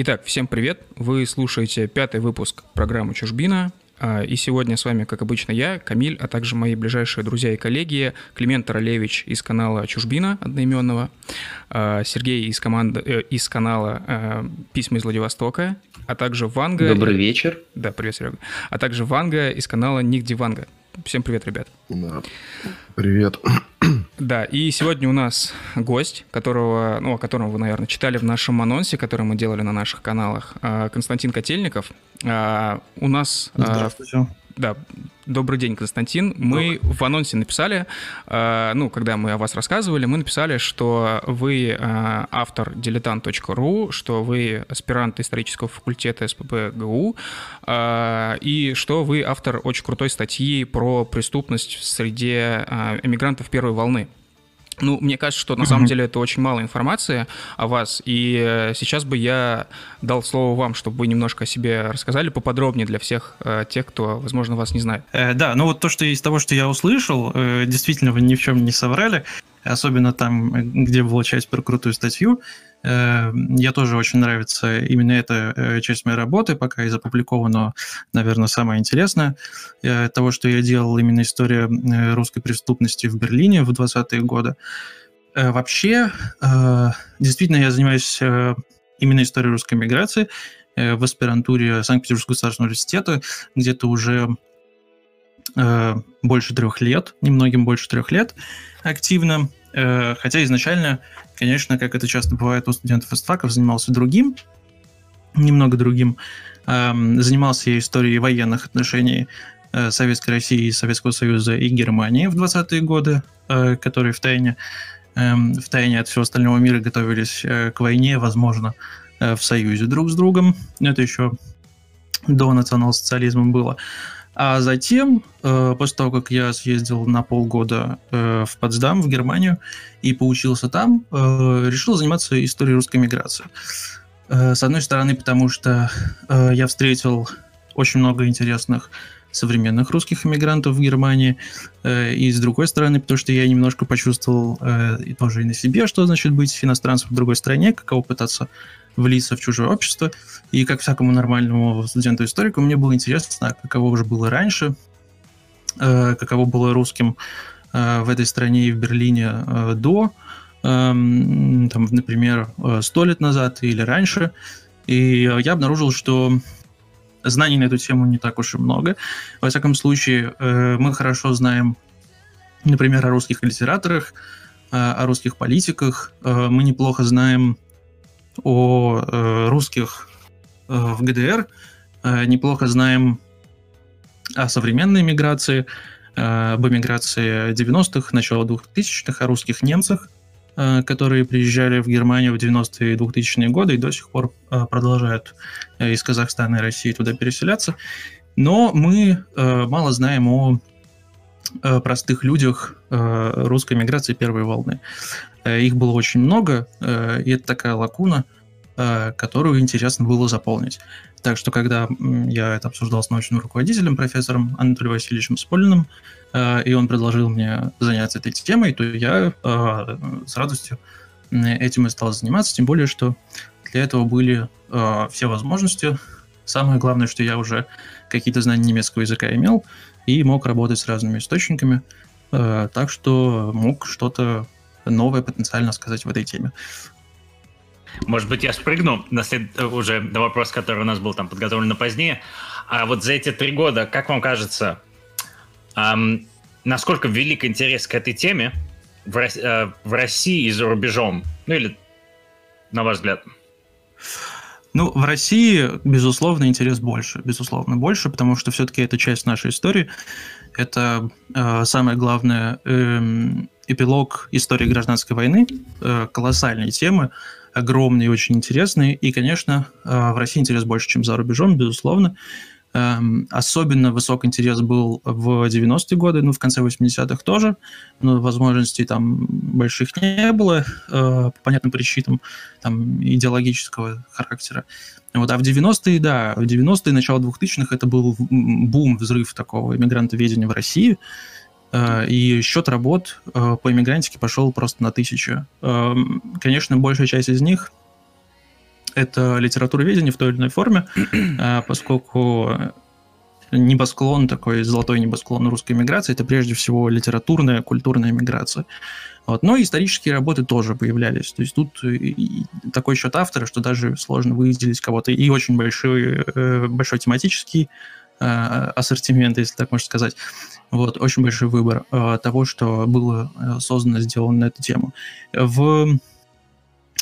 Итак, всем привет! Вы слушаете пятый выпуск программы «Чужбина». А, и сегодня с вами, как обычно, я, Камиль, а также мои ближайшие друзья и коллеги Климент Таралевич из канала «Чужбина» одноименного, а, Сергей из, команды, э, из канала э, «Письма из Владивостока», а также Ванга... Добрый вечер. Да, привет, Серега. А также Ванга из канала «Нигде Ванга». Всем привет, ребят. Да. Привет. Да, и сегодня у нас гость, которого, ну, о котором вы, наверное, читали в нашем анонсе, который мы делали на наших каналах, а, Константин Котельников. А, у нас... А, Здравствуйте. Да, добрый день, Константин. Мы в анонсе написали, э, ну, когда мы о вас рассказывали, мы написали, что вы э, автор diletant.ru, что вы аспирант исторического факультета СПБ ГУ, э, и что вы автор очень крутой статьи про преступность в среде эмигрантов первой волны. Ну, мне кажется, что на самом деле это очень мало информации о вас, и э, сейчас бы я дал слово вам, чтобы вы немножко о себе рассказали поподробнее для всех э, тех, кто, возможно, вас не знает. Э, да, ну вот то, что из того, что я услышал, э, действительно вы ни в чем не соврали, особенно там, где была часть про крутую статью. Э, я тоже очень нравится именно эта э, часть моей работы, пока из опубликовано, наверное, самое интересное. Э, того, что я делал, именно история русской преступности в Берлине в 20-е годы. Вообще, действительно, я занимаюсь именно историей русской миграции в аспирантуре Санкт-Петербургского государственного университета где-то уже больше трех лет, немногим больше трех лет активно. Хотя изначально конечно, как это часто бывает у студентов истфаков, занимался другим, немного другим. Занимался я историей военных отношений э, Советской России, Советского Союза и Германии в 20-е годы, э, которые в тайне, эм, в тайне от всего остального мира готовились э, к войне, возможно, в союзе друг с другом. Это еще до национал-социализма было. А затем, э, после того, как я съездил на полгода э, в Потсдам, в Германию, и поучился там, э, решил заниматься историей русской миграции. С одной стороны, потому что я встретил очень много интересных современных русских иммигрантов в Германии, и с другой стороны, потому что я немножко почувствовал и тоже и на себе, что значит быть иностранцем в другой стране, каково пытаться влиться в чужое общество. И как всякому нормальному студенту-историку, мне было интересно, каково уже было раньше, э, каково было русским э, в этой стране и в Берлине э, до, эм, там, например, сто лет назад или раньше. И я обнаружил, что знаний на эту тему не так уж и много. Во всяком случае, мы хорошо знаем, например, о русских литераторах, о русских политиках. Мы неплохо знаем о э, русских э, в ГДР, э, неплохо знаем о современной миграции, об эмиграции 90-х, начала 2000-х, о русских немцах, которые приезжали в Германию в 90-е и 2000-е годы и до сих пор продолжают из Казахстана и России туда переселяться. Но мы мало знаем о простых людях русской миграции первой волны. Э, их было очень много, э, и это такая лакуна, э, которую интересно было заполнить. Так что, когда я это обсуждал с научным руководителем, профессором Анатолием Васильевичем Сполиным, и он предложил мне заняться этой темой, то я с радостью этим и стал заниматься, тем более, что для этого были все возможности. Самое главное, что я уже какие-то знания немецкого языка имел и мог работать с разными источниками, так что мог что-то новое потенциально сказать в этой теме. Может быть, я спрыгну на след... уже на вопрос, который у нас был там подготовлен позднее. А вот за эти три года, как вам кажется, эм, насколько велик интерес к этой теме в, э, в России и за рубежом? Ну или, на ваш взгляд? Ну, в России, безусловно, интерес больше. Безусловно, больше, потому что все-таки это часть нашей истории. Это э, самое главное э, эпилог истории гражданской войны, э, колоссальные темы, огромные и очень интересные. И, конечно, э, в России интерес больше, чем за рубежом, безусловно. Эм, особенно высок интерес был в 90-е годы, ну, в конце 80-х тоже, но возможностей там больших не было, э, по понятным причинам там, идеологического характера. Вот, а в 90-е, да, в 90-е, начало 2000-х это был бум, взрыв такого иммигрантоведения в России, Э, и счет работ э, по иммигрантике пошел просто на тысячу. Эм, конечно, большая часть из них это литературоведение в той или иной форме, э, поскольку небосклон такой, золотой небосклон русской миграции, это прежде всего литературная, культурная миграция. Вот. Но исторические работы тоже появлялись. То есть тут такой счет автора, что даже сложно выделить кого-то. И очень большой, большой тематический ассортимент, если так можно сказать. Вот, очень большой выбор э, того, что было э, создано, сделано на эту тему. В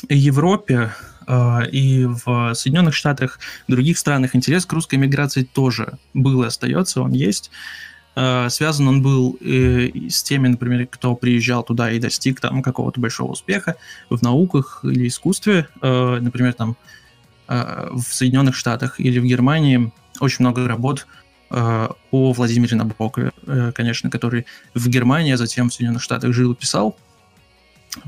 Европе э, и в Соединенных Штатах, в других странах интерес к русской миграции тоже был и остается, он есть. Э, связан он был э, с теми, например, кто приезжал туда и достиг там какого-то большого успеха в науках или искусстве. Э, например, там в Соединенных Штатах или в Германии очень много работ о Владимире Набокове, э, конечно, который в Германии, а затем в Соединенных Штатах жил и писал.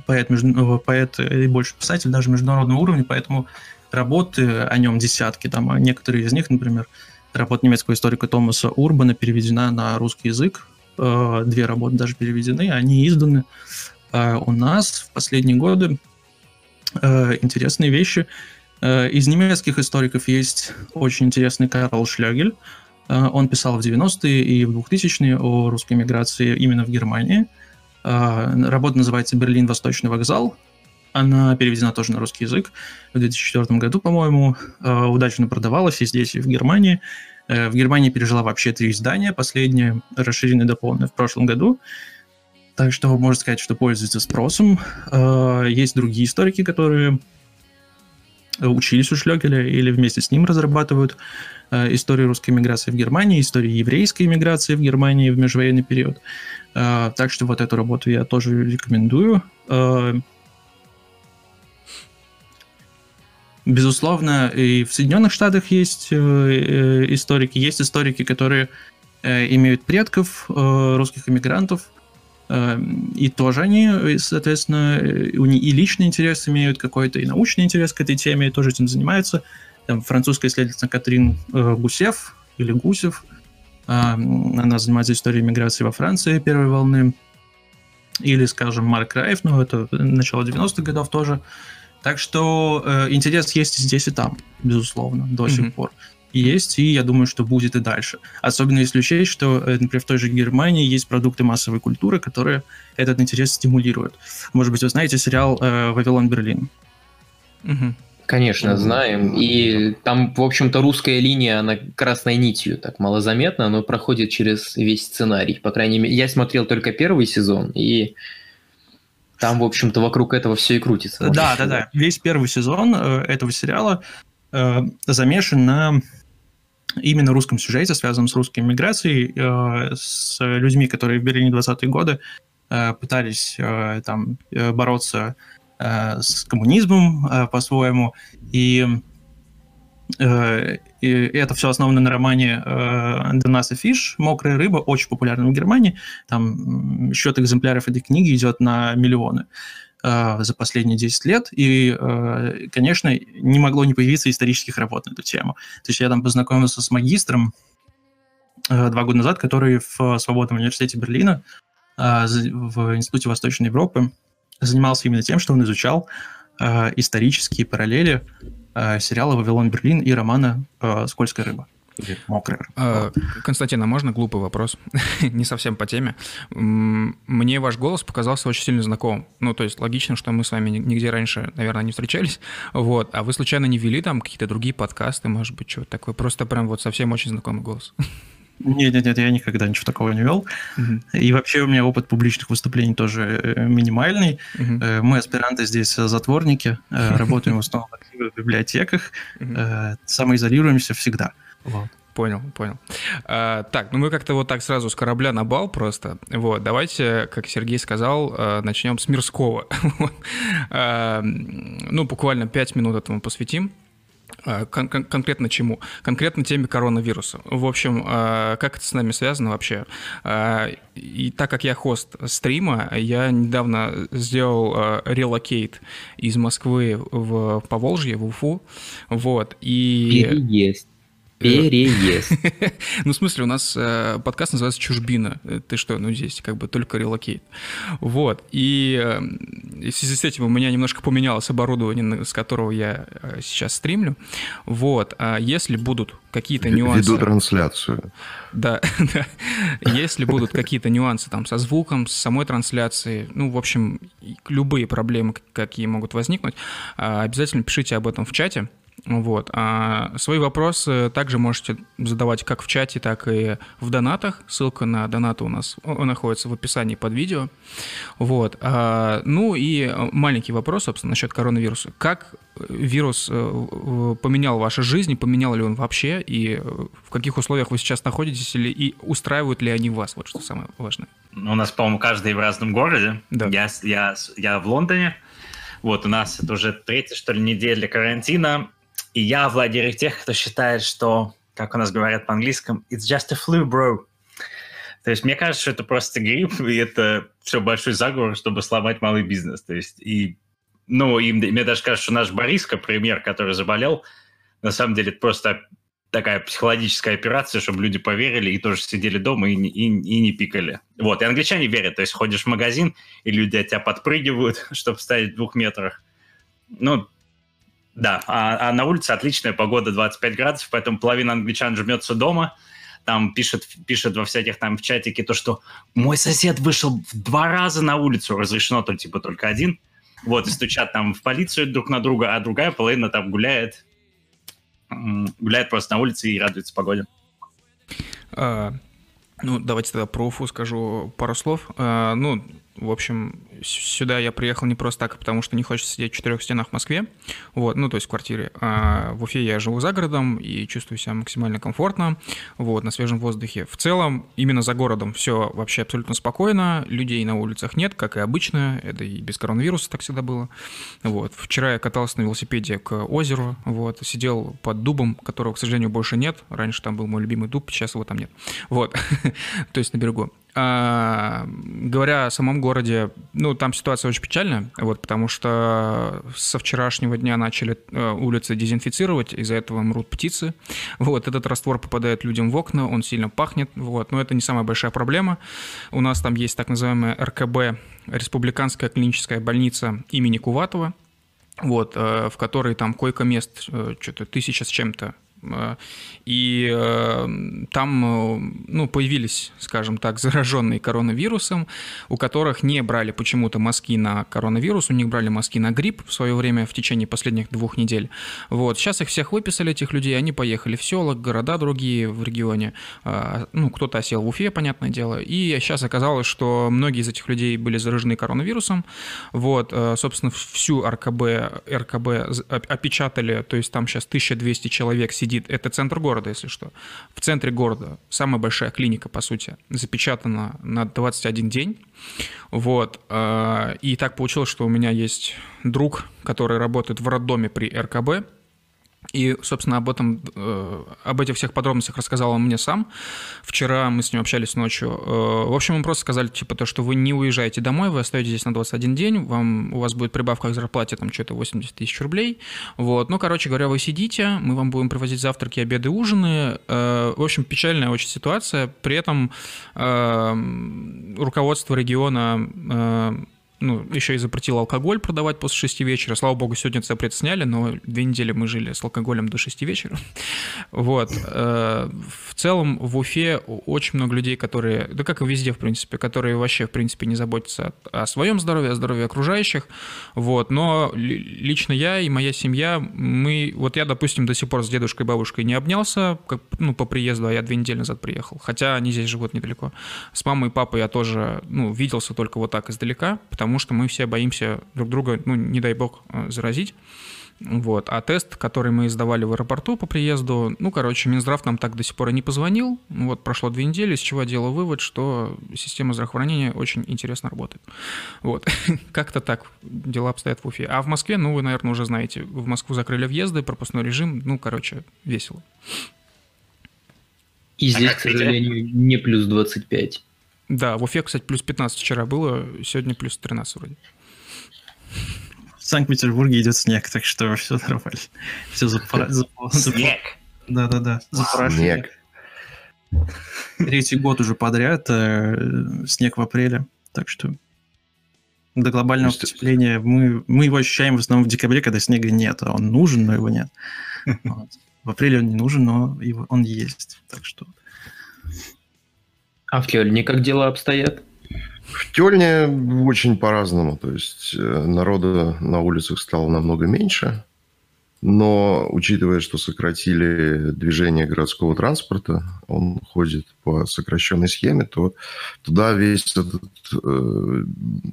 Поэт, между, э, поэт и больше писатель даже международного уровня, поэтому работы о нем десятки, там, а некоторые из них, например, работа немецкого историка Томаса Урбана переведена на русский язык, две работы даже переведены, они изданы. У нас в последние годы интересные вещи. Из немецких историков есть очень интересный Карл Шлягель, Э, он писал в 90-е и в 2000-е о русской миграции именно в Германии. Э, работа называется «Берлин. Восточный вокзал». Она переведена тоже на русский язык в 2004 году, по-моему. Э, удачно продавалась и здесь, и в Германии. В Германии пережила вообще три издания. Последнее расширенное и дополненное в прошлом году. Так что можно сказать, что пользуется спросом. Есть другие историки, которые учились у Шлёгеля или вместе с ним разрабатывают Э, истории русской миграции в Германии, истории еврейской миграции в Германии в межвоенный период. Э, так что вот эту работу я тоже рекомендую. Э, безусловно, и в Соединенных Штатах есть историки, есть историки, которые имеют предков русских иммигрантов, и тоже они, соответственно, и личный интерес имеют какой-то, и научный интерес к этой теме, и тоже этим занимаются там, французская исследовательница Катрин э, Гусев или Гусев, э, она занимается историей миграции во Франции первой волны, или, скажем, Марк Райф, ну, это начало 90-х годов тоже. Так что э, интерес есть и здесь, и там, безусловно, до mm-hmm. сих пор. Есть, и я думаю, что будет и дальше. Особенно если учесть, что, э, например, в той же Германии есть продукты массовой культуры, которые этот интерес стимулируют. Может быть, вы знаете сериал э, «Вавилон Берлин». Угу. Конечно, знаем. И там, в общем-то, русская линия, она красной нитью, так малозаметно, но проходит через весь сценарий. По крайней мере, я смотрел только первый сезон, и там, в общем-то, вокруг этого все и крутится. Да, да, да. Весь первый сезон э, этого сериала э, замешан на именно русском сюжете, связанном с русской миграцией, э, с людьми, которые в Берлине 20-е годы э, пытались э, там э, бороться Э, с коммунизмом э, по-своему, и, э, и это все основано на романе Денаса Фиш. «Мокрая рыба», очень популярный в Германии, там счет экземпляров этой книги идет на миллионы за последние 10 лет, и, конечно, не могло не появиться исторических работ на эту тему. То есть я там познакомился с магистром два года назад, который в Свободном университете Берлина в Институте Восточной Европы занимался именно тем, что он изучал исторические параллели сериала «Вавилон Берлин» и романа «Скользкая рыба». Мокрая. А, Константин, а можно глупый вопрос? Не совсем по теме. Мне ваш голос показался очень сильно знакомым. Ну, то есть логично, что мы с вами нигде раньше, наверное, не встречались. Вот. А вы случайно не вели там какие-то другие подкасты, может быть, что-то такое? Просто прям вот совсем очень знакомый голос. Нет, нет, нет, я никогда ничего такого не вел. Угу. И вообще у меня опыт публичных выступлений тоже э, минимальный. Угу. Мы аспиранты здесь затворники, работаем в основном в библиотеках, угу. самоизолируемся всегда. Вот. Понял, понял. А, так, ну мы как-то вот так сразу с корабля на бал просто. Вот, давайте, как Сергей сказал, начнем с мирского. а, ну, буквально пять минут этому посвятим. А, кон- кон- конкретно чему? Конкретно теме коронавируса. В общем, а, как это с нами связано вообще? А, и так как я хост стрима, я недавно сделал relocate из Москвы в Поволжье, в Уфу. Вот. И... Переезд. Переезд. Ну, в смысле, у нас э, подкаст называется «Чужбина». Э, ты что, ну, здесь как бы только relocate. Вот. И э, в связи с этим у меня немножко поменялось оборудование, с которого я сейчас стримлю. Вот. А если будут какие-то нюансы... Веду трансляцию. Да, да. Если будут какие-то нюансы там со звуком, с самой трансляцией, ну, в общем, любые проблемы, какие могут возникнуть, обязательно пишите об этом в чате. Вот. А свои вопросы также можете задавать как в чате, так и в донатах. Ссылка на донаты у нас находится в описании под видео. Вот. А, ну и маленький вопрос, собственно, насчет коронавируса. Как вирус э, поменял вашу жизнь, поменял ли он вообще, и э, в каких условиях вы сейчас находитесь, или, и устраивают ли они вас? Вот что самое важное. У нас, по-моему, каждый в разном городе. Да. Я, я, я в Лондоне. Вот у нас это уже третья, что ли, неделя карантина и я владелец тех, кто считает, что, как у нас говорят по-английскому, it's just a flu, bro. То есть мне кажется, что это просто грипп, и это все большой заговор, чтобы сломать малый бизнес. То есть, и, ну, и мне даже кажется, что наш Бориска, премьер, который заболел, на самом деле это просто такая психологическая операция, чтобы люди поверили и тоже сидели дома и, и, и не пикали. Вот, и англичане верят, то есть ходишь в магазин, и люди от тебя подпрыгивают, чтобы стоять в двух метрах. Ну, да, а, а на улице отличная погода, 25 градусов, поэтому половина англичан жмется дома, там пишет, пишет во всяких там в чатике то, что мой сосед вышел в два раза на улицу, разрешено то типа только один, вот, и стучат там в полицию друг на друга, а другая половина там гуляет, гуляет просто на улице и радуется погоде. А, ну, давайте тогда про Уфу скажу пару слов. А, ну, в общем, сюда я приехал не просто так, а потому что не хочется сидеть в четырех стенах в Москве, вот, ну, то есть в квартире. А в Уфе я живу за городом и чувствую себя максимально комфортно, вот, на свежем воздухе. В целом, именно за городом все вообще абсолютно спокойно, людей на улицах нет, как и обычно, это и без коронавируса так всегда было. Вот. Вчера я катался на велосипеде к озеру, вот, сидел под дубом, которого, к сожалению, больше нет. Раньше там был мой любимый дуб, сейчас его там нет. Вот, то есть на берегу. А, говоря о самом городе, ну, там ситуация очень печальная, вот, потому что со вчерашнего дня начали э, улицы дезинфицировать, из-за этого мрут птицы. Вот, этот раствор попадает людям в окна, он сильно пахнет, вот, но это не самая большая проблема. У нас там есть так называемая РКБ, Республиканская клиническая больница имени Куватова, вот, э, в которой там койко-мест э, что-то тысяча с чем-то и э, там э, ну, появились, скажем так, зараженные коронавирусом, у которых не брали почему-то мазки на коронавирус, у них брали мазки на грипп в свое время в течение последних двух недель. Вот. Сейчас их всех выписали, этих людей, они поехали в села, города другие в регионе. Ну, кто-то осел в Уфе, понятное дело. И сейчас оказалось, что многие из этих людей были заражены коронавирусом. Вот. Собственно, всю РКБ, РКБ опечатали, то есть там сейчас 1200 человек сидит сидит, это центр города, если что. В центре города самая большая клиника, по сути, запечатана на 21 день. Вот. Э, и так получилось, что у меня есть друг, который работает в роддоме при РКБ, и, собственно, об этом, э, об этих всех подробностях рассказал он мне сам. Вчера мы с ним общались ночью. Э, в общем, мы просто сказали, типа, то, что вы не уезжаете домой, вы остаетесь здесь на 21 день, вам, у вас будет прибавка к зарплате, там, что-то 80 тысяч рублей. Вот. Ну, короче говоря, вы сидите, мы вам будем привозить завтраки, обеды, ужины. Э, в общем, печальная очень ситуация. При этом руководство региона ну, еще и запретил алкоголь продавать после 6 вечера. Слава богу, сегодня запрет сняли, но две недели мы жили с алкоголем до 6 вечера. Вот. Э, в целом в Уфе очень много людей, которые, да как и везде, в принципе, которые вообще, в принципе, не заботятся о своем здоровье, о здоровье окружающих. Вот. Но лично я и моя семья, мы, вот я, допустим, до сих пор с дедушкой и бабушкой не обнялся, как, ну, по приезду, а я две недели назад приехал. Хотя они здесь живут недалеко. С мамой и папой я тоже, ну, виделся только вот так издалека, потому потому что мы все боимся друг друга, ну, не дай бог, э, заразить. Вот. А тест, который мы сдавали в аэропорту по приезду, ну, короче, Минздрав нам так до сих пор и не позвонил. Вот прошло две недели, с чего я делал вывод, что система здравоохранения очень интересно работает. Вот. Как-то так дела обстоят в Уфе. А в Москве, ну, вы, наверное, уже знаете, в Москву закрыли въезды, пропускной режим, ну, короче, весело. И здесь, а к сожалению, не плюс 25. Да, в Уфе, кстати, плюс 15 вчера было, сегодня плюс 13 вроде. В Санкт-Петербурге идет снег, так что все нормально. Все запора... Снег! Да-да-да, Снег. Третий год уже подряд э, снег в апреле, так что до глобального есть... потепления мы, мы его ощущаем в основном в декабре, когда снега нет, а он нужен, но его нет. Вот. В апреле он не нужен, но его, он есть, так что... А в Кёльне как дела обстоят? В Кёльне очень по-разному. То есть э, народа на улицах стало намного меньше. Но учитывая, что сократили движение городского транспорта, он ходит по сокращенной схеме, то туда весь этот, э,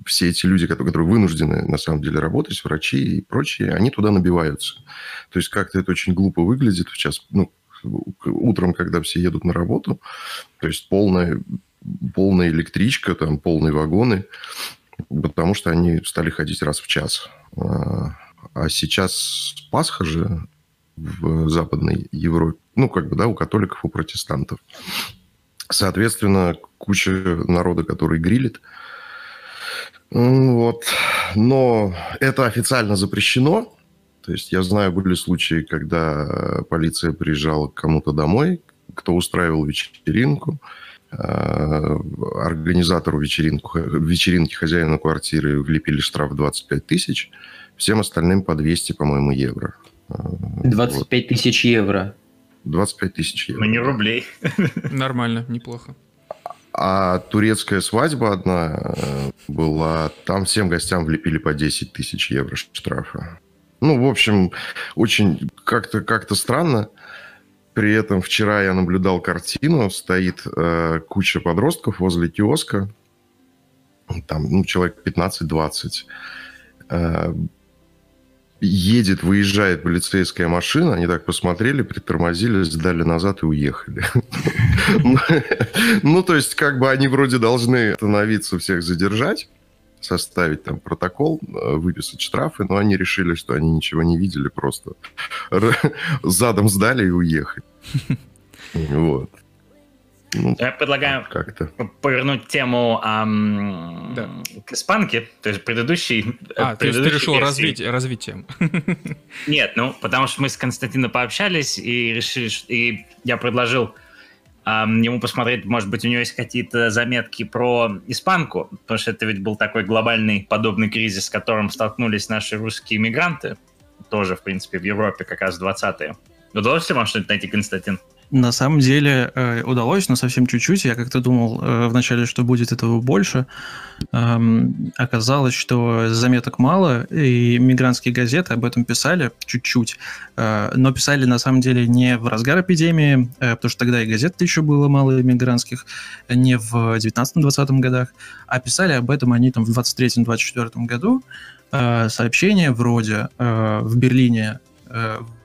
все эти люди, которые, которые вынуждены на самом деле работать, врачи и прочие, они туда набиваются. То есть как-то это очень глупо выглядит сейчас, ну, утром, когда все едут на работу, то есть полная, полная электричка, там полные вагоны, потому что они стали ходить раз в час а, а сейчас Пасха же в Западной Европе, ну, как бы, да, у католиков, у протестантов. Соответственно, куча народа, который грилит. Вот. Но это официально запрещено. То есть я знаю, были случаи, когда полиция приезжала к кому-то домой, кто устраивал вечеринку, а, организатору вечеринку, вечеринки хозяина квартиры влепили штраф 25 тысяч – Всем остальным по 200, по-моему, евро. 25 вот. тысяч евро. 25 тысяч евро. Ну, не рублей. Нормально, неплохо. А турецкая свадьба одна э, была, там всем гостям влепили по 10 тысяч евро штрафа. Ну, в общем, очень как-то как странно. При этом вчера я наблюдал картину, стоит э, куча подростков возле киоска, там, ну, человек 15-20 едет, выезжает полицейская машина, они так посмотрели, притормозили, сдали назад и уехали. Ну, то есть, как бы они вроде должны остановиться, всех задержать, составить там протокол, э, выписать штрафы, но они решили, что они ничего не видели, просто задом сдали и уехали. Вот. Ну, Я предлагаю как-то. повернуть тему эм, да. к испанке, то есть предыдущий. А, предыдущий то есть ты решил развить, развить тему. Нет, ну, потому что мы с Константином пообщались и решили, и я предложил ему посмотреть, может быть, у него есть какие-то заметки про испанку, потому что это ведь был такой глобальный подобный кризис, с которым столкнулись наши русские иммигранты, тоже, в принципе, в Европе как раз в 20-е. Удалось ли вам что-нибудь найти, Константин? На самом деле э, удалось, но совсем чуть-чуть. Я как-то думал э, вначале, что будет этого больше. Эм, оказалось, что заметок мало, и мигрантские газеты об этом писали чуть-чуть. Э, но писали на самом деле не в разгар эпидемии, потому что тогда и газет еще было мало иммигрантских, не в 19-20 годах, а писали об этом они там в 23-24 году. Сообщения вроде в Берлине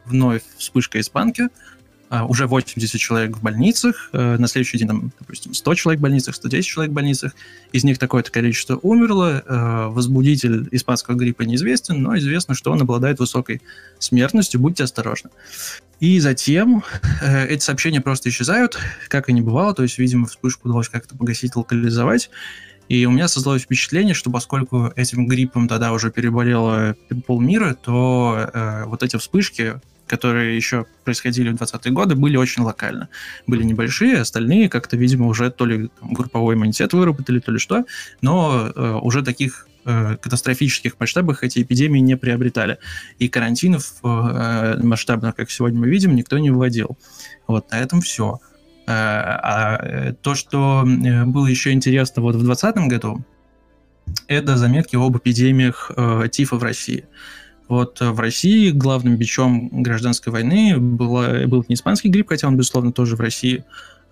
вновь вспышка испанки – уже 80 человек в больницах, э, на следующий день, там, допустим, 100 человек в больницах, 110 человек в больницах, из них такое-то количество умерло, э, возбудитель испанского гриппа неизвестен, но известно, что он обладает высокой смертностью, будьте осторожны. И затем э, эти сообщения просто исчезают, как и не бывало, то есть, видимо, вспышку удалось как-то погасить, локализовать, и у меня создалось впечатление, что поскольку этим гриппом тогда уже переболело полмира, то э, вот эти вспышки которые еще происходили в 20-е годы, были очень локально. Были небольшие, остальные как-то, видимо, уже то ли там, групповой иммунитет выработали, то ли что, но э, уже таких э, катастрофических масштабах эти эпидемии не приобретали. И карантинов э, масштабных, как сегодня мы видим, никто не вводил. Вот, на этом все. Э, а э, то, что э, было еще интересно вот в 2020 году, это заметки об эпидемиях э, ТИФа в России. Вот э, в России главным бичом гражданской войны была, был не испанский грипп, хотя он, безусловно, тоже в России,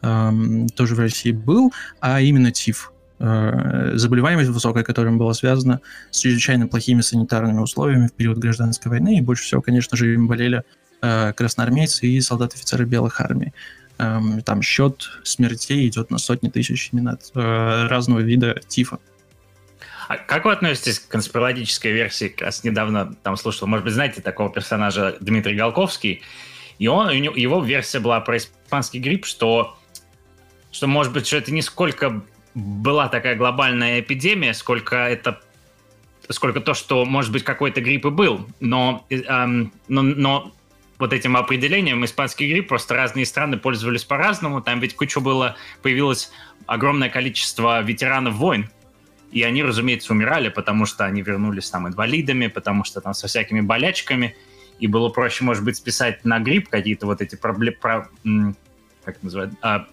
эм, тоже в России был, а именно ТИФ. Э, заболеваемость высокая, которая была связана с чрезвычайно плохими санитарными условиями в период гражданской войны, и больше всего, конечно же, им болели э, красноармейцы и солдаты-офицеры белых армий. Эм, там счет смертей идет на сотни тысяч именно от э, разного вида тифа. А как вы относитесь к конспирологической версии? Как раз недавно там слушал, может быть, знаете такого персонажа Дмитрий Голковский, и он, его версия была про испанский грипп, что, что может быть, что это не сколько была такая глобальная эпидемия, сколько это сколько то, что, может быть, какой-то грипп и был, но, эм, но, но вот этим определением испанский грипп, просто разные страны пользовались по-разному. Там ведь куча было, появилось огромное количество ветеранов войн, и они, разумеется, умирали, потому что они вернулись там инвалидами, потому что там со всякими болячками, и было проще, может быть, списать на грипп какие-то вот эти проблемы, про, как называют, а,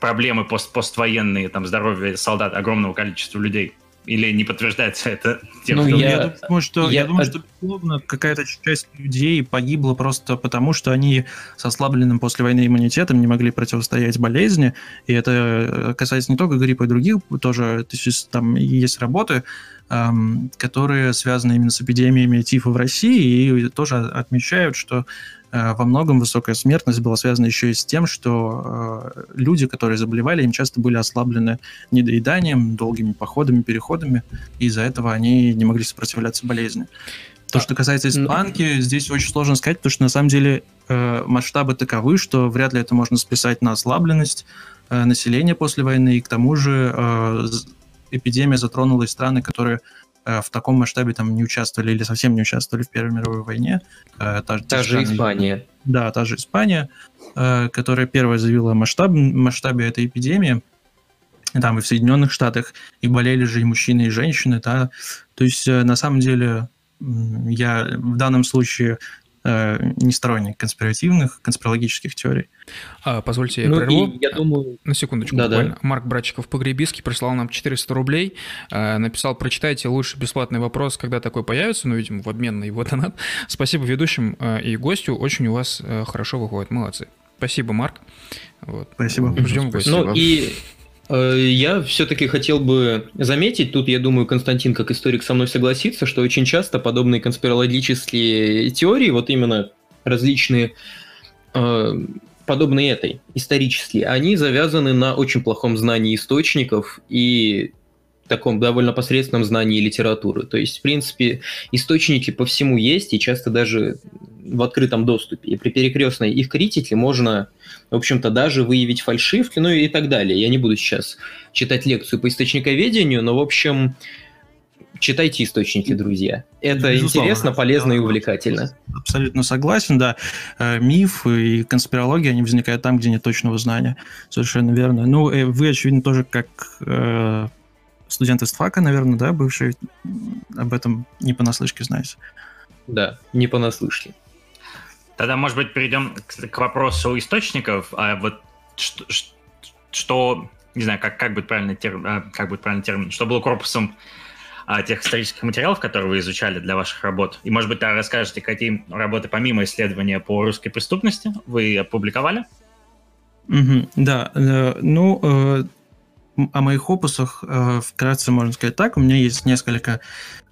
проблемы пост поствоенные, там, здоровья солдат, огромного количества людей. Или не подтверждается это тем, ну, что... Я, я думаю, что, я... я думаю, что безусловно, какая-то часть людей погибла просто потому, что они с ослабленным после войны иммунитетом не могли противостоять болезни, и это касается не только гриппа и других, тоже то есть, там есть работы, эм, которые связаны именно с эпидемиями тифа в России, и тоже отмечают, что Э, во многом высокая смертность была связана еще и с тем, что э, люди, которые заболевали, им часто были ослаблены недоеданием, долгими походами, переходами, и из-за этого они не могли сопротивляться болезни. То, что касается ну, испанки, ну... здесь очень сложно сказать, потому что на самом деле э, масштабы таковы, что вряд ли это можно списать на ослабленность э, населения после войны, и к тому же э, эпидемия затронула и страны, которые Э, в таком масштабе там не участвовали или совсем не участвовали в Первой мировой войне. Э, та, та же Испания. Да, та же Испания, э, которая первая заявила о масштаб, масштабе этой эпидемии. Там и в Соединенных Штатах, и болели же и мужчины, и женщины. Да? То есть, на самом деле, я в данном случае э, не сторонник конспиративных, конспирологических теорий. А, позвольте, я ну, прерву. я думаю... На секундочку, да, буквально. Да. Марк Братчиков Погребиский прислал нам 400 рублей, э, написал, прочитайте лучше бесплатный вопрос, когда такой появится, ну, видимо, в обмен на его донат. Спасибо ведущим э, и гостю, очень у вас э, хорошо выходит, молодцы. Спасибо, Марк. Вот. Спасибо. Ждем гостя. Ну и Э, я все-таки хотел бы заметить, тут, я думаю, Константин, как историк, со мной согласится, что очень часто подобные конспирологические теории, вот именно различные, э, подобные этой, исторические, они завязаны на очень плохом знании источников и таком довольно посредственном знании литературы. То есть, в принципе, источники по всему есть, и часто даже в открытом доступе. И при перекрестной их критике можно, в общем-то, даже выявить фальшивки, ну и так далее. Я не буду сейчас читать лекцию по источниковедению, но, в общем, читайте источники, друзья. Это Безусловно. интересно, полезно и увлекательно. Абсолютно согласен, да. Э, миф и конспирология, они возникают там, где нет точного знания. Совершенно верно. Ну, э, вы, очевидно, тоже как э, студент из ФАКа, наверное, да, бывший, об этом не понаслышке знаете. Да, не понаслышке. Тогда, может быть, перейдем к, к вопросу источников. А вот что, что не знаю, как, как, будет правильный термин, а, как будет правильный термин, что было корпусом а, тех исторических материалов, которые вы изучали для ваших работ? И, может быть, расскажете, какие работы помимо исследования по русской преступности вы опубликовали? Mm-hmm, да, э, ну, э, о моих опусах э, вкратце можно сказать так. У меня есть несколько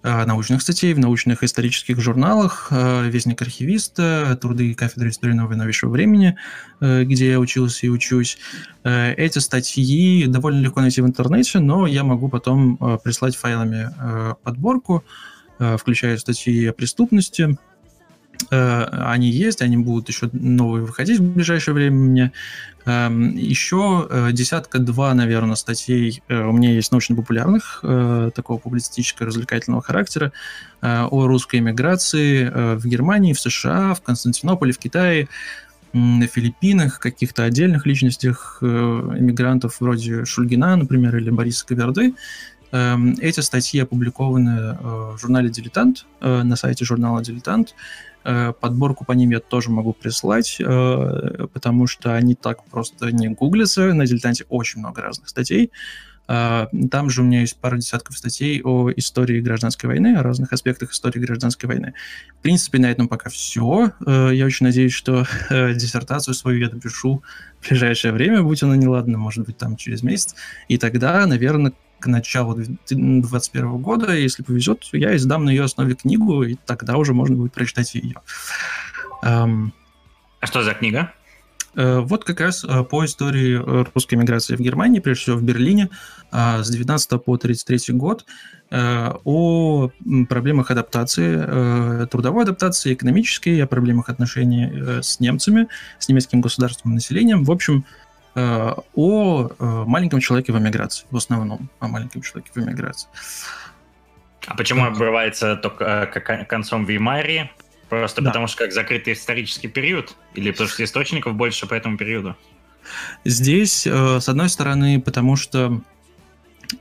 э, научных статей в научных исторических журналах, э, Вестник архивиста, труды кафедры истории нового и новейшего времени, где я учился и учусь. Эти статьи довольно легко найти в интернете, но я могу потом прислать файлами подборку, включая статьи о преступности, они есть, они будут еще новые выходить в ближайшее время. Эм, Еще э, десятка-два, наверное, статей э, у меня есть научно-популярных, э, такого публицистического развлекательного характера, о русской эмиграции в Германии, в США, в Константинополе, в Китае, на Филиппинах, каких-то отдельных личностях эмигрантов вроде Шульгина, например, или Бориса Каверды. Эм, эти статьи опубликованы в журнале «Дилетант», на сайте журнала «Дилетант». Э, подборку по ним я тоже могу прислать, э, потому что они так просто не гуглятся. На «Дилетанте» очень много разных статей. Э, там же у меня есть пара десятков статей о истории гражданской войны, о разных аспектах истории гражданской войны. В принципе, на этом пока все. Я очень надеюсь, что диссертацию свою я напишу в ближайшее время, будь она неладна, может быть, там через месяц. И тогда, наверное, к началу 2021 года, если повезет, я издам на ее основе книгу, и тогда уже можно будет прочитать ее. Эм, а что за книга? Э, вот как раз э, по истории русской миграции в Германии, прежде всего в Берлине, э, с 19 по 1933 год, о проблемах адаптации, трудовой адаптации, экономической, о проблемах отношений с немцами, с немецким государственным населением. В общем, Э, о э, маленьком человеке в эмиграции, в основном о маленьком человеке в эмиграции. А почему обрывается только э, концом Веймарии? Просто да. потому что как закрытый исторический период? Или потому что источников больше по этому периоду? Здесь, э, с одной стороны, потому что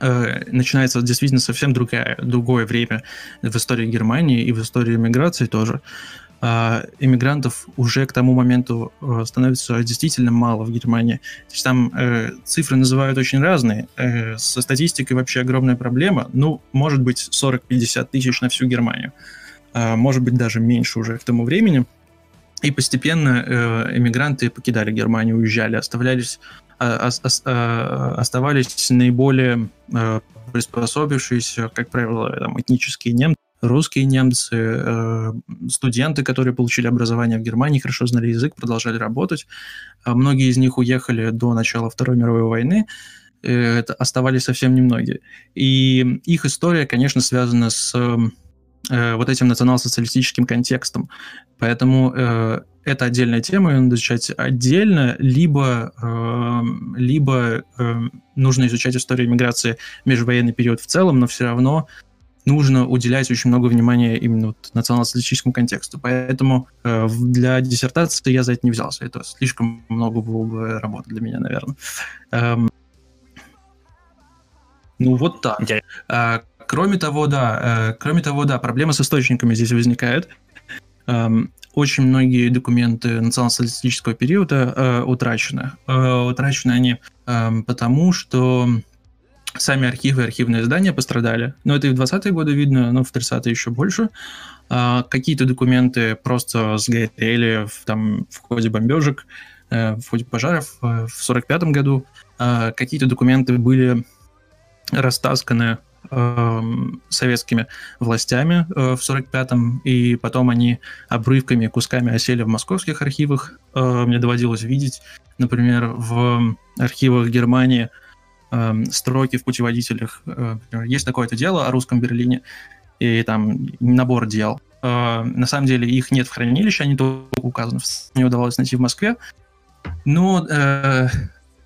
э, начинается действительно совсем другая, другое время в истории Германии и в истории миграции тоже. А, иммигрантов уже к тому моменту э, становится действительно мало в Германии. То есть там э, цифры называют очень разные. Э, со статистикой вообще огромная проблема. Ну, может быть, 40-50 тысяч на всю Германию. А, может быть, даже меньше уже к тому времени. И постепенно э, эмигранты покидали Германию, уезжали, оставлялись, а, оставались наиболее э, приспособившиеся, как правило, там, этнические немцы, русские немцы, э, студенты, которые получили образование в Германии, хорошо знали язык, продолжали работать. Многие из них уехали до начала Второй мировой войны, это оставались совсем немногие. И их история, конечно, связана с э, вот этим национал-социалистическим контекстом. Поэтому э, это отдельная тема, ее надо изучать отдельно, либо, э, либо э, нужно изучать историю миграции межвоенный период в целом, но все равно нужно уделять очень много внимания именно вот национал-социалистическому контексту. Поэтому э, для диссертации я за это не взялся. Это слишком много было бы работы для меня, наверное. Эм, ну вот так. А, кроме того, да, э, кроме того, да, проблема с источниками здесь возникает. Эм, очень многие документы национал-социалистического периода э, утрачены. Э, утрачены они э, потому, что сами архивы и архивные издания пострадали. Но это и в 20-е годы видно, но в 30-е еще больше. Э, какие-то документы просто сгорели в, там, в ходе бомбежек, э, в ходе пожаров э, в 45-м году. Э, какие-то документы были растасканы Эм, советскими властями э, в 45-м, и потом они обрывками, кусками осели в московских архивах. Мне доводилось видеть, например, в архивах Германии эм, строки в путеводителях. Э, есть такое-то дело о русском Берлине, и там набор дел. На самом деле их нет в хранилище, они только указаны. Мне удавалось найти в Москве. Но э,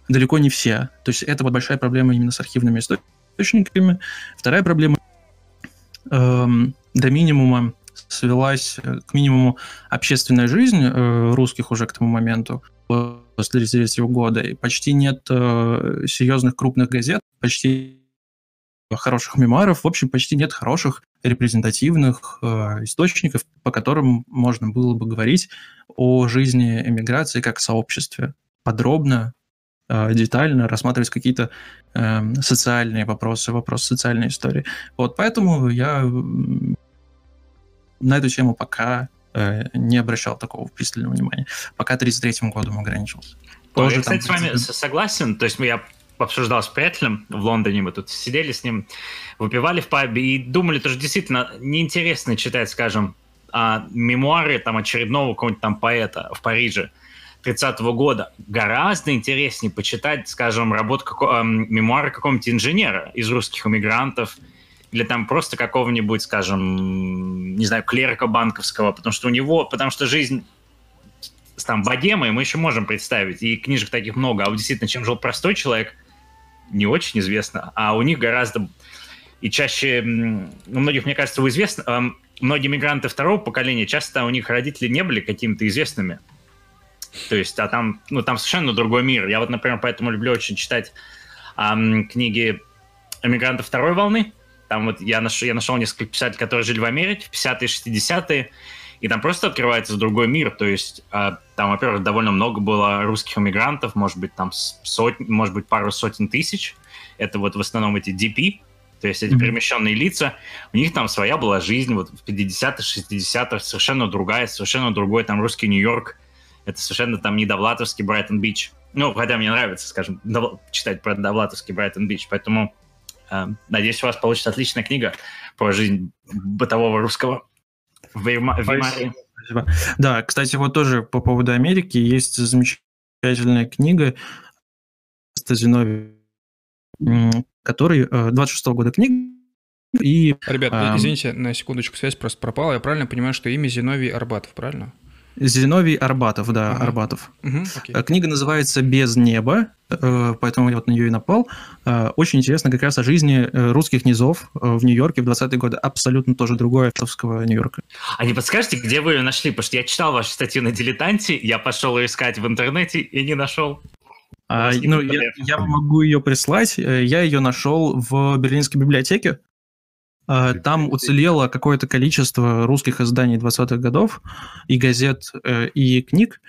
далеко не все. То есть это вот большая проблема именно с архивными источниками. Вторая проблема эм, до минимума свелась э, к минимуму общественная жизнь э, русских уже к тому моменту, после 1933 года. И почти нет э, серьезных крупных газет, почти хороших мемуаров, в общем, почти нет хороших репрезентативных э, источников, по которым можно было бы говорить о жизни эмиграции как сообществе подробно, Э, детально рассматривать какие-то э, социальные вопросы, вопросы социальной истории. Вот поэтому я на эту тему пока не обращал такого пристального внимания. Пока 33-м годом ограничился. Тоже я, кстати, там... с вами согласен. То есть я обсуждал с приятелем в Лондоне, мы тут сидели с ним, выпивали в пабе и думали, тоже действительно неинтересно читать, скажем, а, мемуары там очередного какого-нибудь там поэта в Париже. 30-го года. Гораздо интереснее почитать, скажем, работу, како- э, мемуары какого-нибудь инженера из русских иммигрантов, или там просто какого-нибудь, скажем, не знаю, клерика банковского, потому что у него, потому что жизнь там богемой мы еще можем представить, и книжек таких много, а вот действительно, чем жил простой человек, не очень известно, а у них гораздо и чаще, у многих, мне кажется, известно, многие мигранты второго поколения, часто у них родители не были какими-то известными, то есть, а там, ну, там совершенно другой мир. Я вот, например, поэтому люблю очень читать эм, книги эмигрантов второй волны. Там вот я нашел, я нашел несколько писателей, которые жили в Америке в 50-е, 60-е, и там просто открывается другой мир. То есть э, там, во-первых, довольно много было русских эмигрантов, может быть, там сотни, может быть, пару сотен тысяч. Это вот в основном эти DP, то есть эти mm-hmm. перемещенные лица, у них там своя была жизнь, вот в 50-х, 60-х, совершенно другая, совершенно другой там русский Нью-Йорк, это совершенно там не Довлатовский Брайтон Бич. Ну, хотя мне нравится, скажем, читать про Довлатовский Брайтон Бич, поэтому надеюсь, у вас получится отличная книга про жизнь бытового русского в Веймаре. Спасибо. Да, кстати, вот тоже по поводу Америки есть замечательная книга Стазинови, который 26 -го года книга, и, Ребят, а, извините, на секундочку связь просто пропала. Я правильно понимаю, что имя Зиновий Арбатов, правильно? Зиновий Арбатов, да, ага. Арбатов. Угу, okay. Книга называется «Без неба», э, поэтому я вот на нее и напал. Э, очень интересно как раз о жизни э, русских низов в Нью-Йорке в 20-е годы. Абсолютно тоже другое автовского Нью-Йорка. А не подскажете, где вы ее нашли? Потому что я читал вашу статью на «Дилетанте», я пошел ее искать в интернете и не нашел. А, ну, я, я могу ее прислать. Я ее нашел в Берлинской библиотеке. А, там уцелело какое-то количество русских изданий 20-х годов, и газет, э, и книг.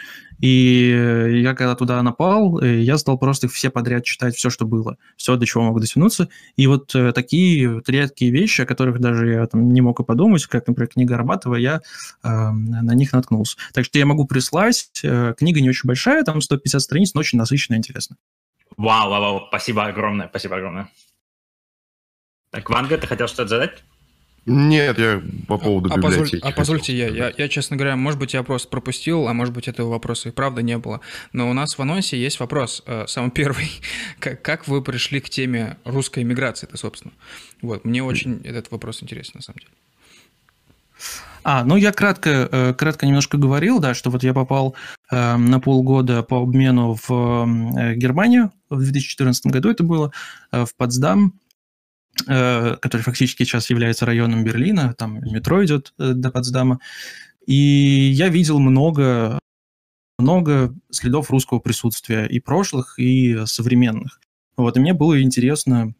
И я когда туда напал, э, я стал просто все подряд читать, все, что было, все, до чего могу дотянуться. И вот э, такие вот редкие вещи, о которых даже я там не мог и подумать, как, например, книга Арбатова, я э, на них наткнулся. Так что я могу прислать. Книга не очень большая, там 150 страниц, но очень насыщенная и интересная. Вау, вау, вау, спасибо огромное, спасибо огромное. Так, Ванга, ты хотел что-то задать? Нет, я по поводу а, библиотеки. Позволь, а позвольте я, я, я, честно говоря, может быть, я просто пропустил, а может быть, этого вопроса и правда не было. Но у нас в анонсе есть вопрос, э, самый первый. как, как вы пришли к теме русской иммиграции-то, собственно? Вот, мне очень этот вопрос интересен, на самом деле. А, ну я кратко, э, кратко немножко говорил, да, что вот я попал э, на полгода по обмену в э, Германию в 2014 году это было, э, в Потсдам, который фактически сейчас является районом Берлина, там метро идет э, до Потсдама. И я видел много, много следов русского присутствия и прошлых, и современных. Вот, и мне было интересно,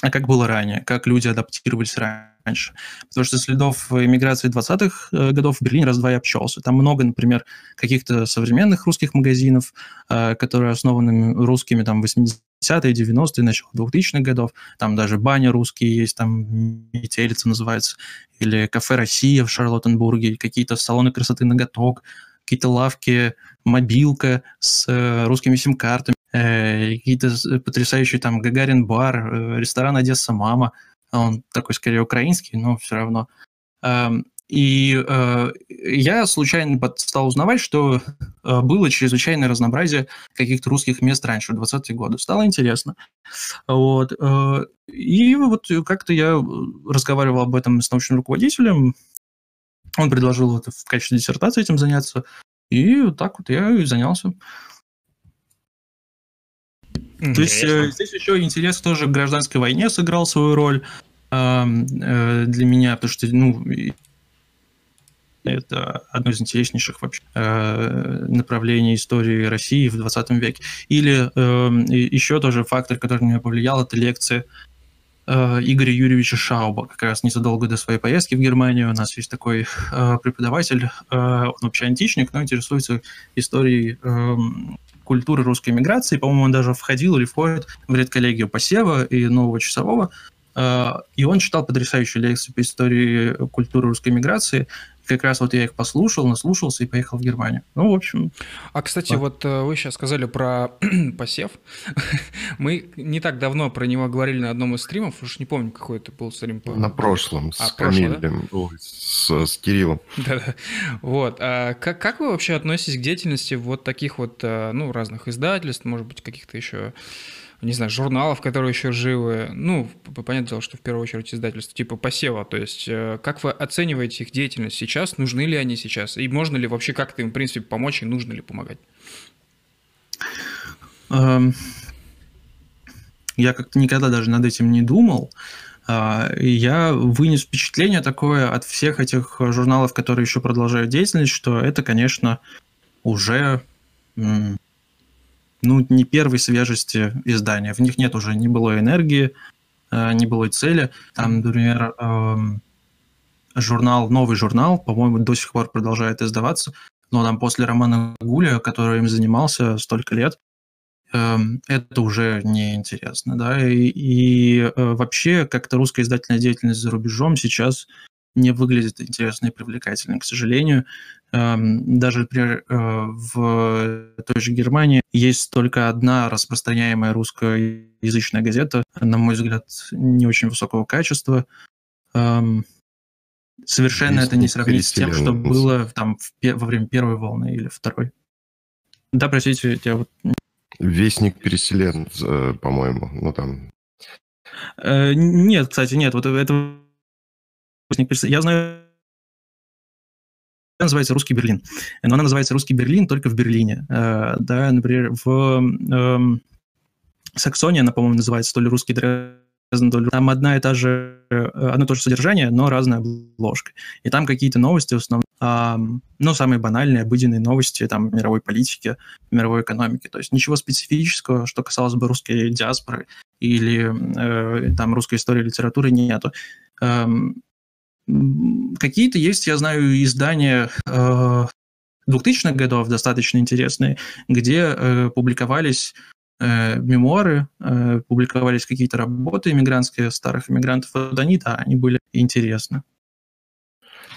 а как было ранее, как люди адаптировались раньше. Потому что следов иммиграции 20-х э, годов в Берлине раз-два я общался. Там много, например, каких-то современных русских магазинов, которые основаны русскими там 80 80-е, 90-е, начало 2000-х годов. Там даже баня русские есть, там метелица называется, или кафе «Россия» в Шарлоттенбурге, какие-то салоны красоты «Ноготок», какие-то лавки, мобилка с э, русскими сим-картами, э, какие-то потрясающие там Гагарин бар, э, ресторан «Одесса Мама», он такой скорее украинский, но все равно. Эм, и э, я случайно стал узнавать, что э, было чрезвычайное разнообразие каких-то русских мест раньше, в 20-е годы. Стало интересно. Вот. Э, и вот как-то я разговаривал об этом с научным руководителем. Он предложил вот в качестве диссертации этим заняться. И вот так вот я и занялся. Интересно. То есть э, здесь еще интерес тоже к гражданской войне сыграл свою роль э, для меня, потому что ну, это одно из интереснейших вообще э, направлений истории России в 20 веке. Или э, еще тоже фактор, который на меня повлиял, это лекция э, Игоря Юрьевича Шауба. Как раз незадолго до своей поездки в Германию у нас есть такой э, преподаватель, э, он вообще античник, но интересуется историей э, культуры русской миграции. По-моему, он даже входил или входит в редколлегию Посева и Нового Часового. И он читал потрясающие лекции по истории культуры русской миграции как раз вот я их послушал, наслушался и поехал в Германию. Ну, в общем. А, кстати, да. вот э, вы сейчас сказали про посев. Мы не так давно про него говорили на одном из стримов, уж не помню, какой это был стрим. По... На прошлом, а, с Камилем, да? с, с Кириллом. Да-да. Вот. А как, как вы вообще относитесь к деятельности вот таких вот, э, ну, разных издательств, может быть, каких-то еще не знаю, журналов, которые еще живы. Ну, понятное дело, что в первую очередь издательства типа посева. То есть, э, как вы оцениваете их деятельность сейчас? Нужны ли они сейчас? И можно ли вообще как-то им, в принципе, помочь и нужно ли помогать? Эм, я как-то никогда даже над этим не думал. А, я вынес впечатление такое от всех этих журналов, которые еще продолжают деятельность, что это, конечно, уже ну, не первой свежести издания. В них нет уже ни былой энергии, э, ни былой цели. Там, например, эм, журнал, новый журнал, по-моему, до сих пор продолжает издаваться, но там после романа Гуля, который им занимался столько лет, эм, это уже неинтересно, да, и, и э, вообще как-то русская издательная деятельность за рубежом сейчас не выглядит интересно и привлекательно, к сожалению. Эм, даже, например, э, в той же Германии есть только одна распространяемая русскоязычная газета, на мой взгляд, не очень высокого качества. Эм, совершенно Вестник это не сравнить с тем, что было там во время первой волны или второй. Да, простите, я вот... Вестник переселен, э, по-моему, ну там... Э, нет, кстати, нет, вот это... Я знаю называется «Русский Берлин». Но она называется «Русский Берлин» только в Берлине. Э, да, например, в э, Саксонии она, по-моему, называется то ли «Русский Дрезден», то ли... Там одна и та же, э, одно и то же содержание, но разная обложка. И там какие-то новости в основном, ну, самые банальные, обыденные новости там мировой политики, мировой экономики. То есть ничего специфического, что касалось бы русской диаспоры или э, там русской истории литературы нету. Какие-то есть, я знаю, издания э, 2000-х годов достаточно интересные, где э, публиковались э, мемуары, э, публиковались какие-то работы иммигрантские старых иммигрантов. Вот они, да, они были интересны.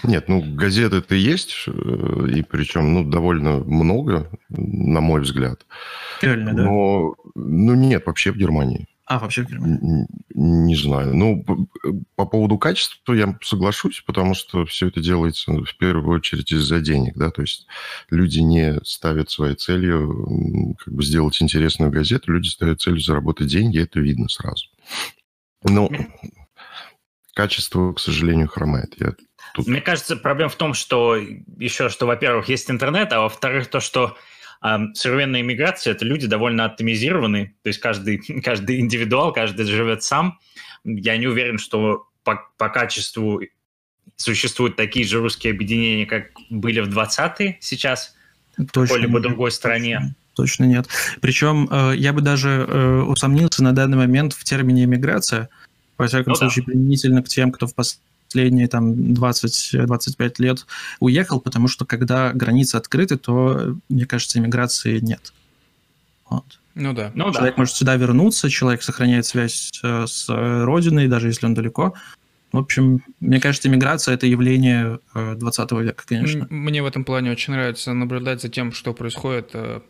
Нет, ну газеты-то есть, э, и причем ну, довольно много, на мой взгляд. Реально, да? Но ну, нет, вообще в Германии. А, вообще в Германии? Не, не знаю. Ну, по, по поводу качества я соглашусь, потому что все это делается в первую очередь из-за денег, да, то есть люди не ставят своей целью как бы сделать интересную газету, люди ставят целью заработать деньги, это видно сразу. Но качество, к сожалению, хромает. Я тут... Мне кажется, проблема в том, что еще, что, во-первых, есть интернет, а во-вторых, то, что а современная иммиграция – это люди довольно атомизированные, то есть каждый, каждый индивидуал, каждый живет сам. Я не уверен, что по, по качеству существуют такие же русские объединения, как были в 20-е сейчас, точно, в какой-либо другой стране. Точно, нет. Причем э, я бы даже э, усомнился на данный момент в термине иммиграция, во всяком ну, случае, да. применительно к тем, кто в пос последние там 20-25 лет уехал, потому что когда границы открыты, то, мне кажется, иммиграции нет. Вот. Ну да. Ну, человек да. может сюда вернуться, человек сохраняет связь э, с родиной, даже если он далеко. В общем, мне кажется, иммиграция – это явление 20 э, века, конечно. Мне в этом плане очень нравится наблюдать за тем, что происходит э,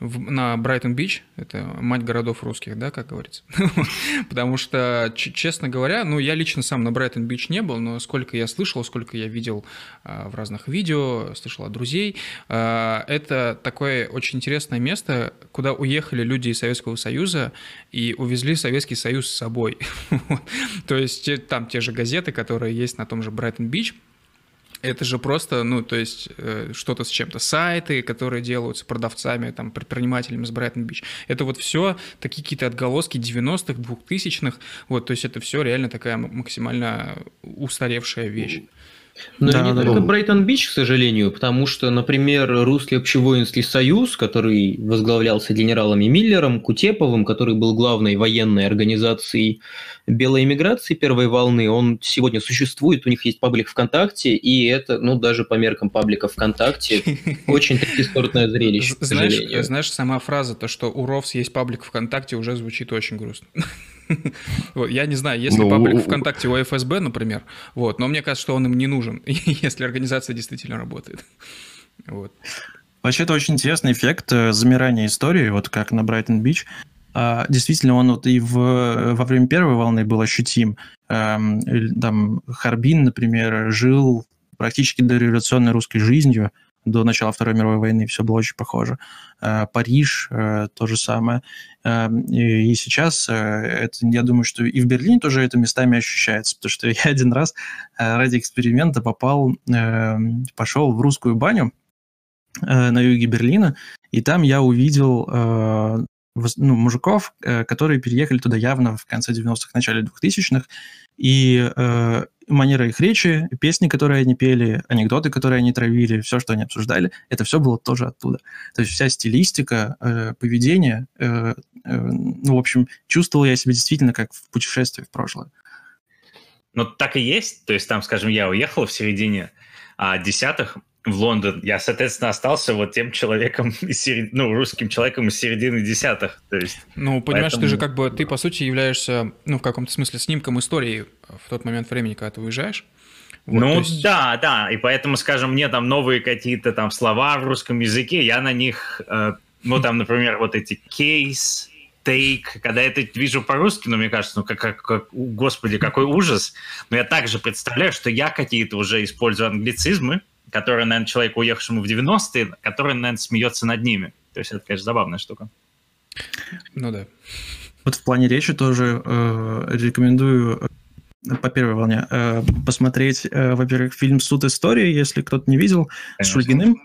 в, на Брайтон-Бич, это мать городов русских, да, как говорится. Потому что, честно говоря, ну, я лично сам на Брайтон-Бич не был, но сколько я слышал, сколько я видел а, в разных видео, слышал от друзей, а, это такое очень интересное место, куда уехали люди из Советского Союза и увезли Советский Союз с собой. То есть там те же газеты, которые есть на том же Брайтон-Бич, это же просто, ну, то есть э, что-то с чем-то. Сайты, которые делаются продавцами, там, предпринимателями с Брайтон-Бич. Это вот все такие какие-то отголоски 90-х, 2000-х. Вот, то есть это все реально такая максимально устаревшая вещь. Но да, не да, только Брайтон-Бич, к сожалению, потому что, например, Русский общевоинский союз, который возглавлялся генералами Миллером, Кутеповым, который был главной военной организацией белой эмиграции первой волны, он сегодня существует, у них есть паблик ВКонтакте, и это, ну, даже по меркам паблика ВКонтакте, очень третисортное зрелище, знаешь, знаешь, сама фраза, то, что у РОВС есть паблик ВКонтакте, уже звучит очень грустно. Вот, я не знаю, если ну, паблик ВКонтакте у ФСБ, например, вот, но мне кажется, что он им не нужен, если организация действительно работает. Вот. Вообще, это очень интересный эффект э, замирания истории, вот как на Брайтон-Бич. А, действительно, он вот и в, во время первой волны был ощутим. Эм, там Харбин, например, жил практически дореволюционной русской жизнью до начала Второй мировой войны, все было очень похоже. Э, Париж, э, то же самое. Эм, и сейчас это, я думаю, что и в Берлине тоже это местами ощущается, потому что я один раз ради эксперимента попал, пошел в русскую баню, на юге Берлина, и там я увидел ну, мужиков, э, которые переехали туда явно в конце 90-х, начале 2000-х, и э, манера их речи, песни, которые они пели, анекдоты, которые они травили, все, что они обсуждали, это все было тоже оттуда. То есть вся стилистика, э, поведение, э, э, ну, в общем, чувствовал я себя действительно как в путешествии в прошлое. Ну, так и есть. То есть там, скажем, я уехал в середине а, десятых, в Лондон, я, соответственно, остался вот тем человеком, из серед... ну, русским человеком из середины десятых. То есть, ну, понимаешь, поэтому... ты же как бы, ты, по сути, являешься, ну, в каком-то смысле, снимком истории в тот момент времени, когда ты уезжаешь. Вот, ну, есть... да, да, и поэтому, скажем, мне там новые какие-то там слова в русском языке, я на них, э, ну, там, например, вот эти кейс, тейк, когда я это вижу по-русски, ну, мне кажется, ну, как, как, как, господи, какой ужас. Но я также представляю, что я какие-то уже использую англицизмы, который, наверное, человек, уехавшему в 90-е, который, наверное, смеется над ними. То есть это, конечно, забавная штука. Ну да. Вот в плане речи тоже э, рекомендую по первой волне, э, посмотреть, э, во-первых, фильм «Суд истории», если кто-то не видел, Конечно. с Шульгиным.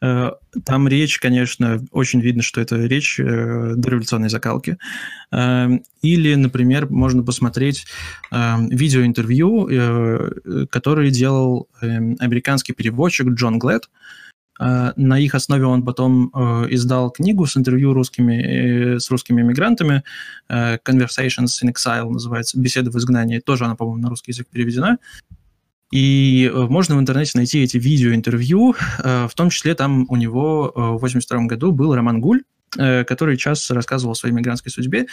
Э, там речь, конечно, очень видно, что это речь э, дореволюционной закалки. Э, или, например, можно посмотреть э, видеоинтервью, э, которое делал э, американский переводчик Джон Глэд. На их основе он потом издал книгу с интервью русскими, с русскими иммигрантами, Conversations in Exile называется, «Беседы в изгнании». Тоже она, по-моему, на русский язык переведена. И можно в интернете найти эти видеоинтервью, в том числе там у него в 1982 году был Роман Гуль, Э, который часто рассказывал о своей мигрантской судьбе.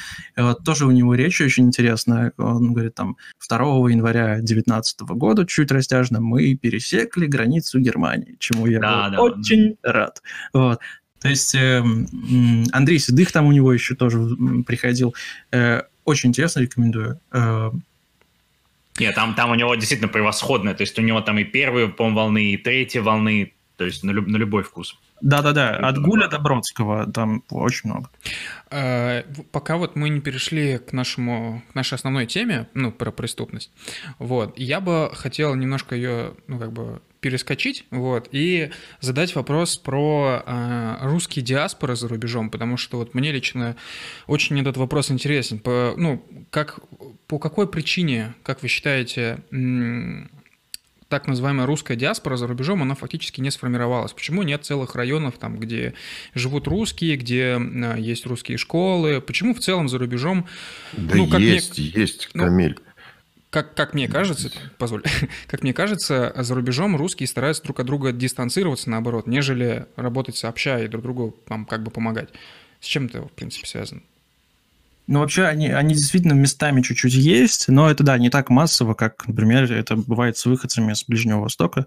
Тоже у него речь очень интересная. Он говорит, там, 2 января 2019 года, чуть растяжно, мы пересекли границу Германии, чему я да, был да, очень да. рад. Вот. То есть э, Андрей Седых там у него еще тоже приходил. Э, очень интересно, рекомендую. Нет, там, там у него действительно превосходное. То есть у него там и первые, по волны, и третьи волны. То есть на, люб, на любой вкус. Да-да-да, от Гуля до Бродского там очень много. Э, пока вот мы не перешли к, нашему, к нашей основной теме, ну, про преступность, вот, я бы хотел немножко ее, ну, как бы перескочить, вот, и задать вопрос про э, русские диаспоры за рубежом, потому что вот мне лично очень этот вопрос интересен. По, ну, как, по какой причине, как вы считаете, так называемая русская диаспора за рубежом, она фактически не сформировалась. Почему нет целых районов, там, где живут русские, где а, есть русские школы? Почему в целом за рубежом... Да ну, как есть, мне, есть, ну, Камиль. Как, как мне кажется, позволь, как мне кажется, за рубежом русские стараются друг от друга дистанцироваться, наоборот, нежели работать сообща и друг другу там, как бы помогать. С чем это, в принципе, связано? Ну, вообще, они, они действительно местами чуть-чуть есть, но это, да, не так массово, как, например, это бывает с выходцами с Ближнего Востока,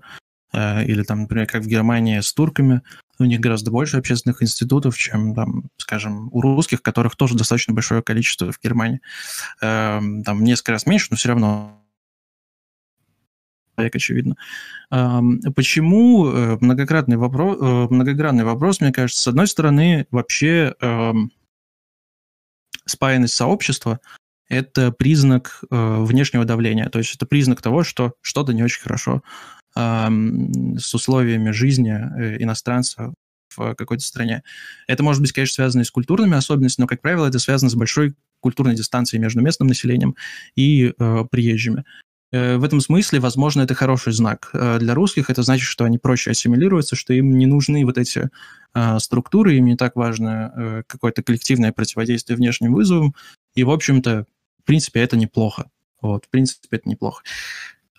или там, например, как в Германии с турками. У них гораздо больше общественных институтов, чем, там, скажем, у русских, которых тоже достаточно большое количество в Германии. Э, там несколько раз меньше, но все равно очевидно. Э, почему э, многократный вопрос, э, многогранный вопрос, мне кажется, с одной стороны, вообще эм, спаянность сообщества – это признак э, внешнего давления, то есть это признак того, что что-то не очень хорошо э, с условиями жизни э, иностранца в какой-то стране. Это может быть, конечно, связано и с культурными особенностями, но, как правило, это связано с большой культурной дистанцией между местным населением и э, приезжими. Э, в этом смысле, возможно, это хороший знак. Э, для русских это значит, что они проще ассимилируются, что им не нужны вот эти э, структуры, им не так важно какое-то коллективное противодействие внешним вызовам. И, в общем-то, в принципе, это неплохо. Вот, в принципе, это неплохо.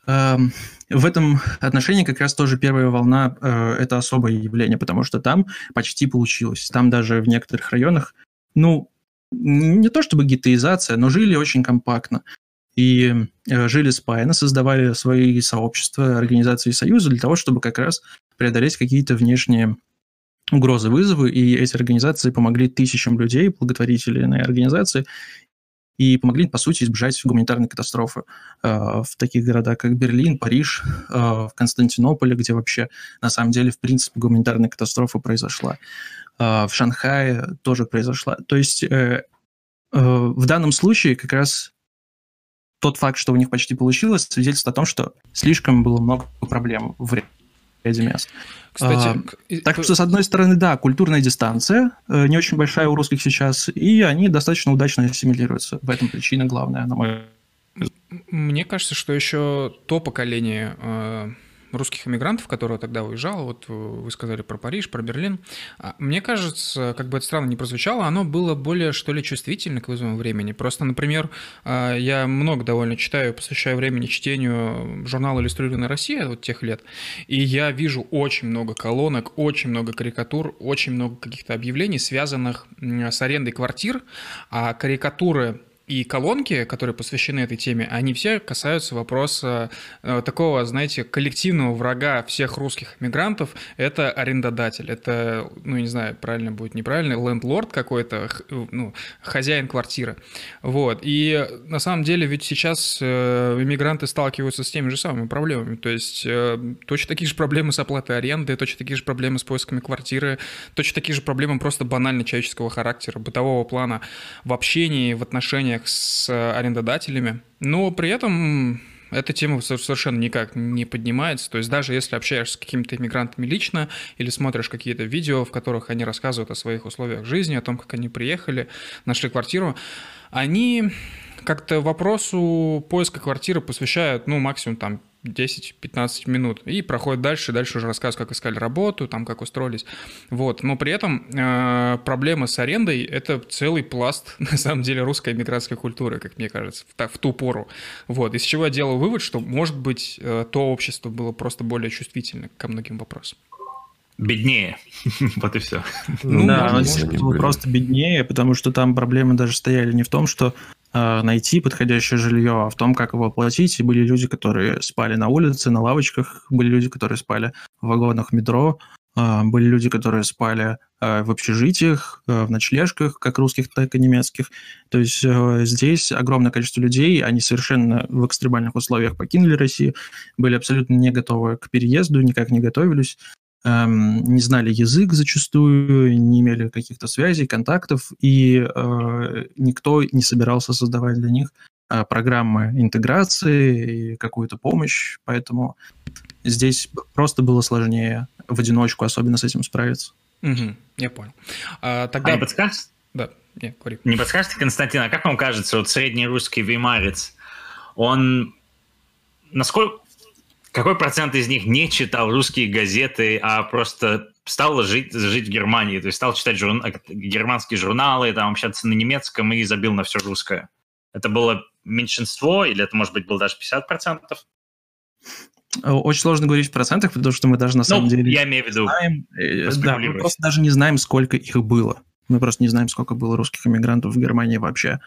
Эм, в этом отношении как раз тоже первая волна – это особое явление, потому что там почти получилось. Там даже в некоторых районах, ну, не то чтобы гетеизация, но жили очень компактно. И э, жили спайно, создавали свои сообщества, организации и союзы для того, чтобы как раз преодолеть какие-то внешние угрозы, вызовы, и эти организации помогли тысячам людей, благотворительные организации, и помогли, по сути, избежать гуманитарной катастрофы э, в таких городах, как Берлин, Париж, э, в Константинополе, где вообще, на самом деле, в принципе, гуманитарная катастрофа произошла. Э, в Шанхае тоже произошла. То есть в данном случае как раз тот факт, что у них почти получилось, свидетельствует о том, что слишком было много проблем в ряде мест. Кстати, а, так что, с одной стороны, да, культурная дистанция э, не очень большая у русских сейчас, и они достаточно удачно ассимилируются. В этом причина главная, на мой взгляд. Мне кажется, что еще то поколение э, русских иммигрантов, которые тогда уезжало, вот вы сказали про Париж, про Берлин, а, мне кажется, как бы это странно не прозвучало, оно было более, что ли, чувствительно к вызовам времени. Просто, например, а, я много довольно читаю, посвящаю времени чтению журнала «Иллюстрированная Россия» вот тех лет, и я вижу очень много колонок, очень много карикатур, очень много каких-то объявлений, связанных с арендой квартир, а карикатуры и колонки, которые посвящены этой теме, они все касаются вопроса э, такого, знаете, коллективного врага всех русских мигрантов. Это арендодатель, это, ну, не знаю, правильно будет, неправильно, лендлорд какой-то, ну, хозяин квартиры. Вот. И на самом деле ведь сейчас э, иммигранты сталкиваются с теми же самыми проблемами. То есть э, точно такие же проблемы с оплатой аренды, точно такие же проблемы с поисками квартиры, точно такие же проблемы просто банально человеческого характера, бытового плана в общении, в отношениях отношениях с арендодателями, но при этом эта тема совершенно никак не поднимается. То есть даже если общаешься с какими-то иммигрантами лично или смотришь какие-то видео, в которых они рассказывают о своих условиях жизни, о том, как они приехали, нашли квартиру, они как-то вопросу поиска квартиры посвящают, ну, максимум там 10-15 минут. И проходит дальше, дальше уже рассказывают, как искали работу, там, как устроились. Вот. Но при этом э, проблема с арендой – это целый пласт, на самом деле, русской эмигрантской культуры, как мне кажется, в, в ту пору. Вот. Из чего я делал вывод, что, может быть, э, то общество было просто более чувствительно ко многим вопросам. Беднее. вот и все. Ну, да, оно просто беднее, потому что там проблемы даже стояли не в том, что найти подходящее жилье, а в том, как его оплатить. И были люди, которые спали на улице, на лавочках, были люди, которые спали в вагонах метро, э, были люди, которые спали э, в общежитиях, в ночлежках, как русских, так и немецких. То есть здесь огромное количество людей, они совершенно в экстремальных условиях покинули Россию, были абсолютно не готовы к переезду, никак не готовились эм, не знали язык зачастую, не имели каких-то связей, контактов, и э, никто не собирался создавать для них э, программы интеграции и какую-то помощь, поэтому здесь просто было сложнее в одиночку особенно с этим справиться. Угу, я понял. А, тогда... А не подскажете? Да, не, говори. Не подскажете, Константин, а как вам кажется, вот средний русский веймарец, он насколько какой процент из них не читал русские газеты, а просто стал жить, жить в Германии, то есть стал читать журна... германские журналы, там, общаться на немецком и забил на все русское? Это было меньшинство или это, может быть, было даже 50%? Очень сложно говорить в процентах, потому что мы даже на самом ну, деле... я имею в виду знаем, э, Да, мы просто даже не знаем, сколько их было. Мы просто не знаем, сколько было русских иммигрантов в Германии вообще.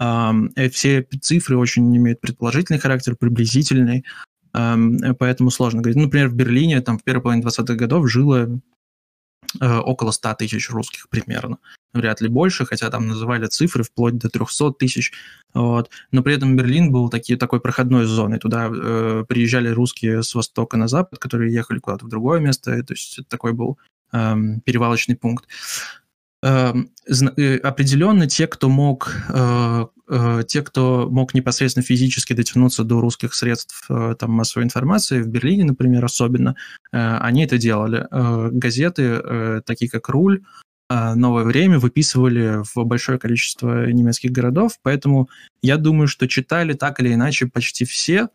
Э, все цифры очень имеют предположительный характер, приблизительный. Поэтому сложно говорить. Ну, например, в Берлине там в первой половине 20-х годов жило э, около 100 тысяч русских примерно. Вряд ли больше, хотя там называли цифры вплоть до 300 тысяч. Вот. Но при этом Берлин был таки, такой проходной зоной. Туда э, приезжали русские с востока на запад, которые ехали куда-то в другое место. То есть это такой был э, перевалочный пункт. Эм, э, определенно те, кто мог, э, те, кто мог непосредственно физически дотянуться до русских средств там, массовой информации, в Берлине, например, особенно, они это делали. Газеты, такие как «Руль», «Новое время» выписывали в большое количество немецких городов, поэтому я думаю, что читали так или иначе почти все.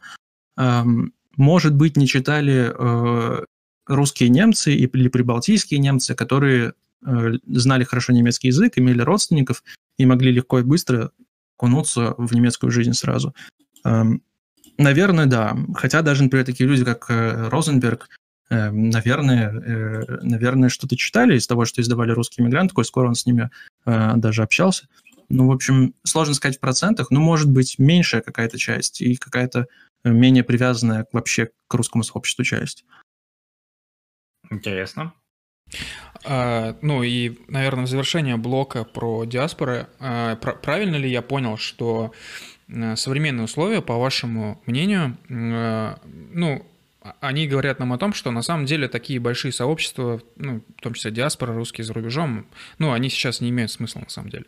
Эм, может быть, не читали русские немцы или прибалтийские немцы, которые Э, знали хорошо немецкий язык, имели родственников и могли легко и быстро окунуться в немецкую жизнь сразу. Эм, наверное, да. Хотя даже, например, такие люди, как э, Розенберг, э, наверное, наверное, что-то читали из того, что издавали русские мигранты, коль скоро он с ними даже общался. Ну, в общем, сложно сказать в процентах, но может быть меньшая какая-то часть и какая-то менее привязанная вообще к русскому сообществу часть. Интересно. А, ну и, наверное, в завершение блока про диаспоры, а, правильно ли я понял, что а, современные условия, по вашему мнению, ну, они говорят нам о том, что на самом деле такие большие сообщества, ну, в том числе диаспора, русские за рубежом, ну, они сейчас не имеют смысла на самом деле.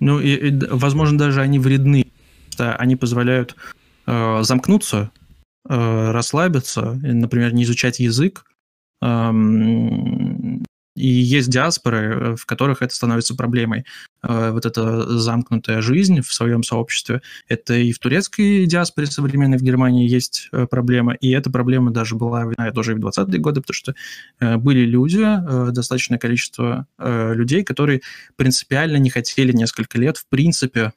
Ну, и, и возможно, даже они вредны. Они позволяют э, замкнуться, э, расслабиться, например, не изучать язык, и есть диаспоры, э, в которых это становится проблемой. Э, вот эта замкнутая жизнь в своем сообществе. Это и в турецкой диаспоре современной в Германии есть э, проблема. И эта проблема даже была видна тоже и в 20-е годы, потому что были люди, достаточное количество людей, которые принципиально не хотели несколько лет в принципе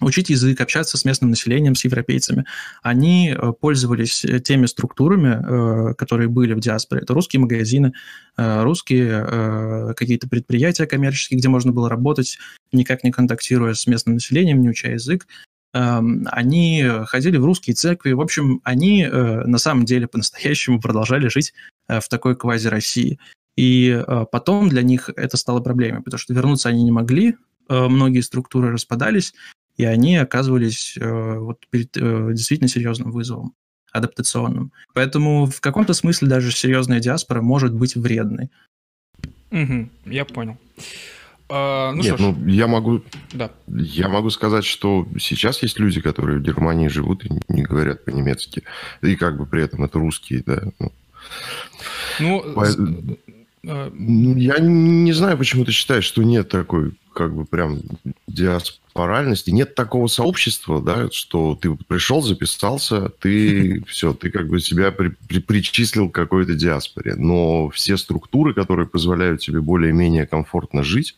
учить язык, общаться с местным населением, с европейцами. Они э, пользовались э, теми структурами, э, которые были в диаспоре. Это русские магазины, русские какие-то предприятия коммерческие, где можно было работать, никак не контактируя с местным населением, не уча язык. Эм, они ходили в русские церкви. В общем, они на самом деле по-настоящему продолжали жить в такой квази-России. И потом для них это стало проблемой, потому что вернуться они не могли, многие структуры распадались, и они оказывались э, вот перед э, действительно серьезным вызовом адаптационным. Поэтому в каком-то смысле даже серьезная диаспора может быть вредной. Угу, я понял. А, ну, Нет, ну я могу, да. я могу сказать, что сейчас есть люди, которые в Германии живут и не говорят по-немецки, и как бы при этом это русские, да. Ну, ну По... А, я не знаю, почему ты считаешь, что нет такой, как бы прям диаспоральности, нет такого сообщества, да, что ты пришел, записался, ты все, ты как бы себя при, при, причислил к какой-то диаспоре. Но все структуры, которые позволяют тебе более-менее комфортно жить,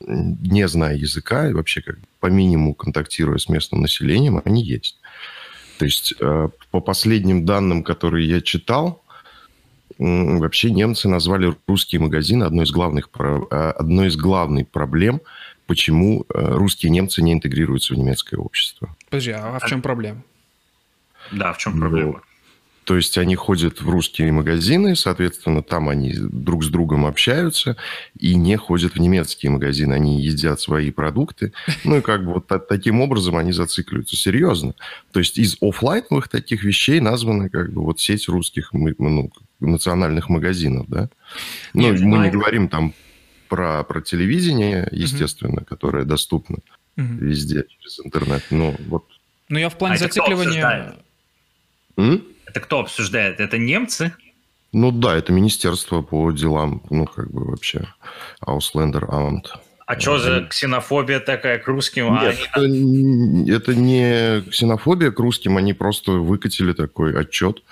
не зная языка и вообще как по минимуму контактируя с местным населением, они есть. То есть э, по последним данным, которые я читал, вообще немцы назвали русские магазины одной из главных, а, одной из главных проблем, почему э, русские немцы не интегрируются в немецкое общество. Подожди, а в чем проблема? Да, в чем проблема? Ну, то есть они ходят в русские магазины, соответственно, там они друг с другом общаются и не ходят в немецкие магазины. Они едят свои продукты. Ну и как бы вот таким образом они зацикливаются. Серьезно. То есть из офлайновых таких вещей названы как бы вот сеть русских ну, национальных магазинов, да? Ну, Нет, мы не говорим там про, про телевидение, естественно, угу. которое доступно угу. везде через интернет. Но вот... Ну, я в плане а зацикливания... М? Это кто обсуждает? Это немцы? Ну да, это министерство по делам, ну как бы вообще, Ausländer Amt. А что за ксенофобия такая к русским? Нет, а они... это, это не ксенофобия к русским, они просто выкатили такой отчет.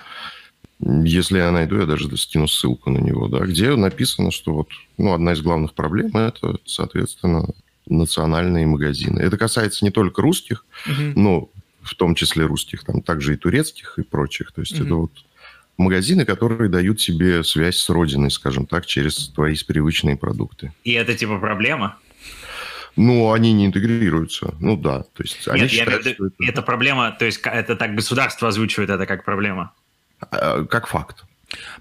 Если я найду, я даже скину ссылку на него, да, где написано, что вот, ну, одна из главных проблем это, соответственно, национальные магазины. Это касается не только русских, угу. но в том числе русских, там также и турецких и прочих. То есть угу. это вот магазины, которые дают себе связь с родиной, скажем так, через твои привычные продукты. И это типа проблема? Ну, они не интегрируются. Ну да, то есть они Нет, считают, я, что это... это проблема, то есть это так государство озвучивает это как проблема. Э, как факт.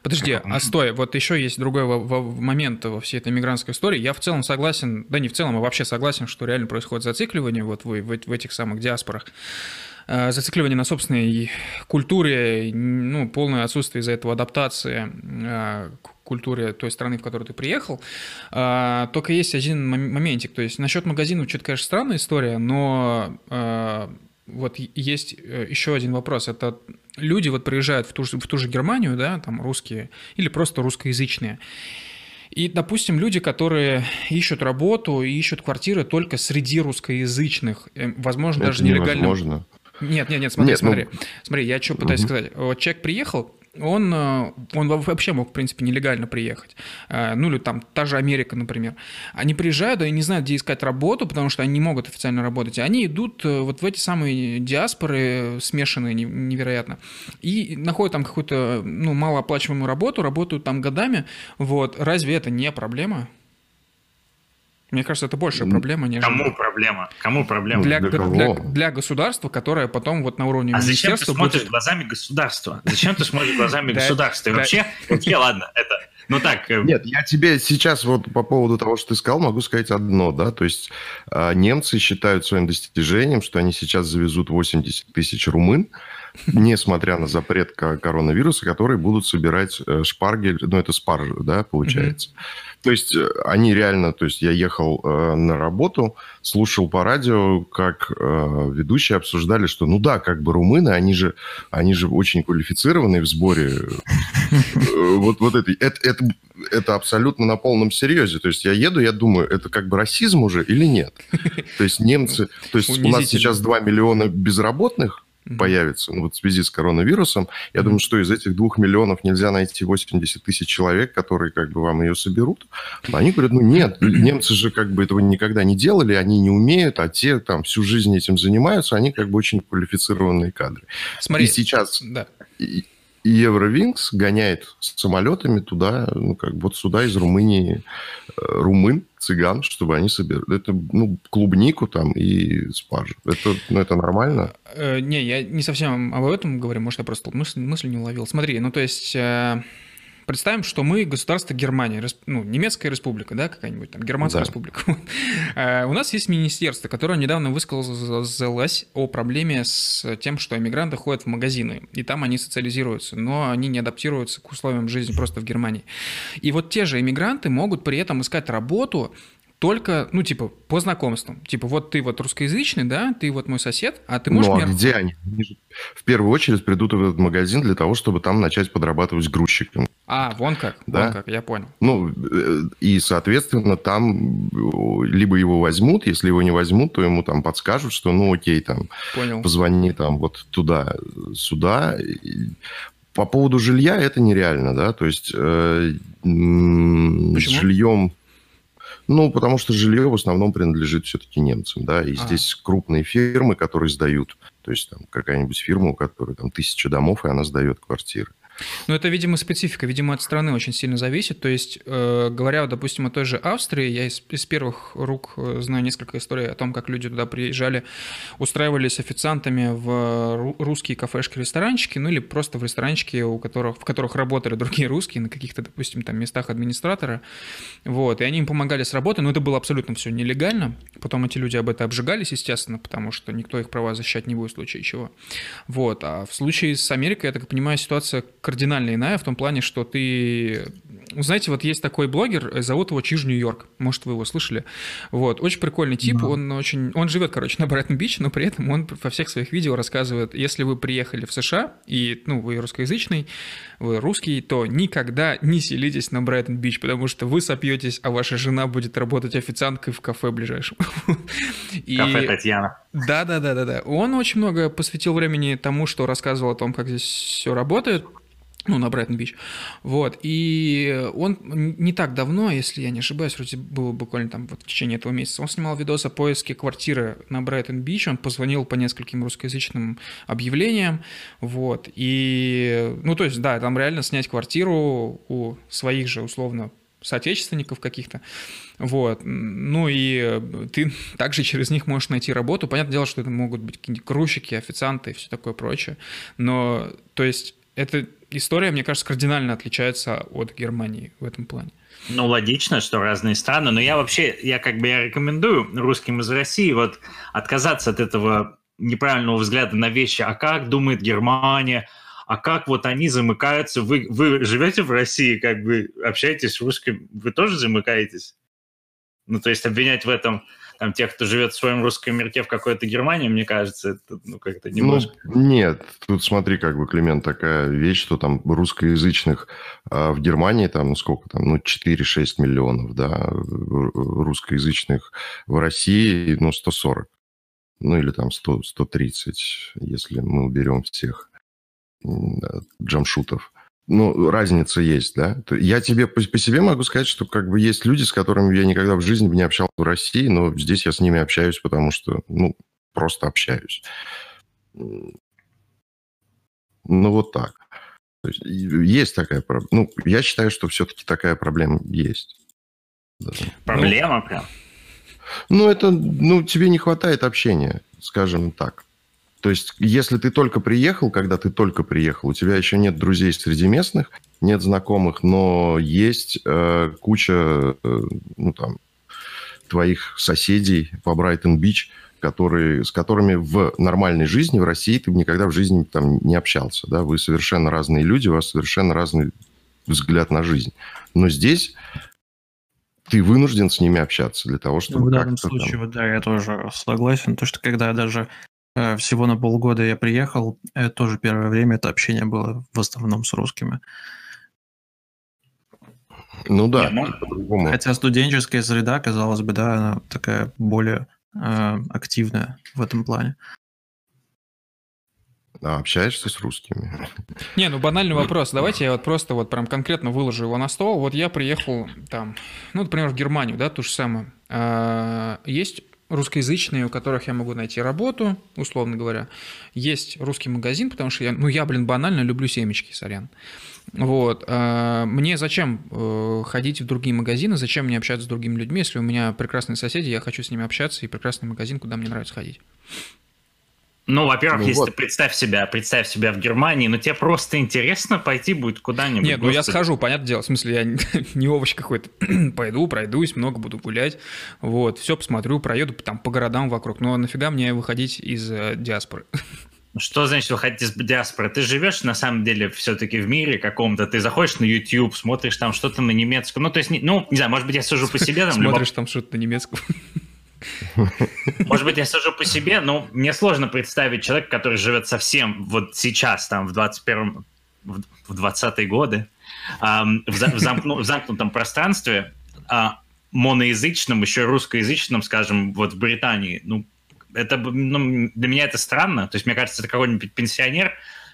Подожди, а стой, вот еще есть другой момент во всей этой мигрантской истории. Я в целом согласен, да не в целом, а вообще согласен, что реально происходит зацикливание вот в, в, в этих самых диаспорах. Э, зацикливание на собственной культуре, ну, полное отсутствие из-за этого адаптации э, к культуре той страны, в которую ты приехал. Только есть один моментик, то есть насчет магазинов что-то, конечно, странная история, но вот есть еще один вопрос. Это люди вот приезжают в ту, же, в ту же Германию, да, там русские или просто русскоязычные, и, допустим, люди, которые ищут работу и ищут квартиры только среди русскоязычных, э, возможно, Это даже нелегально. Невозможно. Нет, нет, нет, смотри, нет, смотри. Ну... Смотри, я что пытаюсь угу. сказать. Вот человек приехал, он, э, он вообще мог, в принципе, нелегально приехать. Э, ну, или там та же Америка, например. Они приезжают, и не знают, где искать работу, потому что они не могут официально работать. Они идут э, вот в эти самые диаспоры, смешанные невероятно, и находят там какую-то, ну, малооплачиваемую работу, работают там годами. Вот. Разве это не проблема? Мне кажется, это большая проблема, нежели... Кому проблема? Кому проблема? Для, для, для, для государства, которое потом вот на уровне а зачем ты смотришь будет... глазами государства? Зачем ты смотришь глазами государства? Вообще, вообще, ладно, это... Ну так... Э, Нет, я тебе сейчас вот по поводу того, что ты сказал, могу сказать одно, да, то есть а, немцы считают своим достижением, что они сейчас завезут 80 тысяч румын, несмотря на запрет коронавируса, которые будут собирать э, шпаргель, ну это спаржа, да, получается. Mm-hmm. То есть э, они реально, то есть я ехал э, на работу, слушал по радио, как э, ведущие обсуждали, что ну да, как бы румыны, они же, они же очень квалифицированные в сборе э, вот, вот этой. Это, это, это абсолютно на полном серьезе. То есть я еду, я думаю, это как бы расизм уже или нет? То есть немцы, то есть у нас сейчас 2 миллиона безработных, появится ну, вот в связи с коронавирусом. Я думаю, что из этих двух миллионов нельзя найти 80 тысяч человек, которые как бы вам ее соберут. Они говорят, ну нет, немцы же как бы этого никогда не делали, они не умеют, а те там всю жизнь этим занимаются, они как бы очень квалифицированные кадры. Смотри, и сейчас... Да. Евровинкс гоняет самолетами туда, ну, как вот сюда из Румынии э, румын, цыган, чтобы они собирали. Это, ну, клубнику там и спаржу. Это, ну, это нормально? Э, не, я не совсем об этом говорю, может, я просто мысль, мысль не уловил. Смотри, ну, то есть... Э Представим, что мы государство Германии, ну, немецкая республика, да, какая-нибудь там, германская да. республика. Э, у нас есть министерство, которое недавно высказалось о проблеме с тем, что иммигранты ходят в магазины, и там они социализируются, но они не адаптируются к условиям жизни просто в Германии. И вот те же иммигранты могут при этом искать работу только, ну, типа, по знакомствам. Типа, вот ты вот русскоязычный, да, ты вот мой сосед, а ты Ну, можешь а мне... где они? Они же В первую очередь придут в этот магазин для того, чтобы там начать подрабатывать грузчиком. А, вон как, Да. вон как, я понял. Ну, э, и, соответственно, там либо его возьмут, если его не возьмут, то ему там подскажут, что, ну, окей, там, Понял. позвони там вот туда, сюда. По поводу жилья это нереально, да, то есть э, с жильем... Ну, потому что жилье в основном принадлежит все-таки немцам, да, и А. здесь крупные фирмы, которые сдают, то есть там какая-нибудь фирма, у которой там тысяча домов, и она сдает квартиры. Ну, это, видимо, специфика, видимо, от страны очень сильно зависит. То есть, э, говоря, допустим, о той же Австрии, я из, из первых рук э, знаю несколько историй о том, как люди туда приезжали, устраивались официантами в ру- русские кафешки, ресторанчики, ну или просто в ресторанчики, у которых, в которых работали другие русские, на каких-то, допустим, там местах администратора. Вот, и они им помогали с работой, но это было абсолютно все нелегально. Потом эти люди об этом обжигались, естественно, потому что никто их права защищать не будет в случае чего. Вот. А в случае с Америкой, я так понимаю, ситуация кардинально иная в том плане, что ты... Ну, Знаете, вот есть такой блогер, э, зовут его Чиж Нью-Йорк. Может, вы его слышали. Вот. Очень прикольный тип. Да. Он очень... Он живет, короче, на Брайтон-Бич, но при этом он во всех своих видео рассказывает, если вы приехали в США, и, ну, вы русскоязычный, вы русский, то никогда не селитесь на Брайтон-Бич, потому что вы сопьетесь, а ваша жена будет работать официанткой в кафе ближайшем. И- Кафе Татьяна. да, да, да, да, да. Он очень много посвятил времени тому, что рассказывал о том, как здесь все работает. Ну, на Брайтон-Бич. Вот. И он не так давно, если я не ошибаюсь, вроде было буквально там вот в течение этого месяца, он снимал видос о поиске квартиры на Брайтон-Бич. Он позвонил по нескольким русскоязычным объявлениям. Вот. И, ну, то есть, да, там реально снять квартиру у своих же, условно, соотечественников каких-то. Вот. Ну и ты также через них можешь найти работу. Понятное дело, что это могут быть какие-нибудь грузчики, официанты и все такое прочее. Но, то есть, эта история, мне кажется, кардинально отличается от Германии в этом плане. Ну, логично, что разные страны, но я вообще, я как бы я рекомендую русским из России вот отказаться от этого неправильного взгляда на вещи, а как думает Германия, а как вот они замыкаются, вы, вы живете в России, как бы общаетесь с русским, вы тоже замыкаетесь? Ну, то есть обвинять в этом там, тех, кто живет в своем русском мирке в какой-то Германии, мне кажется, это ну, как-то немножко... Ну, нет, тут смотри, как бы, Климент, такая вещь, что там русскоязычных а в Германии там ну, сколько там, ну, 4-6 миллионов, да, русскоязычных в России, ну, 140. Ну, или там 100, 130, если мы уберем всех да, джамшутов. Ну, разница есть, да. Я тебе по, по себе могу сказать, что как бы есть люди, с которыми я никогда в жизни бы не общался в России, но здесь я с ними общаюсь, потому что, ну, просто общаюсь. Ну, вот так. То есть, есть такая проблема. Ну, я считаю, что все-таки такая проблема есть. Да. Проблема прям. Ну, это, ну, тебе не хватает общения, скажем так. То есть, если ты только приехал, когда ты только приехал, у тебя еще нет друзей среди местных, нет знакомых, но есть э, куча, э, ну, там, твоих соседей по Брайтон-Бич, которые, с которыми в нормальной жизни в России ты бы никогда в жизни там не общался, да, вы совершенно разные люди, у вас совершенно разный взгляд на жизнь. Но здесь ты вынужден с ними общаться для того, чтобы Ну, в данном там- случае, вот, да, я тоже согласен. То, что когда даже всего на полгода я приехал, э, тоже первое время это общение было в основном с русскими. Ну да, Не, ну. Хотя студенческая среда, казалось бы, да, она такая более э, активная в этом плане. А, общаешься с русскими. Не, ну банальный вопрос. Давайте я вот просто вот прям конкретно выложу его на стол. Вот я приехал там, ну, например, в Германию, да, ту же самую. А, Есть русскоязычные, у которых я могу найти работу, условно говоря. Есть русский магазин, потому что я, ну, я, блин, банально люблю семечки, сорян. Вот. а, Мне зачем э, ходить в другие магазины, зачем мне общаться с другими людьми, если у меня прекрасные соседи, я хочу с ними общаться, и прекрасный магазин, куда мне нравится ходить. Ну, во-первых, Ну если вот. ты представь себя, представь себя в Германии, но тебе просто интересно пойти будет куда-нибудь. Нет, ну я схожу, понятное дело. В смысле, я не- не овощ какой-то. Пойду, пройдусь, много буду гулять. Вот, все посмотрю, проеду там по городам вокруг. Но нафига мне выходить из э, диаспоры? Что значит выходить из диаспоры? Ты живешь на самом деле все-таки в мире каком-то, ты заходишь на YouTube, смотришь там что-то на немецком, ну то есть, ну не знаю, может быть я сужу по себе. Там, Смотришь там что-то на немецком. Может быть, я сужу по себе, но мне сложно представить человека, который живет совсем вот сейчас, там, в 21 в 20-е годы, в, замкну, в замкнутом пространстве, а моноязычном, еще русскоязычном, скажем, вот в Британии, ну, это, ну, для меня это странно. То есть, мне кажется, это какой-нибудь пенсионер,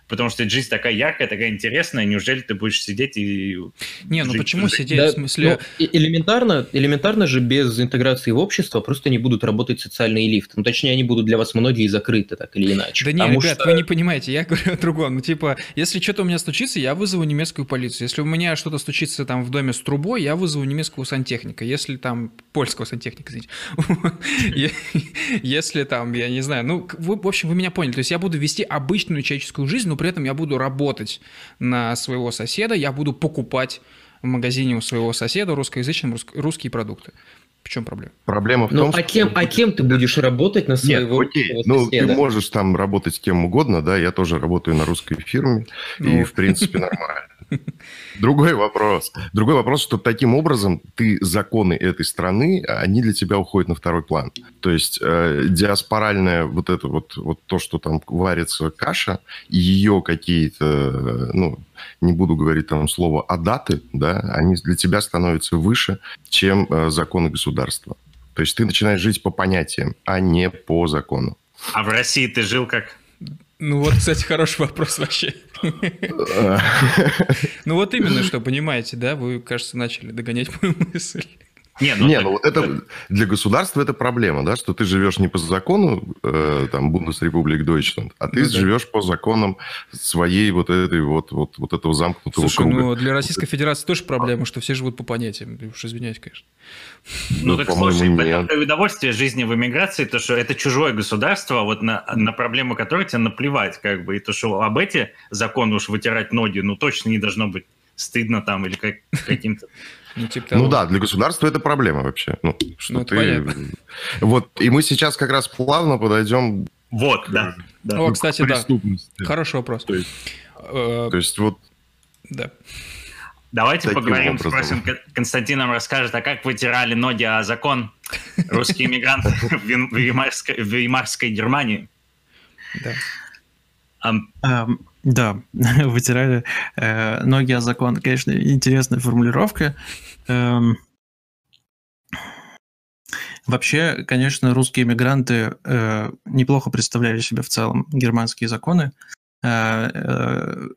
потому что жизнь такая яркая, такая интересная, неужели ты будешь сидеть и... Не, ну почему сидеть, да, в смысле... Ну, элементарно, элементарно же без интеграции в общество просто не будут работать социальные лифты. Ну, точнее, они будут для вас многие закрыты, так или иначе. Да не, ребят, что... вы не понимаете, я говорю о другом. Ну, типа, если что-то у меня стучится, я вызову немецкую полицию. Если у меня что-то стучится там в доме с трубой, я вызову немецкого сантехника. Если там... Польского сантехника, извините. Если там, я не знаю, ну, в общем, вы меня поняли. То есть я буду вести обычную человеческую жизнь, но при этом я буду работать на своего соседа, я буду покупать в магазине у своего соседа русскоязычным русские продукты. В чем проблема? Проблема в ну, том, а кем, что... а кем ты будешь работать на своего Нет, окей. Ну, ты можешь там работать кем угодно, да, я тоже работаю на русской фирме, ну. и, в принципе, нормально. Другой вопрос. Другой вопрос, что таким образом ты законы этой страны, они для тебя уходят на второй план. То есть э, диаспоральное вот это вот, вот то, что там варится каша, и ее какие-то, э, ну, не буду говорить там слово адаты, да, они для тебя становятся выше, чем э, законы государства. То есть ты начинаешь жить по понятиям, а не по закону. А в России ты жил как? Ну вот, кстати, хороший вопрос вообще. Ну вот именно что, понимаете, да? Вы, кажется, начали догонять мою мысль. Не, ну, не, ну вот это для государства это проблема, да, что ты живешь не по закону э, там Бундесрепублик Deutschland, а ты ну, да. живешь по законам своей вот этой вот вот вот этого замкнутого Слушай, круга. ну для Российской Федерации тоже проблема, что все живут по понятиям. Уж извиняюсь, конечно. Ну, ну так слушай, нет. удовольствие жизни в эмиграции, то что это чужое государство, вот на на проблему которой тебе наплевать, как бы, и то что об эти законы уж вытирать ноги, ну точно не должно быть стыдно там или как, каким-то ну, типа ну да, для государства это проблема вообще. Ну, что ну, ты... Вот, и мы сейчас как раз плавно подойдем... Вот, да. да. О, кстати, да. Хороший вопрос. То есть, э... то есть вот... Да. Давайте Таким поговорим, образом. спросим, Константин нам расскажет, а как вытирали ноги о закон русские иммигранты в Веймарской Германии? Да. Да, вытирали э, ноги о закон. Конечно, интересная формулировка. Эм, вообще, конечно, русские мигранты э, неплохо представляли себе в целом германские законы. Э, э,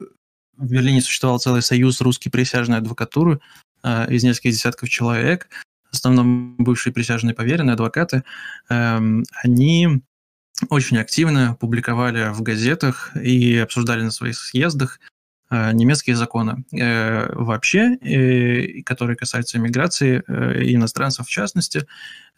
в Берлине существовал целый союз русской присяжной адвокатуры э, из нескольких десятков человек, в основном бывшие присяжные поверенные адвокаты. Э, они очень активно публиковали в газетах и обсуждали на своих съездах э, немецкие законы э, вообще, э, которые касаются иммиграции и иностранцев в частности.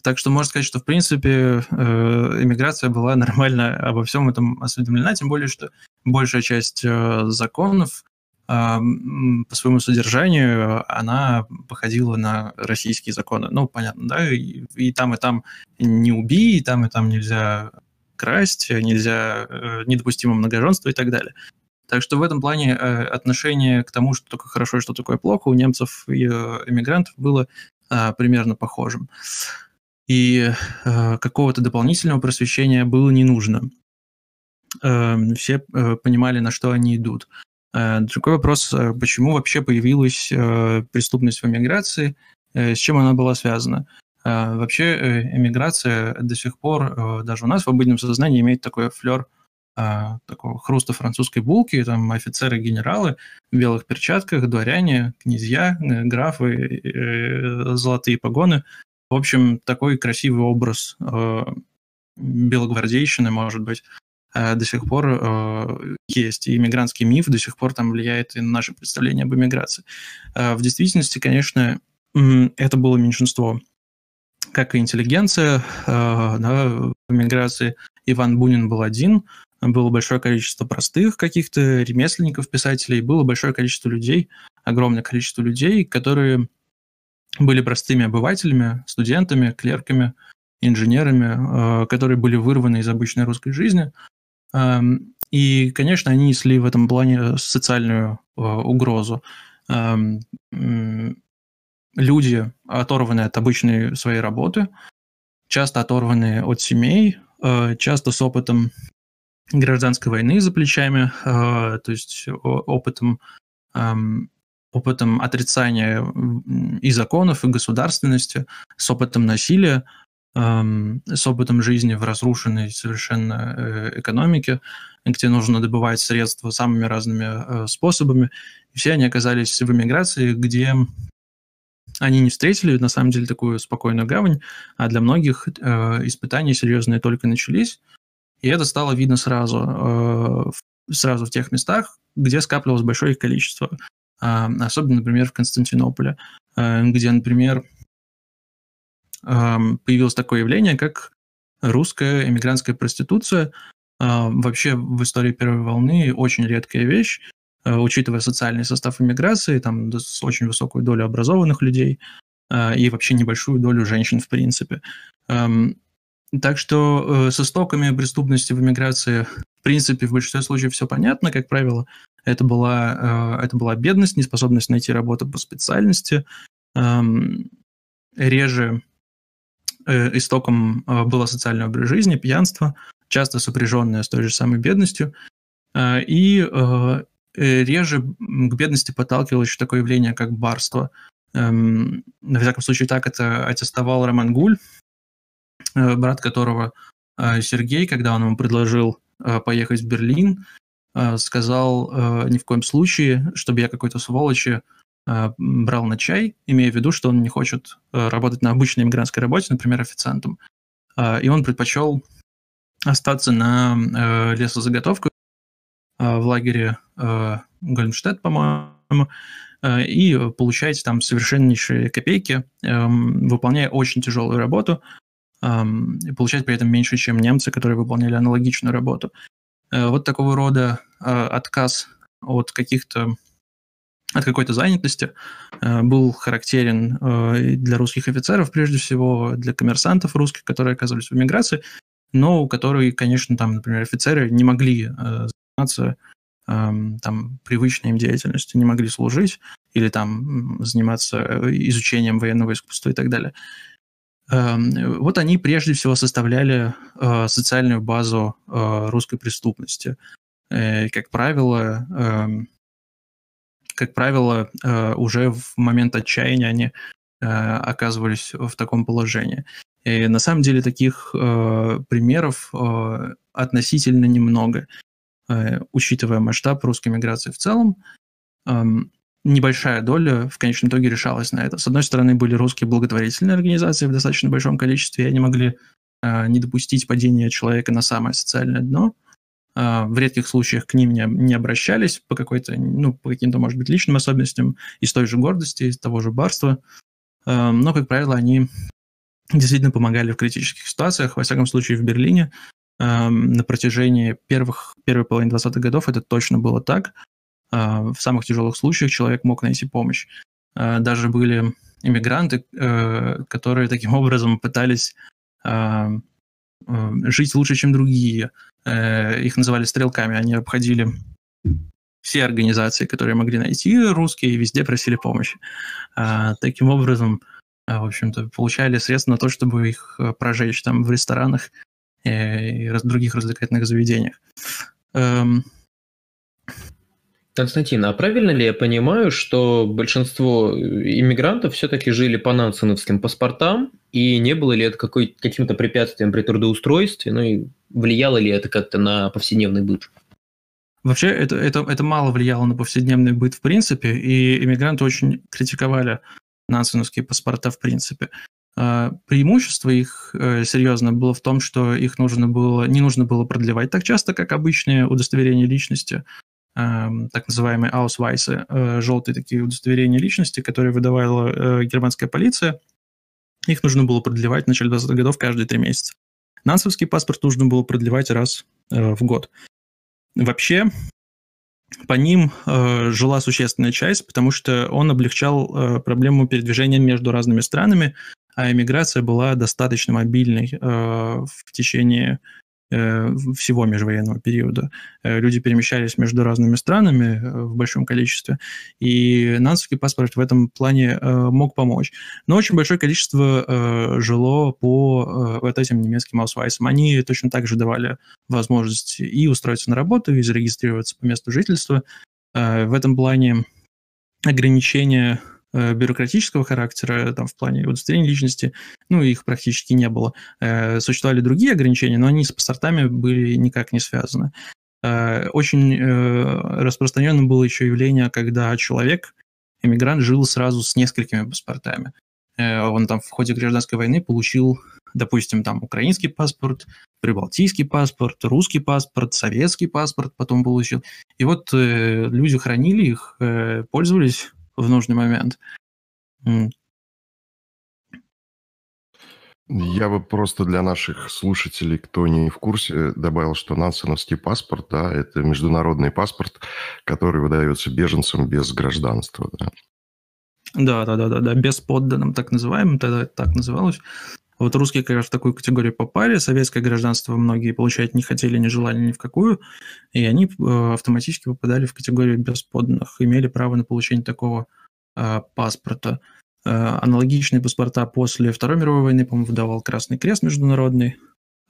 Так что можно сказать, что в принципе иммиграция была нормально обо всем этом осведомлена, тем более, что большая часть законов по своему содержанию она походила на российские законы. Ну, понятно, да, и, и там, и там не убей, и там, и там нельзя красть, нельзя, э, недопустимо многоженство и так далее. Так что в этом плане э, отношение к тому, что такое хорошо и что такое плохо, у немцев и э, эмигрантов было примерно похожим. И какого-то дополнительного просвещения было не нужно. Все понимали, на что они идут. Другой вопрос, почему вообще появилась преступность в эмиграции, с чем она была связана. А, вообще э, эмиграция до сих пор э, даже у нас в обыденном сознании имеет такой флер а, такого хруста французской булки, там офицеры, генералы в белых перчатках, дворяне, князья, э, графы, золотые погоны. В общем, такой красивый образ белогвардейщины, может быть, до сих пор есть. И иммигрантский миф до сих пор там влияет и на наше представление об иммиграции. В действительности, конечно, это было меньшинство как и интеллигенция, э, да, в эмиграции Иван Бунин был один, было большое количество простых каких-то ремесленников, писателей, было большое количество людей, огромное количество людей, которые были простыми обывателями, студентами, клерками, инженерами, э, которые были вырваны из обычной русской жизни Эм, и, конечно, они несли в этом плане социальную э, угрозу. Люди, оторванные от обычной своей работы, часто оторванные от семей, э, часто с опытом гражданской войны за плечами, э, то есть опытом, эм, опытом отрицания и законов, и государственности, с опытом насилия, эм, с опытом жизни в разрушенной совершенно э, экономике, где нужно добывать средства самыми разными способами. Все они оказались в эмиграции, где они не встретили, на самом деле, такую спокойную гавань, а для многих э, испытания серьезные только начались, и это стало видно сразу, э, сразу в тех местах, где скапливалось большое их количество. Э, особенно, например, в Константинополе, э, где, например, э, появилось такое явление, как русская эмигрантская проституция. Э, вообще в истории первой волны очень редкая вещь, учитывая социальный состав иммиграции, там с очень высокую долю образованных людей э, и вообще небольшую долю женщин в принципе. Эм, так что э, с истоками преступности в иммиграции, в принципе, в большинстве случаев все понятно, как правило. Это была, это была бедность, неспособность найти работу по специальности. Эм, реже истоком было социальный образ жизни, пьянство, часто сопряженное с той же самой бедностью. И Э, реже к бедности подталкивало еще такое явление, как барство. Эм, на всяком случае, так это аттестовал Роман Гуль, э, брат которого э, Сергей, когда он ему предложил поехать в Берлин, сказал ни в коем случае, чтобы я какой-то сволочи брал на чай, имея в виду, что он не хочет работать на обычной иммигрантской работе, например, официантом. И он предпочел остаться на лесозаготовку Э, в лагере э, Гольмштадт, по-моему, э, и получаете там совершеннейшие копейки, эм, выполняя очень тяжелую работу, эм, и получать при этом меньше, чем немцы, которые выполняли аналогичную работу. Вот такого рода отказ от каких-то от какой-то занятости был характерен для русских офицеров, прежде всего для коммерсантов русских, которые оказывались в эмиграции, но у которых, конечно, там, например, офицеры не могли заниматься эм, там привычной им деятельностью, не могли служить или там заниматься э, изучением военного искусства и так далее. Эм, вот они прежде всего составляли э, социальную базу э, русской преступности. Как правило, эм, как правило, уже в момент отчаяния они оказывались в таком положении. И на самом деле таких примеров относительно немного. Э, учитывая масштаб русской миграции в целом, небольшая доля в конечном итоге решалась на это. С одной стороны, были русские благотворительные организации в достаточно большом количестве, и они могли э, не допустить падения человека на самое социальное дно. Э, в редких случаях к ним не, не обращались по какой-то, ну, по каким-то, может быть, личным особенностям, из той же гордости, из того же барства. Но, как правило, они действительно помогали в критических ситуациях. Во всяком случае, в Берлине на протяжении первых, первой половины 20-х годов это точно было так. Э, в самых тяжелых случаях человек мог найти помощь. Э, даже были иммигранты, э, которые таким образом пытались жить лучше, чем другие. Их называли стрелками. Они обходили все организации, которые могли найти русские, везде просили помощи. Таким образом, в общем-то, получали средства на то, чтобы их прожечь там в ресторанах и других развлекательных заведениях. Эм. Константин, а правильно ли я понимаю, что большинство иммигрантов все-таки жили по нансеновским паспортам, и не было ли это какой, каким-то препятствием при трудоустройстве, ну и влияло ли это как-то на повседневный быт? Вообще, это, это, это мало влияло на повседневный быт в принципе, и иммигранты очень критиковали нансеновские паспорта в принципе. А, преимущество их э, серьезно было в том, что их нужно было, не нужно было продлевать так часто, как обычные удостоверения личности, так называемые Ausweise, э, желтые такие удостоверения личности, которые выдавала э, германская полиция. Их нужно было продлевать в начале 20-х годов каждые три месяца. Нансовский паспорт нужно было продлевать раз в год. Вообще, по ним э, жила существенная часть, потому что он облегчал э, проблему передвижения между разными странами, а иммиграция была достаточно мобильной э, в течение э, всего межвоенного периода. Э, люди перемещались между разными странами в большом количестве, и нансовский паспорт в этом плане мог помочь. Но очень большое количество жило по вот этим немецким аусвайсам. Они точно так же давали возможность и устроиться на работу, и зарегистрироваться по месту жительства. В этом плане ограничения Э, бюрократического характера, там, в плане удостоверения личности, ну, их практически не было. Э, существовали другие ограничения, но они с паспортами были никак не связаны. Э, очень распространенным было еще явление, когда человек, иммигрант, жил сразу с несколькими паспортами. Он там в ходе гражданской войны получил, допустим, там украинский паспорт, прибалтийский паспорт, русский паспорт, советский паспорт потом получил. И вот люди хранили их, пользовались в нужный момент. Я бы просто для наших слушателей, кто не в курсе, добавил, что нансеновский паспорт, да, это международный паспорт, который выдается беженцам без гражданства, да. Да, да, да, да, да, без подданным, так называемым, тогда это так называлось. Вот русские как раз в такую категорию попали, советское гражданство многие получать не хотели, не желали ни в какую, и они э, автоматически попадали в категорию бесподданных, имели право на получение такого э, паспорта. Э, аналогичные паспорта после Второй мировой войны, по-моему, выдавал Красный Крест международный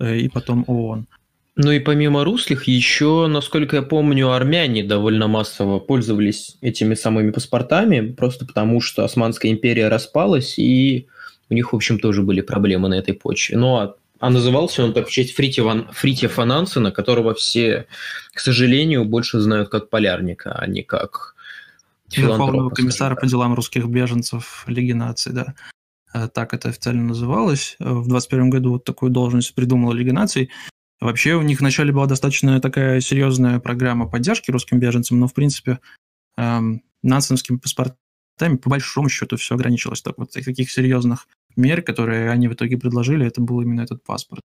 и потом ООН. Ну и помимо русских, еще, насколько я помню, армяне довольно массово пользовались этими самыми паспортами, просто потому что Османская империя распалась, и у них, в общем, тоже были проблемы на этой почве. Но ну, а, а назывался он так в честь Фритьева, Фритьева Нансена, которого все, к сожалению, больше знают как полярника, а не как Верховного комиссара по делам русских беженцев Лиги наций, да. Э, так это официально называлось. Э, в 21 году вот такую должность придумала Лига наций. Вообще у них вначале была достаточно такая серьезная программа поддержки русским беженцам, но в принципе эм, нансенскими паспортами по большому счету все ограничилось. Так вот таких серьезных мер, которые они в итоге предложили, это был именно этот паспорт.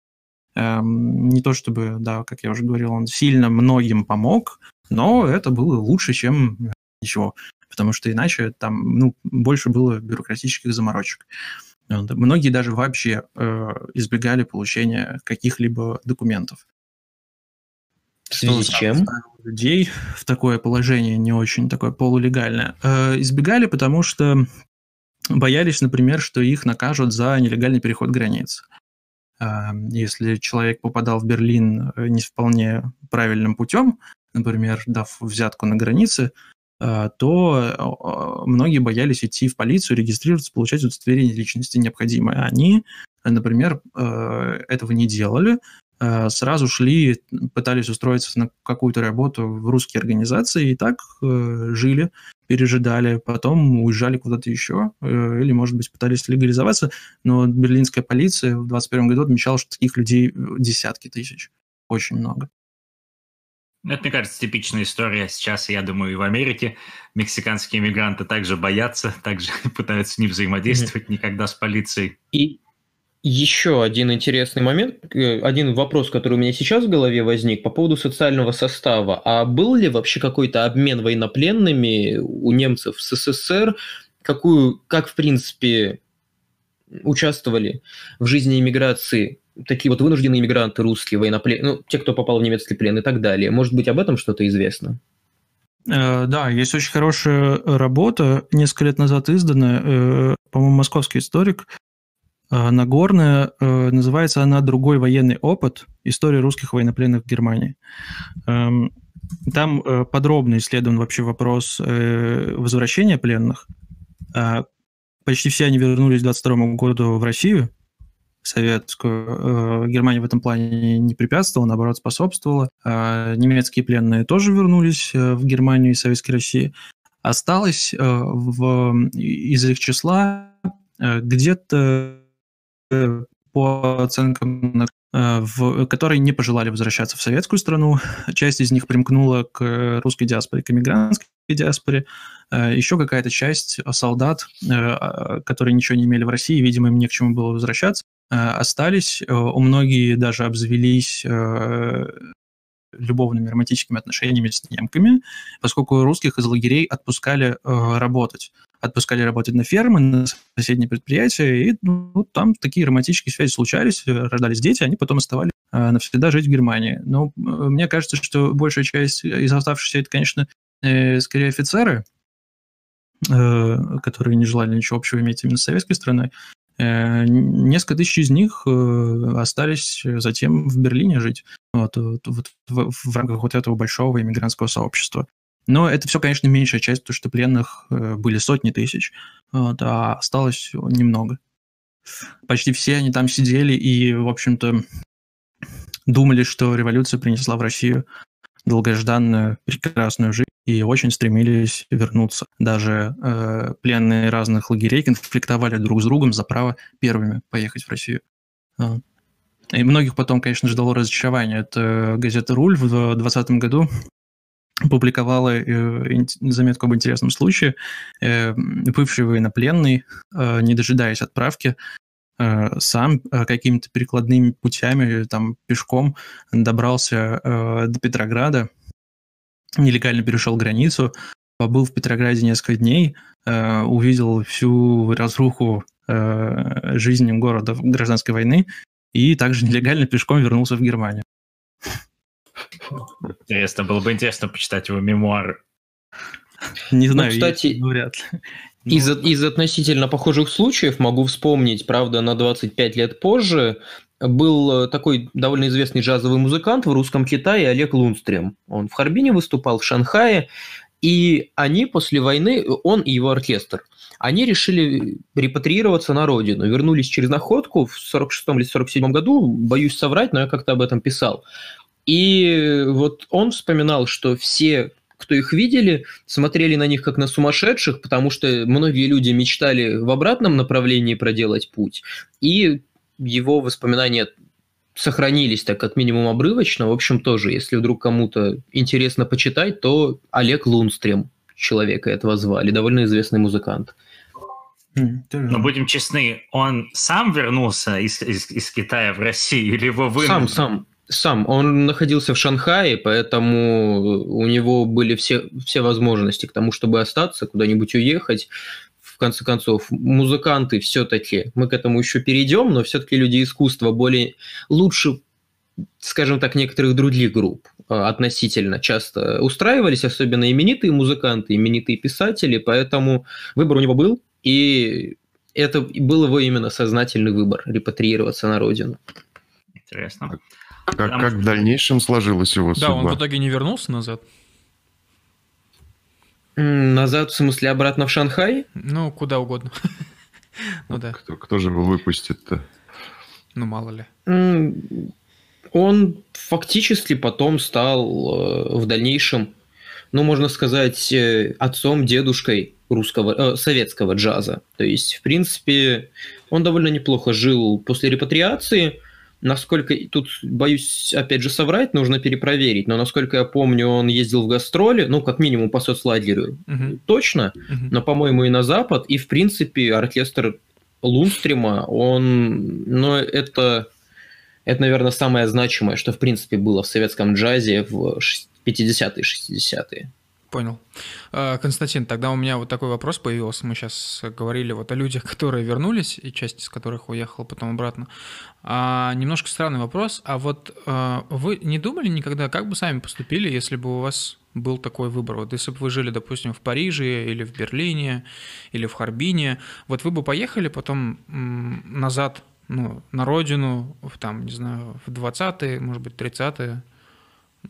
Эм, не то чтобы, да, как я уже говорил, он сильно многим помог, но это было лучше, чем ничего, потому что иначе там ну, больше было бюрократических заморочек. Многие даже вообще э, избегали получения каких-либо документов. В связи с чем? Людей в такое положение не очень такое полулегальное. Э, избегали, потому что боялись, например, что их накажут за нелегальный переход границ. Эм, если человек попадал в Берлин э, не вполне правильным путем, например, дав взятку на границе, э, то э, многие боялись идти в полицию, регистрироваться, получать удостоверение личности необходимое. Они, например, этого не делали, Э, сразу шли, пытались устроиться на какую-то работу в русские организации и так э, жили, пережидали, потом уезжали куда-то еще, э, или, может быть, пытались легализоваться, но берлинская полиция в 2021 году отмечала, что таких людей десятки тысяч, очень много. Ну, это, мне кажется, типичная история. Сейчас, я думаю, и в Америке мексиканские иммигранты также боятся, также пытаются не взаимодействовать mm-hmm. никогда с полицией. И еще один интересный момент, э, один вопрос, который у меня сейчас в голове возник по поводу социального состава. А был ли вообще какой-то обмен военнопленными у немцев в СССР? Какую, как, в принципе, участвовали в жизни иммиграции такие вот вынужденные иммигранты, русские, военнопленные, ну, те, кто попал в немецкий плен и так далее? Может быть, об этом что-то известно? Э, да, есть очень хорошая работа, несколько лет назад изданная, э, по-моему, московский историк Нагорная, э, называется она «Другой военный опыт. История русских военнопленных в Германии». Эм, там э, подробно исследован вообще вопрос э, возвращения пленных. А, почти все они вернулись к 22 году в Россию, советскую. Германия в этом плане не препятствовала, наоборот, способствовала. А, немецкие пленные тоже вернулись в Германию и Советской России. Осталось в, из их числа где-то по оценкам, э, в, которые не пожелали возвращаться в советскую страну. Часть из них примкнула к русской диаспоре, к эмигрантской диаспоре. Э, Еще какая-то часть солдат, э, а, которые ничего не имели в России, видимо, им не к чему было возвращаться, остались. У многих даже обзавелись любовными романтическими отношениями с немками, поскольку русских из лагерей отпускали работать отпускали работать на фермы, на соседние предприятия, и ну, там такие романтические связи случались, рождались дети, они потом оставались навсегда жить в Германии. Но мне кажется, что большая часть из оставшихся это, конечно, скорее офицеры, которые не желали ничего общего иметь именно с советской страной. Несколько тысяч из них остались затем в Берлине жить вот, вот, в, в рамках вот этого большого иммигрантского сообщества. Но это все, конечно, меньшая часть, потому что пленных были сотни тысяч, вот, а осталось немного. Почти все они там сидели и, в общем-то, думали, что революция принесла в Россию долгожданную прекрасную жизнь и очень стремились вернуться. Даже э, пленные разных лагерей конфликтовали друг с другом за право первыми поехать в Россию. И многих потом, конечно, ждало разочарование. Это газета «Руль» в 2020 году публиковала э, заметку об интересном случае. Э, бывший военнопленный, э, не дожидаясь отправки, сам какими-то перекладными путями, там, пешком добрался до Петрограда, нелегально перешел границу, побыл в Петрограде несколько дней, увидел всю разруху жизни города гражданской войны и также нелегально пешком вернулся в Германию. Интересно, было бы интересно почитать его мемуары. Не знаю, ну, кстати, вряд ли. Из, из относительно похожих случаев могу вспомнить, правда, на 25 лет позже, был э, такой довольно известный джазовый музыкант в русском Китае Олег Лунстрем. Он в Харбине выступал, в Шанхае, и они после войны, он и его оркестр, они решили репатриироваться на родину, вернулись через находку в 46 или 47 году, боюсь соврать, но я как-то об этом писал. И вот он вспоминал, что все, кто их видели, смотрели на них как на сумасшедших, потому что многие люди мечтали в обратном направлении проделать путь. И его воспоминания сохранились так как минимум обрывочно. В общем, тоже, если вдруг кому-то интересно почитать, то Олег Лунстрем человека этого звали, довольно известный музыкант. Но будем честны, он сам вернулся из, из, из Китая в Россию или его вынудили? Сам, сам. Сам, он находился в Шанхае, поэтому у него были все, все возможности к тому, чтобы остаться, куда-нибудь уехать. В конце концов, музыканты все-таки, мы к этому еще перейдем, но все-таки люди искусства более лучше, скажем так, некоторых других групп а, относительно часто устраивались, особенно именитые музыканты, именитые писатели, поэтому выбор у него был, и это был его именно сознательный выбор – репатриироваться на родину. Интересно. Как, как в дальнейшем сложилась его судьба? Да, он в итоге не вернулся назад? Назад, в смысле, обратно в Шанхай? Ну, куда угодно. ну да. Кто, кто же его выпустит-то? Ну, мало ли. Он фактически потом стал э, в дальнейшем, ну, можно сказать, э, отцом, дедушкой русского, э, советского джаза. То есть, в принципе, он довольно неплохо жил после репатриации – Насколько, тут боюсь, опять же, соврать, нужно перепроверить, но насколько я помню, он ездил в гастроли, ну, как минимум по соцлагерю, угу. точно, угу. но, по-моему, и на Запад, и, в принципе, оркестр Лунстрима, он, ну, это, это, наверное, самое значимое, что, в принципе, было в советском джазе в 50-е, 60-е. Понял. А, Константин, тогда у меня вот такой вопрос появился. Мы сейчас говорили вот о людях, которые вернулись, и часть из которых уехала потом обратно. А, немножко странный вопрос. А вот а, вы не думали никогда, как бы сами поступили, если бы у вас был такой выбор? Вот если бы вы жили, допустим, в Париже или в Берлине или в Харбине, вот вы бы поехали потом назад ну, на родину, в, там, не знаю, в 20-е, может быть, 30-е,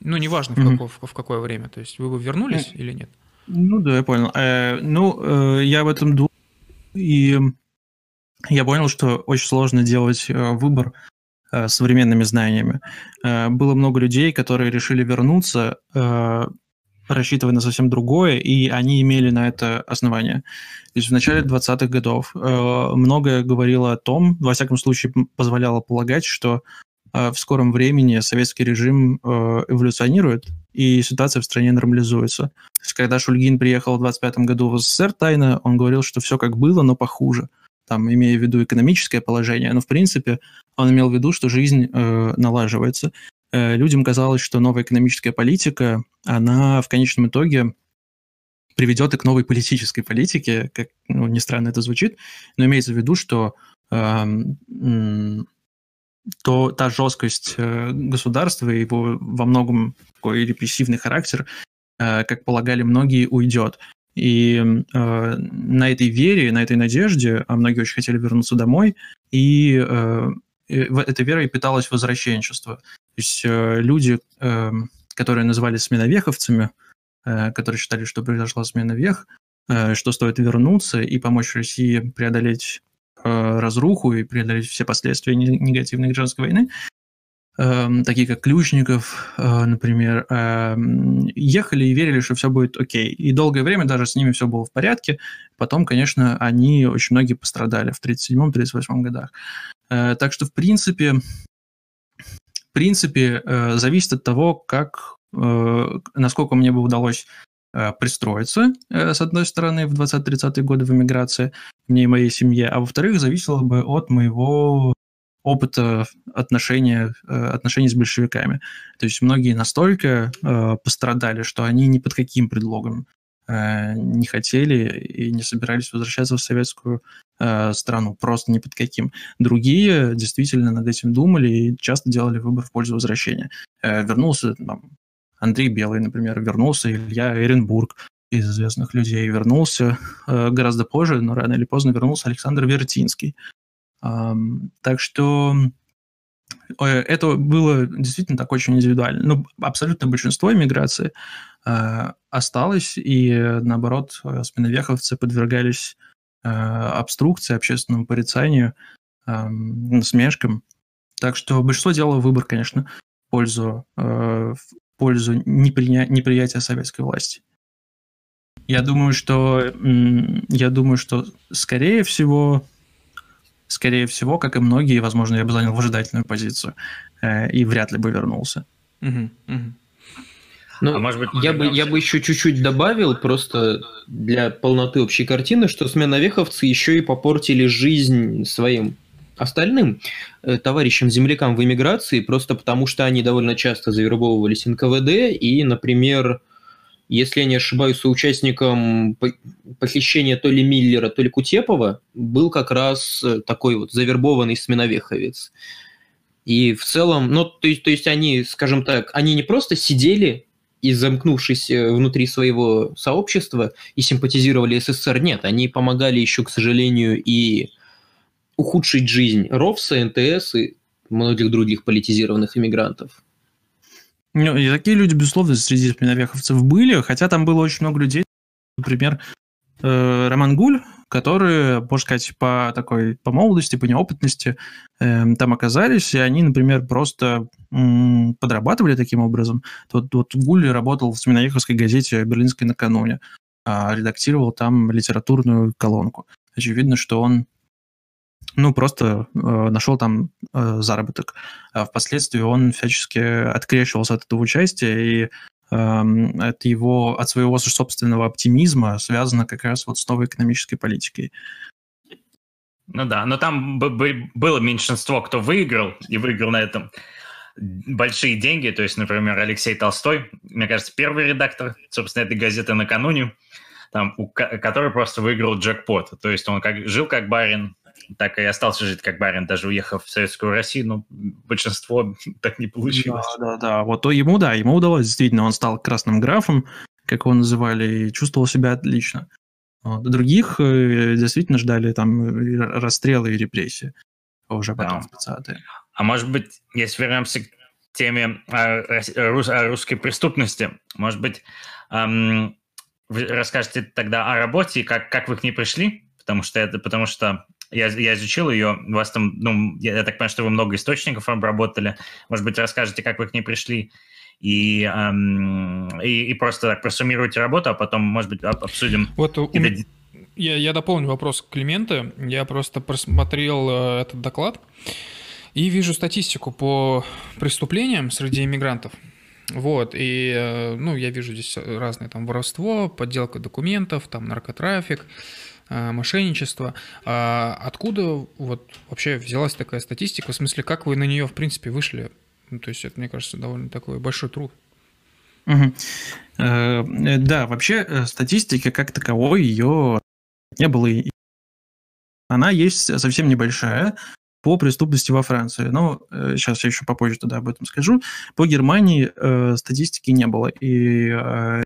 ну, неважно, в, mm-hmm. какое, в, какое время. То есть вы бы вернулись mm-hmm. или нет? Ну, да, я понял. Э, ну, э, я в этом думаю, и я понял, что очень сложно делать э, выбор э, современными знаниями. Э, было много людей, которые решили вернуться, э, рассчитывая на совсем другое, и они имели на это основание. То есть в начале 20-х годов э, многое говорило о том, во всяком случае позволяло полагать, что в скором времени советский режим э, эволюционирует, и ситуация в стране нормализуется. То есть, когда Шульгин приехал в 25 году в СССР тайно, он говорил, что все как было, но похуже, там, имея в виду экономическое положение, но, в принципе, он имел в виду, что жизнь э, налаживается. Э, людям казалось, что новая экономическая политика, она в конечном итоге приведет и к новой политической политике, как ну, не странно это звучит, но имеется в виду, что э, то та жесткость э, государства и его во многом такой репрессивный характер, э, как полагали многие, уйдет. И э, на этой вере, на этой надежде, а многие очень хотели вернуться домой, и э, этой верой питалось возвращенчество. То есть э, люди, э, которые назывались сменовеховцами, э, которые считали, что произошла смена вех, э, что стоит вернуться и помочь России преодолеть разруху и преодолеть все последствия негативной гражданской войны, эм, такие как Ключников, э, например, эм, ехали и верили, что все будет окей. И долгое время даже с ними все было в порядке. Потом, конечно, они очень многие пострадали в 1937-1938 годах. Э, так что, в принципе, в принципе, зависит от того, как, насколько мне бы удалось Э, пристроиться, э, с одной стороны, в 20-30-е годы в эмиграции, мне и моей семье, а во-вторых, зависело бы от моего опыта отношения, э, отношений с большевиками. То есть многие настолько пострадали, что они ни под каким предлогом не хотели и не собирались возвращаться в советскую страну, просто ни под каким. Другие действительно над этим думали и часто делали выбор в пользу возвращения. Вернулся там, Андрей Белый, например, вернулся, Илья Эренбург из известных людей вернулся э, гораздо позже, но рано или поздно вернулся Александр Вертинский. Э, так что э, это было действительно так очень индивидуально. Ну, абсолютно большинство иммиграции э, осталось, и наоборот, спиновеховцы подвергались э, обструкции, общественному порицанию, э, насмешкам. Так что большинство делало выбор, конечно, в пользу э, пользу неприя... неприятия советской власти. Я думаю, что я думаю, что скорее всего, скорее всего, как и многие, возможно, я бы занял выжидательную позицию э, и вряд ли бы вернулся. Угу, угу. Ну, а может быть, я бы, я бы еще чуть-чуть добавил, просто для полноты общей картины, что сменовеховцы еще и попортили жизнь своим остальным э, товарищам землякам в эмиграции, просто потому что они довольно часто завербовывались НКВД, и, например, если я не ошибаюсь, соучастником похищения то ли Миллера, то ли Кутепова был как раз э, такой вот завербованный сменовеховец. И в целом, ну, то есть, то есть они, скажем так, они не просто сидели и замкнувшись э, внутри своего сообщества и симпатизировали СССР, нет, они помогали еще, к сожалению, и ухудшить жизнь РОВСа, НТС и многих других политизированных иммигрантов. Ну, и такие люди, безусловно, среди спиновеховцев были, хотя там было очень много людей. Например, э, Роман Гуль, который, можно сказать, по такой, по молодости, по неопытности э, там оказались, и они, например, просто м, подрабатывали таким образом. Вот, вот Гуль работал в Семенаеховской газете «Берлинской накануне», а редактировал там литературную колонку. Очевидно, что он ну, просто э, нашел там э, заработок. А впоследствии он всячески открещивался от этого участия, и э, от его, от своего собственного оптимизма связано как раз вот с новой экономической политикой. Ну да, но там было меньшинство, кто выиграл, и выиграл на этом большие деньги. То есть, например, Алексей Толстой, мне кажется, первый редактор, собственно, этой газеты накануне, там, у, который просто выиграл джекпот. То есть он как, жил как барин, так и остался жить как барин, даже уехав в Советскую Россию, но большинство так не получилось. Да, да, да. Вот то ему, да, ему удалось, действительно, он стал красным графом, как его называли, и чувствовал себя отлично. Вот. Других э, действительно ждали там расстрелы и репрессии уже потом да. в 20-е. А может быть, если вернемся к теме о, о русской преступности, может быть, эм, вы расскажете тогда о работе, как, как вы к ней пришли? Потому что это, потому что я, я изучил ее, у вас там, ну, я, я так понимаю, что вы много источников обработали. Может быть, расскажете, как вы к ней пришли, и, эм, и, и просто так просуммируйте работу, а потом, может быть, обсудим. Вот у... я, я дополню вопрос Климента. Я просто просмотрел э, этот доклад и вижу статистику по преступлениям среди иммигрантов. Вот, и, э, ну, я вижу здесь разные там воровство, подделка документов, там наркотрафик, Э, мошенничество. А откуда вот вообще взялась такая статистика? В смысле, как вы на нее, в принципе, вышли? Ну, то есть это, мне кажется, довольно такой большой труд. Угу. Да, вообще статистика как таковой ее не было. Она есть совсем небольшая по преступности во Франции. Но сейчас я еще попозже тогда об этом скажу. По Германии статистики не было, и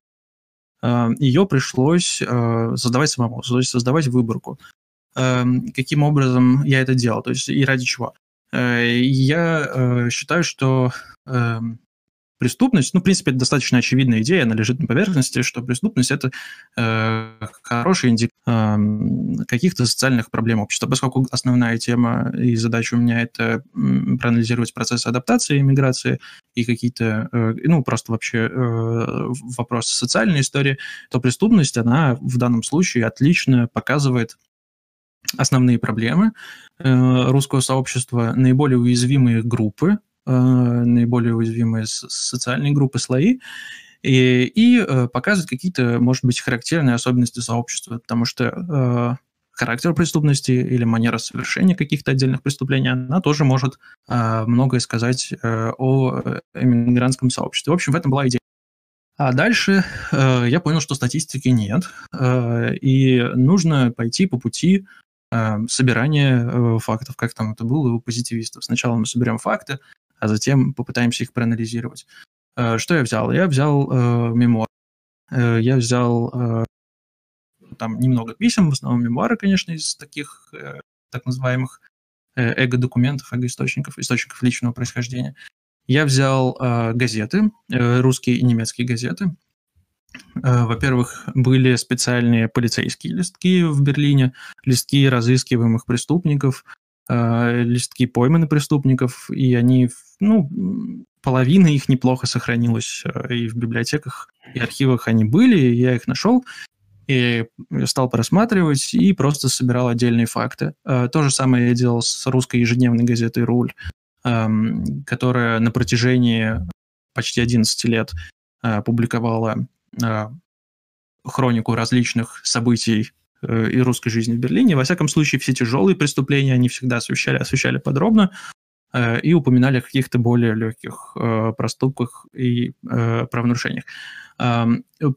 ее пришлось э, создавать самому, то есть создавать выборку. Э, каким образом я это делал, то есть и ради чего? Э, я э, считаю, что э, преступность, ну, в принципе, это достаточно очевидная идея, она лежит на поверхности, что преступность – это э, хороший индик э, каких-то социальных проблем общества, поскольку основная тема и задача у меня – это проанализировать процессы адаптации и миграции и какие-то, э, ну, просто вообще э, вопросы социальной истории, то преступность, она в данном случае отлично показывает основные проблемы э, русского сообщества, наиболее уязвимые группы, наиболее уязвимые социальные группы, слои, и, и э, показывает какие-то, может быть, характерные особенности сообщества, потому что характер преступности или манера совершения каких-то отдельных преступлений, она тоже может многое сказать о иммигрантском сообществе. В общем, в этом была идея. А дальше э, я понял, что статистики нет, э, и нужно пойти по пути Эм, собирание э, фактов, как там это было у позитивистов. Сначала мы соберем факты, а затем попытаемся их проанализировать. Э, что я взял? Я взял э, мемуар, э, я взял э, там немного писем, в основном мемуары, конечно, из таких э, так называемых э, эго-документов, эго-источников, источников личного происхождения. Я взял э, газеты, э, русские и немецкие газеты, Э, во-первых, были специальные полицейские листки в Берлине, листки разыскиваемых преступников, э, листки пойманных преступников, и они, ну, половина их неплохо сохранилась э, и в библиотеках, и архивах они были, и я их нашел, и стал просматривать, и просто собирал отдельные факты. То же самое я делал с русской ежедневной газетой «Руль», эм, которая на протяжении почти 11 лет публиковала хронику различных событий э, и русской жизни в Берлине. Во всяком случае, все тяжелые преступления они всегда освещали, освещали подробно э, и упоминали о каких-то более легких э, проступках и правонарушениях.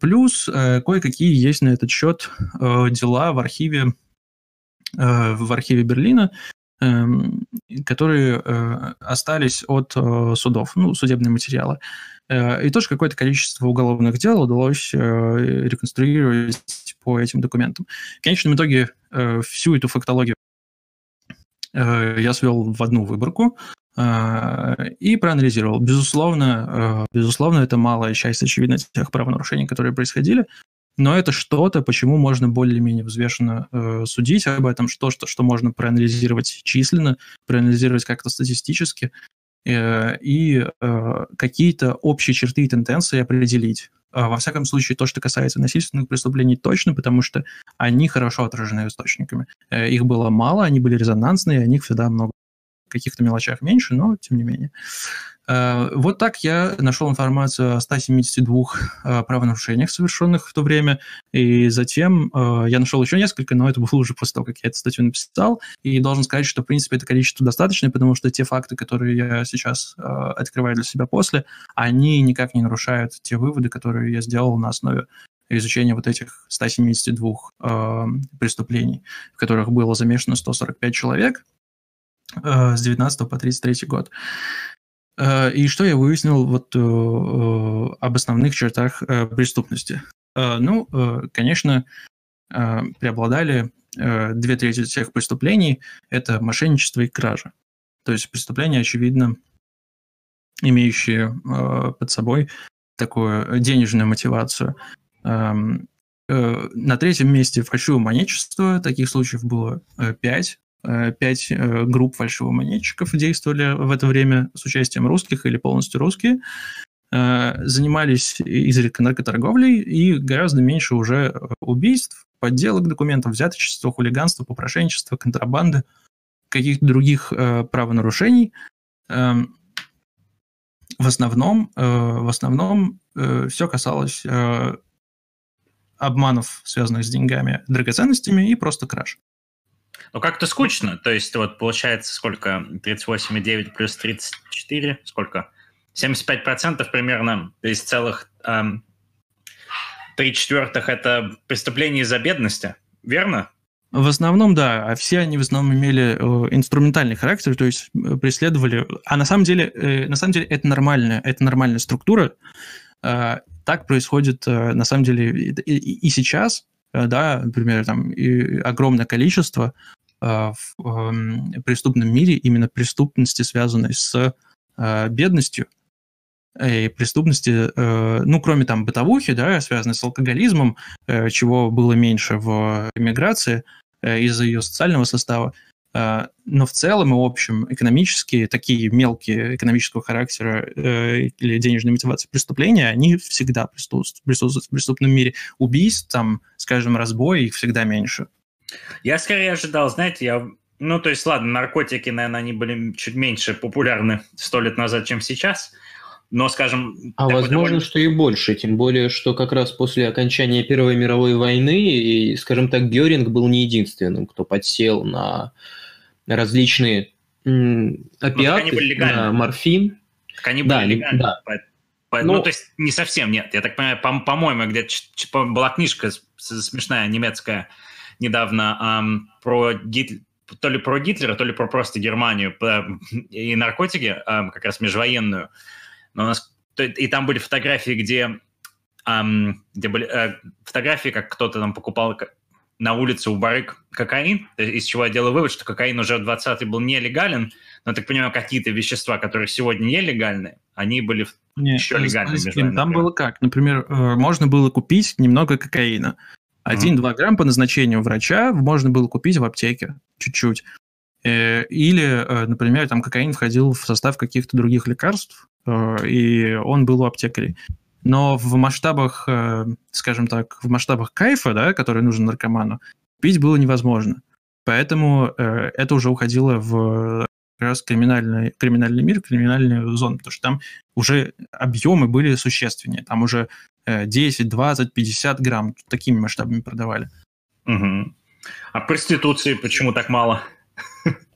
Плюс кое-какие есть на этот счет дела в архиве в архиве Берлина, эм, которые остались от судов, ну, судебные материалы. Э, и тоже какое-то количество уголовных дел удалось э, реконструировать по этим документам. В конечном итоге э, всю эту фактологию я свел в одну выборку и проанализировал. Безусловно, безусловно, это малая часть, очевидно, тех правонарушений, которые происходили, но это что-то, почему можно более-менее взвешенно э, судить об этом, что, что, что можно проанализировать численно, проанализировать как-то статистически, Э, и э, какие-то общие черты и тенденции определить. А, во всяком случае, то, что касается насильственных преступлений, точно, потому что они хорошо отражены источниками. Э, их было мало, они были резонансные, о них всегда много. Каких-то мелочах меньше, но тем не менее. Э, вот так я нашел информацию о 172 э, правонарушениях, совершенных в то время, и затем э, я нашел еще несколько, но это было уже после того, как я эту статью написал, и должен сказать, что, в принципе, это количество достаточное, потому что те факты, которые я сейчас открываю для себя после, они никак не нарушают те выводы, которые я сделал на основе изучения вот этих 172 э, преступлений, в которых было замешано 145 человек Э, с 19 по 33 год. Э, и что я выяснил вот э, об основных чертах преступности? Ну, конечно, преобладали две трети всех преступлений – это мошенничество и кража. То есть преступления, очевидно, имеющие под собой такую денежную мотивацию. Эм, на третьем месте фальшивое монетчество, таких случаев было пять пять э, групп фальшивомонетчиков действовали в это время с участием русских или полностью русские, э, занимались изредка наркоторговлей и гораздо меньше уже убийств, подделок документов, взяточества, хулиганства, попрошенчества, контрабанды, каких-то других правонарушений. Эм, в основном, в основном все касалось обманов, связанных с деньгами, драгоценностями и просто краж. Ну, как-то скучно. То есть, вот получается сколько? 38,9 плюс 34, сколько? 75% примерно из целых эм, 3 четвертых это преступление из-за бедности, верно? В основном, да. А все они в основном имели э, инструментальный характер, то есть э, преследовали... А на самом деле, э, на самом деле это нормальная, это нормальная структура. Так происходит, на самом деле, и, сейчас, да, например, там и огромное количество в э, преступном мире именно преступности, связанной с э, бедностью, и преступности, э, ну, кроме там бытовухи, да, связанной с алкоголизмом, э, чего было меньше в эмиграции э, из-за ее социального состава, но в целом и общем экономические, такие мелкие экономического характера или денежной мотивации преступления, они всегда присутствуют, присутствуют в преступном мире. Убийств, там, скажем, разбоя, их всегда меньше. Я скорее ожидал, знаете, я ну, то есть, ладно, наркотики, наверное, они были чуть меньше популярны сто лет назад, чем сейчас но, скажем... А возможно, довольно... что и больше, тем более, что как раз после окончания Первой мировой войны, и, скажем так, Геринг был не единственным, кто подсел на различные м- опиаты, на морфин. Так они были да, легальны. Да. По, по, ну, ну, то есть не совсем, нет. Я так понимаю, по- по-моему, где-то была книжка смешная немецкая недавно эм, про Гитлер то ли про Гитлера, то ли про просто Германию и наркотики, как раз межвоенную но у нас и там были фотографии, где, где были э, фотографии, как кто-то там покупал на улице у барыг кокаин, из чего я делаю вывод, что кокаин уже в 20-е был нелегален, но, я так понимаю, какие-то вещества, которые сегодня нелегальны, они были Нет, еще легальны. Там было как? Например, э, можно было купить немного кокаина. 1-2 mm-hmm. грамм по назначению врача можно было купить в аптеке чуть-чуть. Э, или, э, например, там кокаин входил в состав каких-то других лекарств, э, и он был у аптекарей. Но в масштабах, скажем так, в масштабах кайфа, да, который нужен наркоману, пить было невозможно. Поэтому это уже уходило в как раз криминальный, криминальный мир, криминальную зону, потому что там уже объемы были существеннее. Там уже 10, 20, 50 грамм такими масштабами продавали. Угу. А проституции почему так мало?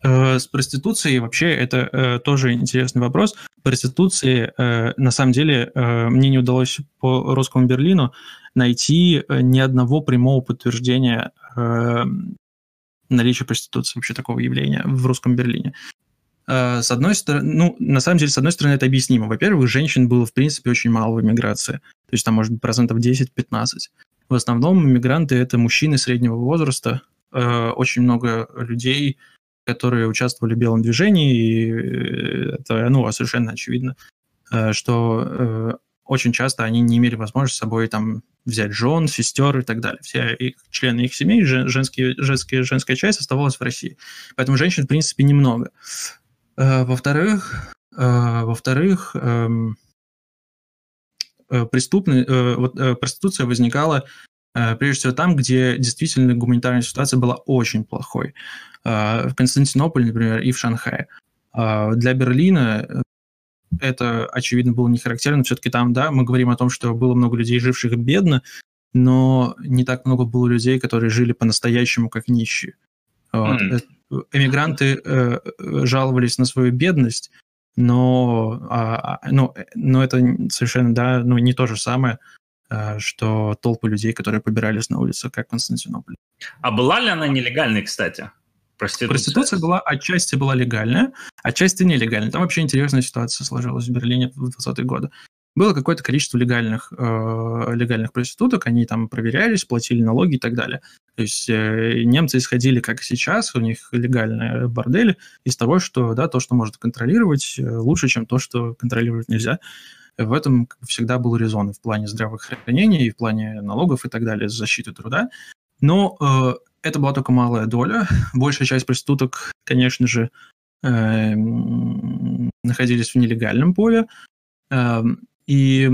Э, с проституцией вообще это э, тоже интересный вопрос. Проституции, э, на самом деле, мне не удалось по русскому Берлину найти ни одного прямого подтверждения наличия проституции, вообще такого явления в русском Берлине. С одной стороны, ну, на самом деле, с одной стороны, это объяснимо. Во-первых, женщин было, в принципе, очень мало в эмиграции. То есть там, может быть, процентов 10-15. В основном иммигранты – это мужчины среднего возраста, Э, очень много людей, которые участвовали в белом движении, и э, это ну, совершенно очевидно, э, что очень часто они не имели возможности с собой там взять жен, сестер и так далее. Все их, члены их семей, женские, женские, женская часть оставалась в России. Поэтому женщин, в принципе, немного. Во-вторых, во-вторых, эм, преступный, вот, проституция возникала Э, прежде всего там, где действительно гуманитарная ситуация была очень плохой. Э, в Константинополе, например, и в Шанхае. Э, для Берлина это, очевидно, было не характерно. Все-таки там, да, мы говорим о том, что было много людей, живших бедно, но не так много было людей, которые жили по-настоящему как нищие. Вот. Mm. Эмигранты э, жаловались на свою бедность, но, а, но, но это совершенно, да, ну, не то же самое, Э, что толпы людей, которые побирались на улицу, как в Константинополе. А была ли она нелегальной, кстати? Проституция. Проституция была, отчасти была легальная, отчасти нелегальная. Там вообще интересная ситуация сложилась в Берлине в 20-е годы. Было какое-то количество легальных, э, легальных проституток, они там проверялись, платили налоги и так далее. То есть э, немцы исходили, как сейчас, у них легальные бордели, из того, что да, то, что можно контролировать, э, лучше, чем то, что контролировать нельзя в этом всегда был резон в плане здравоохранения, и в плане налогов и так далее, защиты труда. Но э, это была только малая доля. Большая часть проституток, конечно же, э, находились в нелегальном поле. И,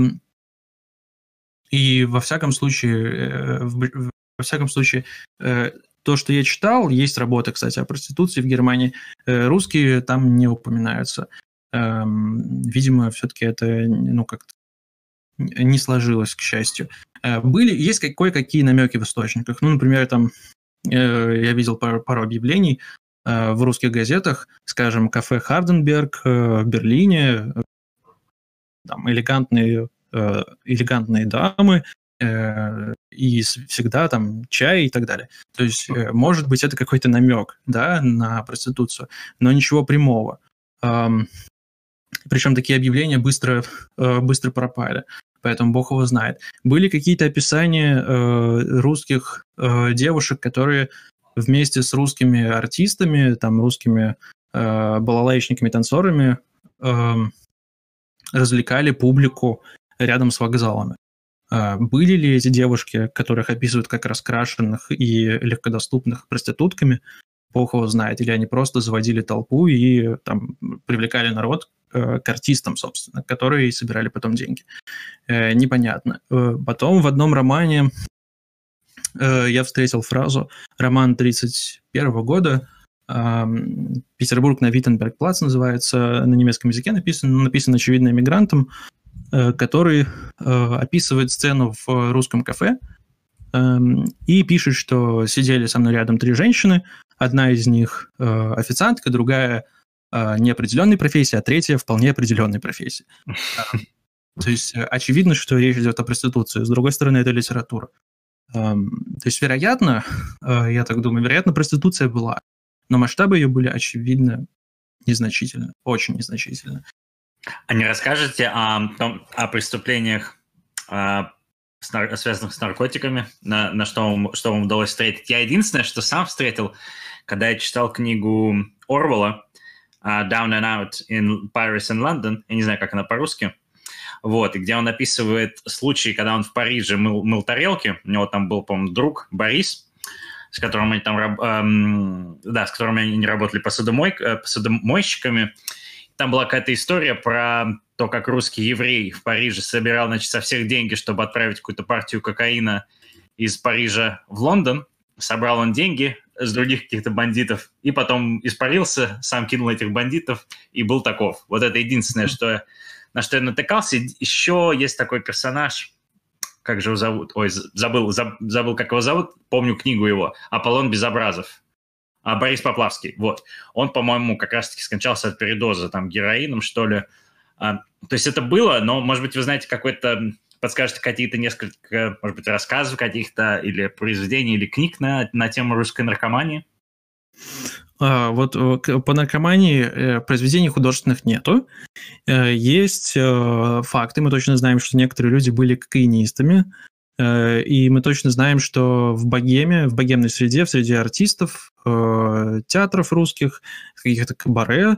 и во всяком случае, э, в, во всяком случае, э, то, что я читал, есть работа, кстати, о проституции в Германии, э, русские там не упоминаются. Эм, видимо, все-таки это, ну, как-то не сложилось, к счастью. Были, есть кое-какие намеки в источниках. Ну, например, там я видел пару, пару объявлений в русских газетах, скажем, кафе Харденберг в Берлине, там элегантные, элегантные дамы э, и всегда там чай и так далее. То есть, э, может быть, это какой-то намек, да, на проституцию, но ничего прямого. Эм, причем такие объявления быстро, э, быстро пропали, поэтому бог его знает. Были какие-то описания э, русских э, девушек, которые вместе с русскими артистами, там, русскими э, балалайчниками, танцорами э, развлекали публику рядом с вокзалами. Э, были ли эти девушки, которых описывают как раскрашенных и легкодоступных проститутками, бог его знает, или они просто заводили толпу и там привлекали народ э, к артистам, собственно, которые собирали потом деньги. Э, непонятно. Э, потом в одном романе я встретил фразу, роман 31 года, Петербург на Виттенберг-плац называется, на немецком языке написан, но написан, очевидно, иммигрантом, э, который э, описывает сцену в русском кафе, эм, и пишет, что сидели со мной рядом три женщины, одна из них э, официантка, другая неопределенной профессии, а третья вполне определенной профессии. То есть очевидно, что речь идет о проституции. С другой стороны, это литература. Эм, то есть, вероятно, я так думаю, вероятно, проституция была, но масштабы ее были, очевидно, незначительны, очень незначительны. А не расскажете о, том, о преступлениях, а, связанных с наркотиками, на, на что, вам, что вам удалось встретить? Я единственное, что сам встретил, когда я читал книгу Орвала uh, «Down and Out in Paris and London», я не знаю, как она по-русски, вот, где он описывает случай, когда он в Париже мыл, мыл тарелки, у него там был, по-моему, друг Борис, с которым они там, эм, да, с которыми они работали посудомой, э, посудомойщиками. Там была какая-то история про то, как русский еврей в Париже собирал, значит, со всех деньги, чтобы отправить какую-то партию кокаина из Парижа в Лондон. Собрал он деньги, с других каких-то бандитов, и потом испарился, сам кинул этих бандитов и был таков. Вот это единственное, что, на что я натыкался. Еще есть такой персонаж, как же его зовут? Ой, забыл, забыл, как его зовут, помню книгу его, «Аполлон Безобразов». А Борис Поплавский, вот. Он, по-моему, как раз-таки скончался от передоза, там, героином, что ли. А, то есть это было, но, может быть, вы знаете какой-то подскажете какие-то несколько, может быть, рассказов каких-то или произведений, или книг на, на тему русской наркомании? А, вот э, по наркомании э, произведений художественных нету. Э, есть факты. Мы точно знаем, что некоторые люди были кокаинистами. И мы точно знаем, что в богеме, в богемной среде, в среде артистов, театров русских, каких-то кабаре,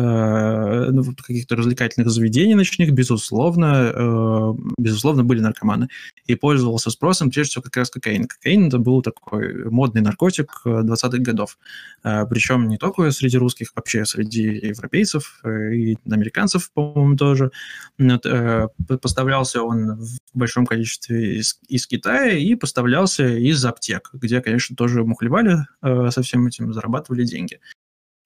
ну, каких-то развлекательных заведений ночных, безусловно, э, безусловно, были наркоманы. И пользовался спросом, прежде всего, как раз кокаин. Кокаин это был такой модный наркотик 20-х годов. Э, Причем не только среди русских, вообще среди европейцев и американцев, по-моему, тоже. Поставлялся он в большом количестве из, из Китая и поставлялся из аптек, где, конечно, тоже мухлевали со всем этим, зарабатывали деньги.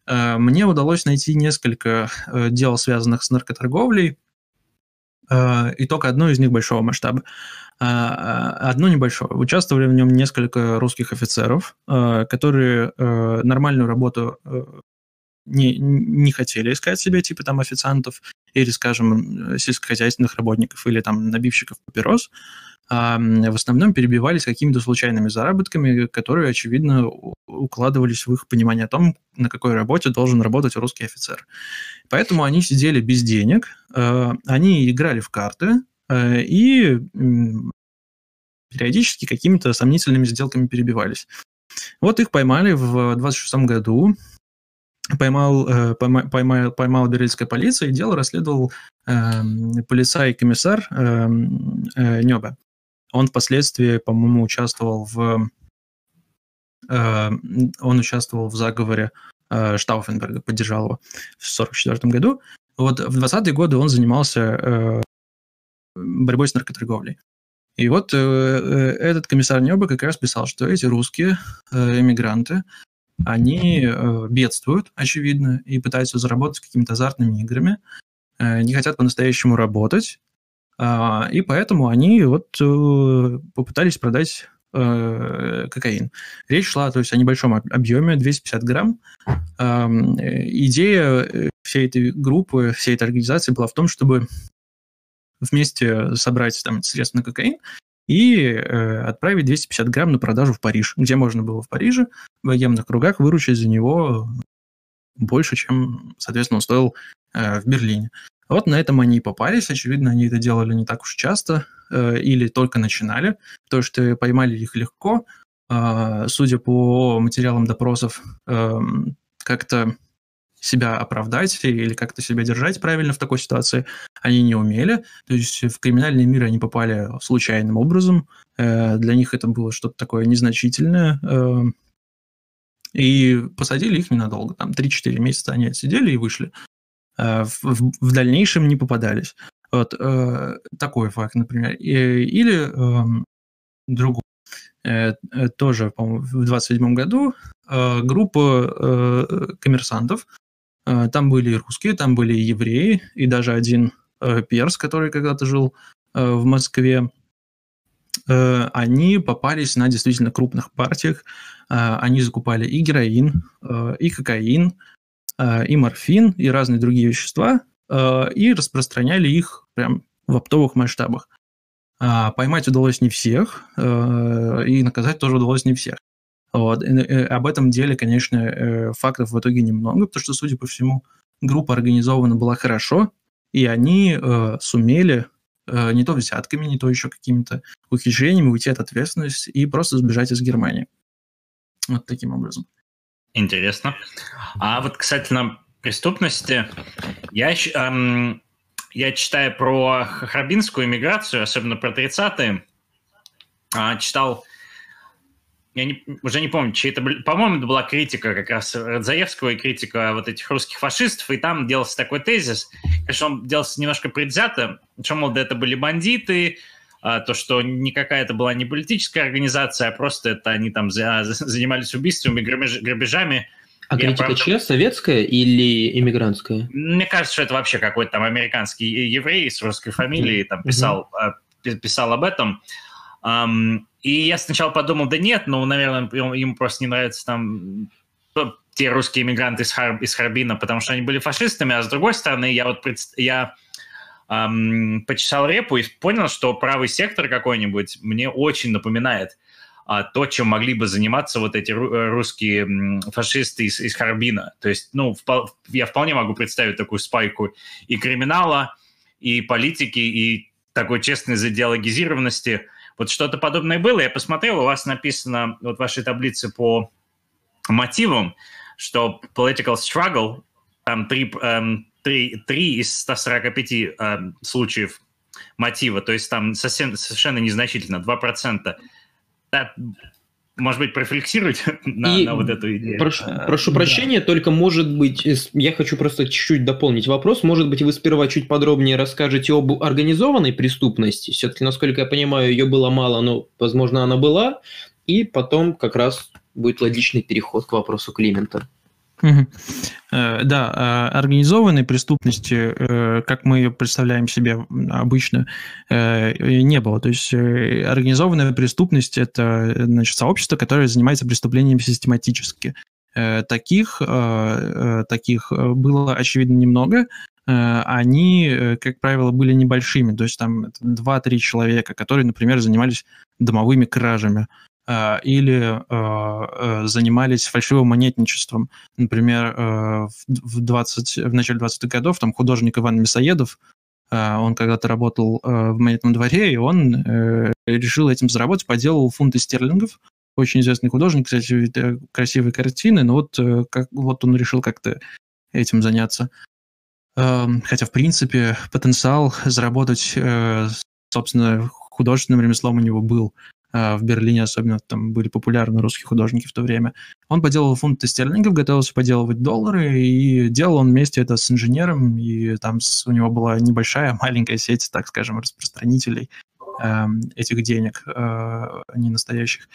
Э, мне удалось найти несколько э, дел, связанных с наркоторговлей, э, и только одно из них большого масштаба. Одно небольшое. Участвовали в нем несколько русских офицеров, которые нормальную работу не, не хотели искать себе, типа там официантов или, скажем, сельскохозяйственных работников или там набивщиков папирос, в основном перебивались какими-то случайными заработками, которые, очевидно, укладывались в их понимание о том, на какой работе должен работать русский офицер. Поэтому они сидели без денег, э, они играли в карты э, и периодически какими-то сомнительными сделками перебивались. Вот их поймали в 26 году, поймал, э, поймал, поймал берлинская полиция, и дело расследовал э, полицай-комиссар э, э, Нёба. Он впоследствии, по-моему, участвовал в... Э, он участвовал в заговоре э, Штауфенберга, поддержал его в 1944 году. Вот в 20-е годы он занимался э, борьбой с наркоторговлей. И вот э, э этот комиссар Неба как раз писал, что эти русские э, эмигранты, они э, бедствуют, очевидно, и пытаются заработать какими-то азартными играми, э, не хотят по-настоящему работать, а, и поэтому они вот э, попытались продать кокаин. Речь шла, то есть, о небольшом объеме, 250 грамм. Идея всей этой группы, всей этой организации была в том, чтобы вместе собрать там средства на кокаин и э, отправить 250 грамм на продажу в Париж, где можно было в Париже в военных кругах выручить за него больше, чем, соответственно, он стоил э, в Берлине. Вот на этом они и попались. Очевидно, они это делали не так уж часто э, или только начинали, потому что поймали их легко. Э, судя по материалам допросов, э, как-то себя оправдать или как-то себя держать правильно в такой ситуации они не умели. То есть в криминальный мир они попали случайным образом. Э, для них это было что-то такое незначительное. Э, и посадили их ненадолго. Там 3-4 месяца они отсидели и вышли. Э, в, дальнейшем не попадались. Вот такой факт, например. Или эм, другой. Тоже, по-моему, в 27 году группа коммерсантов там были и русские, там были и евреи, и даже один э, перс, который когда-то жил э, в Москве. Они попались на действительно крупных партиях. Они закупали и героин, и кокаин, и морфин, и разные другие вещества, и распространяли их прям в оптовых масштабах. Поймать удалось не всех, и наказать тоже удалось не всех. Вот. И, и э, об этом деле, конечно, э, фактов в итоге немного, потому что, судя по всему, группа организована была хорошо, и они э, сумели э, не то взятками, не то еще какими-то ухищрениями уйти от ответственности и просто сбежать из Германии. Вот таким образом. Интересно. А вот, на преступности, я, эм, я читаю про храбинскую иммиграцию, особенно про 30-е, а, читал я не, уже не помню, чьи это по-моему, это была критика как раз Радзаевского и критика вот этих русских фашистов, и там делался такой тезис, конечно, он делался немножко предвзято, что, мол, да это были бандиты, а, то, что никакая это была не политическая организация, а просто это они там за, занимались убийствами, грабеж, грабежами. А я критика правда... чья? Советская или иммигрантская? Мне кажется, что это вообще какой-то там американский еврей с русской фамилией там писал, угу. писал об этом. Um, и я сначала подумал, да нет, ну, наверное, ему просто не нравятся там те русские иммигранты из, Хар, из Харбина, потому что они были фашистами, а с другой стороны, я вот пред, я эм, почесал репу и понял, что правый сектор какой-нибудь мне очень напоминает а, то, чем могли бы заниматься вот эти русские фашисты из, из Харбина. То есть, ну, впол, я вполне могу представить такую спайку и криминала, и политики, и такой честной задиалогизированности – вот что-то подобное было. Я посмотрел, у вас написано вот в вашей таблице по мотивам, что political struggle, там три, эм, три, три из 145 эм, случаев мотива, то есть там совсем, совершенно незначительно, 2%. Да, может быть, профлексировать на, и на вот эту идею. Прошу, а, прошу прощения, да. только, может быть, я хочу просто чуть-чуть дополнить вопрос. Может быть, вы сперва чуть подробнее расскажете об организованной преступности. Все-таки, насколько я понимаю, ее было мало, но, возможно, она была. И потом как раз будет логичный переход к вопросу Климента. Э, да, организованной преступности, э, как мы ее представляем себе обычно, э, не было. То есть организованная преступность – это значит, сообщество, которое занимается преступлениями систематически. Таких, таких было, очевидно, немного. Они, как правило, были небольшими, то есть там 2-3 человека, которые, например, занимались домовыми кражами. А, или а, э, занимались фальшивым монетничеством. Например, э, в, 20, в начале 20-х годов там художник Иван Мясоедов, а, он когда-то работал э, в монетном дворе, и он решил этим заработать, поделал фунты стерлингов. Очень известный художник, кстати, красивые картины, но вот, как, вот он решил как-то этим заняться. Хотя, в принципе, потенциал заработать, собственно, художественным ремеслом у него был. А, в Берлине особенно там были популярны русские художники в то время. Он поделал фунты стерлингов, готовился поделывать доллары, и делал он вместе это с инженером, и там с, у него была небольшая, маленькая сеть, так скажем, распространителей э, этих денег, э, не настоящих.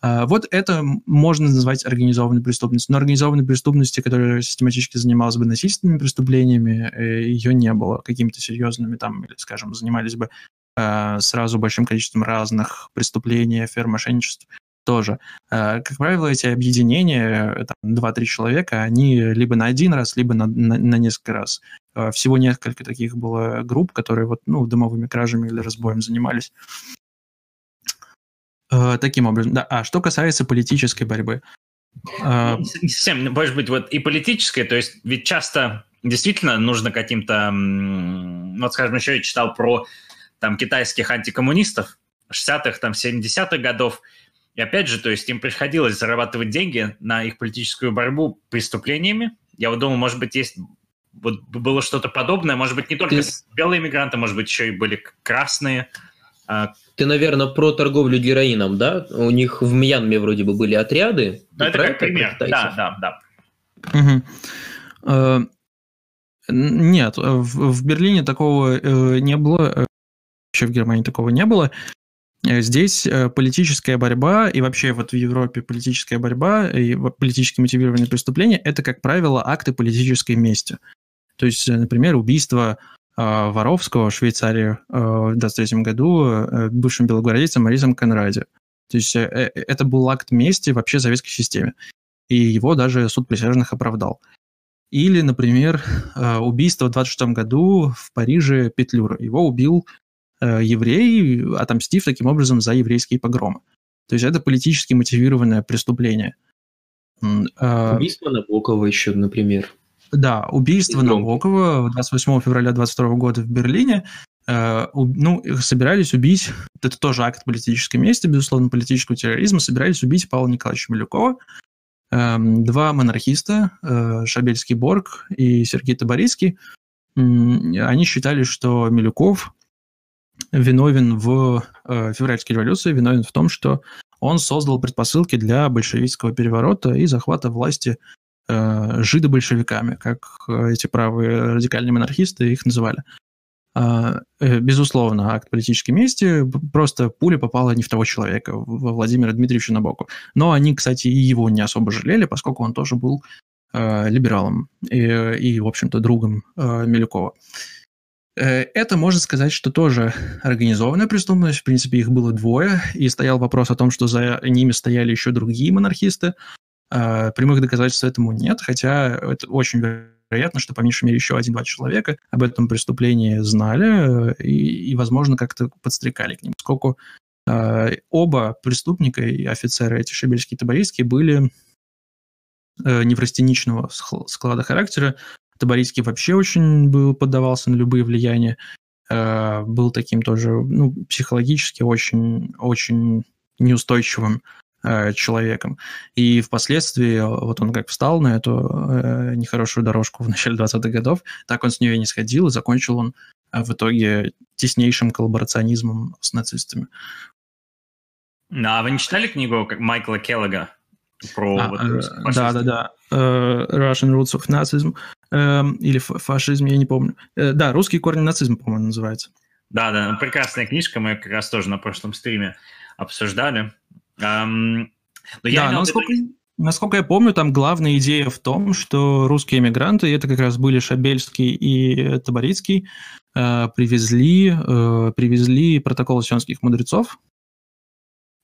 Э, вот это можно назвать организованной преступностью. Но организованной преступности, которая систематически занималась бы насильственными преступлениями, э, ее не было какими-то серьезными, там, или, скажем, занимались бы сразу большим количеством разных преступлений, афер, мошенничеств тоже. Э, как правило, эти объединения, э, там, 2-3 человека, они либо на один раз, либо на, на, на несколько раз. Всего несколько таких было групп, которые вот, ну, дымовыми кражами или разбоем занимались. Э, таким образом, да. А что касается политической борьбы. Э, ну, не совсем, может быть, вот и политической, то есть ведь часто действительно нужно каким-то, ну, вот, скажем, еще я читал про там китайских антикоммунистов 60-х, там, 70-х годов, и опять же, то есть им приходилось зарабатывать деньги на их политическую борьбу преступлениями. Я вот думаю, может быть, есть вот было что-то подобное, может быть, не только Ты... белые мигранты, может быть, еще и были красные. А, Ты, наверное, про торговлю героином, да? У них в Мьянме вроде бы были отряды. Ну, это как пример, да, да, да. Угу. Нет, в, в Берлине такого э, не было, э, вообще в Германии такого не было. Э, здесь политическая борьба и вообще вот в Европе политическая борьба и политически мотивированные преступления – это, как правило, акты политической мести. То есть, например, убийство Воровского в Швейцарии в 23 году бывшим белогвардейцем Марисом Конраде. То есть это был акт мести вообще советской системе. И его даже суд присяжных оправдал. Или, например, э, убийство в 26 году в Париже Петлюра. Его убил э, еврей, отомстив таким образом за еврейские погромы. То есть это политически мотивированное преступление. Э, убийство Набокова еще, например. Да, убийство Набокова 28 февраля 22 года в Берлине. Ну, собирались убить, это тоже акт политической мести, безусловно, политического терроризма, собирались убить Павла Николаевича Милюкова, Эм, два монархиста, э, Шабельский Борг и Сергей Таборицкий, они считали, что Милюков виновен в э, февральской революции, виновен в том, что он создал предпосылки для большевистского переворота и захвата власти э, жидобольшевиками, как эти правые радикальные монархисты их называли. А, э, безусловно, акт политической мести, просто пуля попала не в того человека, во Владимира Дмитриевича Набоку. Но они, кстати, и его не особо жалели, поскольку он тоже был э, либералом и, и в общем-то, другом э, Милюкова. Э, это можно сказать, что тоже организованная преступность. В принципе, их было двое, и стоял вопрос о том, что за ними стояли еще другие монархисты. Э, прямых доказательств этому нет, хотя это очень вероятно, что по меньшей мере еще один-два человека об этом преступлении знали э, и, и возможно, как-то подстрекали к ним. Поскольку оба преступника и офицеры, эти шебельские и таборийские, были неврастеничного склада характера. Таборийский вообще очень был, поддавался на любые влияния, э, был таким тоже ну, психологически очень, очень неустойчивым Э, человеком. И впоследствии вот он как встал на эту э, нехорошую дорожку в начале 20-х годов, так он с нее не сходил, и закончил он э, в итоге теснейшим коллаборационизмом с нацистами. А вы не читали книгу Майкла Келлога? Про а, вот, э, да, да, да. Uh, Russian Roots of Nazism. Uh, или фашизм, я не помню. Да, русские корни нацизма, по-моему, называется. Да, да, прекрасная книжка, мы как раз тоже на прошлом стриме обсуждали. Um, но я да, насколько, это... насколько я помню, там главная идея в том, что русские эмигранты, это как раз были Шабельский и Таборицкий, э, привезли, э, привезли протокол сионских мудрецов,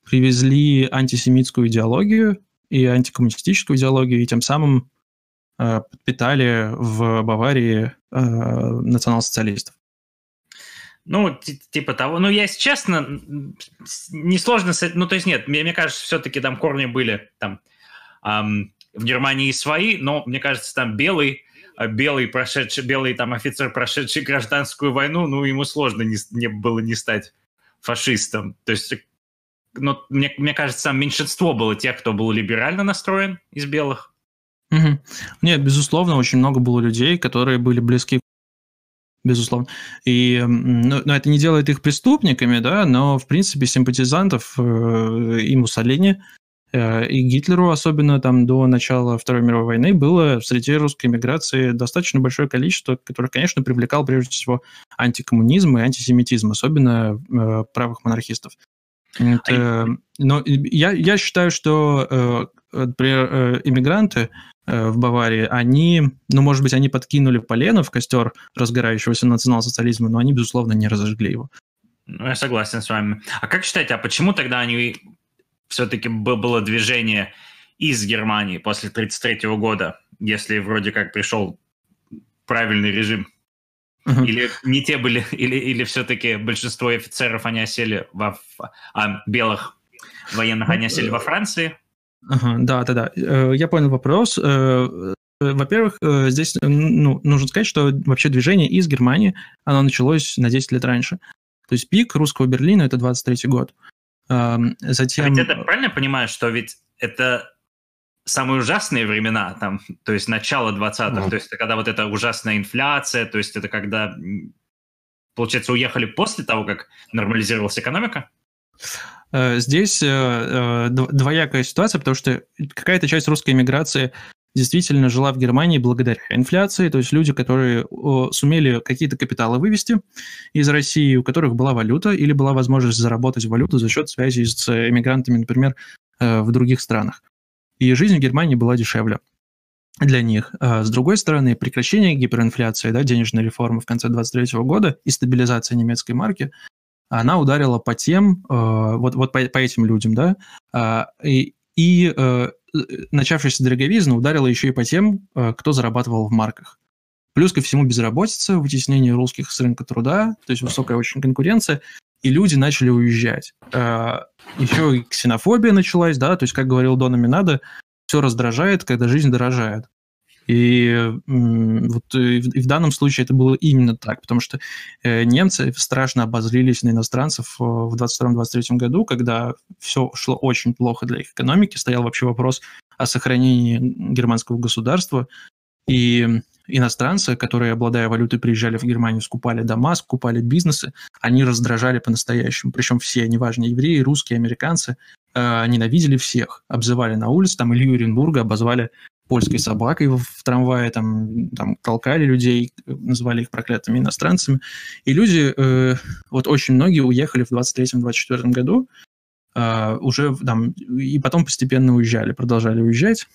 привезли антисемитскую идеологию и антикоммунистическую идеологию, и тем самым э, подпитали в Баварии э, национал-социалистов. Ну, типа того. Ну, я, если честно, несложно... Ну, то есть нет, мне, мне кажется, все-таки там корни были там эм, в Германии свои, но, мне кажется, там белый, э, белый, прошедший, белый там офицер, прошедший гражданскую войну, ну, ему сложно не, не было не стать фашистом. То есть, ну, мне, мне кажется, меньшинство было тех, кто был либерально настроен из белых. Угу. Нет, безусловно, очень много было людей, которые были близки безусловно. И, ну, но это не делает их преступниками, да, но, в принципе, симпатизантов э, и Муссолини, э, и Гитлеру, особенно там до начала Второй мировой войны, было среди русской миграции достаточно большое количество, которое, конечно, привлекал прежде всего антикоммунизм и антисемитизм, особенно э, правых монархистов. Это, но я, я считаю, что, э, например, э, иммигранты Э, в Баварии, они, ну, может быть, они подкинули полено в костер разгорающегося национал-социализма, но они, безусловно, не разожгли его. Ну, я согласен с вами. А как считаете, а почему тогда они все-таки было движение из Германии после 1933 года, если вроде как пришел правильный режим? Или не те были, или, или все-таки большинство офицеров, они осели во, а, белых военных, они осели во Франции. Ага, да, да, да. Я понял вопрос. Во-первых, здесь ну, нужно сказать, что вообще движение из Германии, оно началось на 10 лет раньше. То есть пик русского Берлина – это 23 год. Затем... А ведь это правильно понимаю, что ведь это самые ужасные времена, там, то есть начало 20-х, mm. то есть это когда вот эта ужасная инфляция, то есть это когда, получается, уехали после того, как нормализировалась экономика? Э, здесь э, э, двоякая ситуация, потому что какая-то часть русской иммиграции действительно жила в Германии благодаря инфляции, то есть люди, которые сумели какие-то капиталы вывести из России, у которых была валюта или была возможность заработать валюту за счет связи с иммигрантами, например, в других странах. И жизнь в Германии была дешевле для них. А с другой стороны, прекращение гиперинфляции, да, денежной реформы в конце 2023 года и стабилизация немецкой марки, она ударила по тем, вот, вот по, по этим людям, да, а, и, и начавшаяся дороговизна ударила еще и по тем, кто зарабатывал в марках. Плюс ко всему безработица, вытеснение русских с рынка труда, то есть высокая очень конкуренция, и люди начали уезжать. Еще и ксенофобия началась, да, то есть, как говорил Дона Минада, все раздражает, когда жизнь дорожает. И вот и в, данном случае это было именно так, потому что э, немцы страшно обозлились на иностранцев э, в 22-23 году, когда все шло очень плохо для их экономики, стоял вообще вопрос о сохранении германского государства, и иностранцы, которые, обладая валютой, приезжали в Германию, скупали дома, скупали бизнесы, они раздражали по-настоящему. Причем все, неважно, евреи, русские, американцы, э, ненавидели всех, обзывали на улице, там Илью Оренбурга обозвали польской собакой в, трамвае, там, там толкали людей, называли их проклятыми иностранцами. И люди, э, вот очень многие уехали в 23-24 году, э, уже там, и потом постепенно уезжали, продолжали уезжать.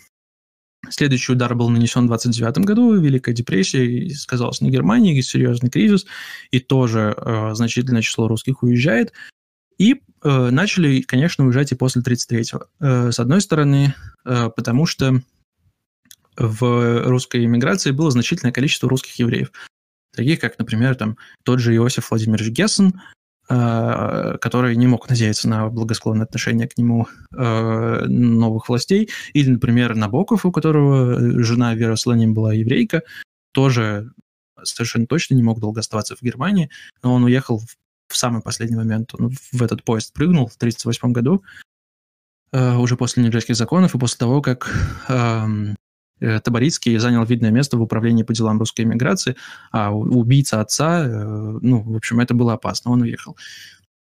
Следующий удар был нанесен в 29 году, Великая депрессия, сказалось на Германии, серьезный кризис, и тоже э, значительное число русских уезжает. И э, начали, конечно, уезжать и после 33-го. Э, с одной стороны, э, потому что в русской иммиграции было значительное количество русских евреев, таких как, например, там, тот же Иосиф Владимирович Гессен, который не мог надеяться на благосклонное отношение к нему э, новых властей. Или, например, Набоков, у которого э, жена Вера Слоним была еврейка, тоже совершенно точно не мог долго оставаться в Германии, но он уехал в самый последний момент. Он в этот поезд прыгнул в 1938 году, уже после нью законов и после того, как эм, Э, Табарицкий занял видное место в управлении по делам русской иммиграции, а убийца отца, э, ну, в общем, это было опасно, он уехал.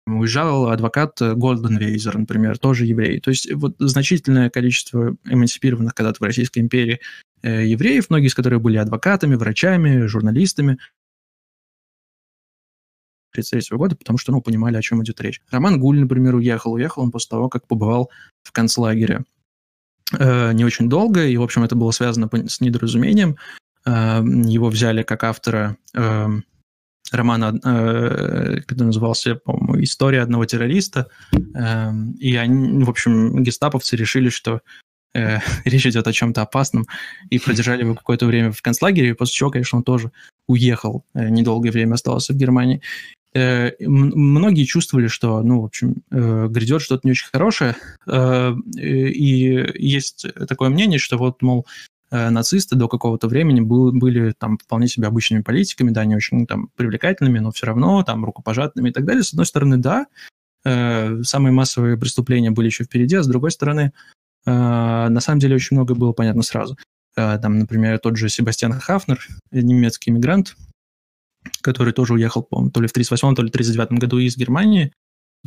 Уезжал адвокат Голденвейзер, например, тоже еврей. То есть вот значительное количество эмансипированных когда-то в Российской империи э, евреев, многие из которых были адвокатами, врачами, журналистами, 1933 года, потому что, ну, понимали, о чем идет речь. Роман Гуль, например, уехал. Уехал он после того, как побывал в концлагере Э, не очень долго, и, в общем, это было связано с недоразумением. Э, его взяли как автора э, романа, который назывался, по-моему, «История одного террориста», и они, в общем, гестаповцы решили, что речь идет о чем-то опасном, и продержали его какое-то время в концлагере, после чего, конечно, он тоже уехал, недолгое время остался в Германии. Э, многие чувствовали, что, ну, в общем, э, грядет что-то не очень хорошее, э, и есть такое мнение, что вот, мол, нацисты до какого-то времени был, были там вполне себе обычными политиками, да, не очень там привлекательными, но все равно там рукопожатными и так далее. С одной стороны, да, самые массовые преступления были еще впереди, а с другой стороны, на самом деле очень много было понятно сразу. Там, например, тот же Себастьян Хафнер, немецкий иммигрант, который тоже уехал, по то ли в 38 то ли в 39 году из Германии,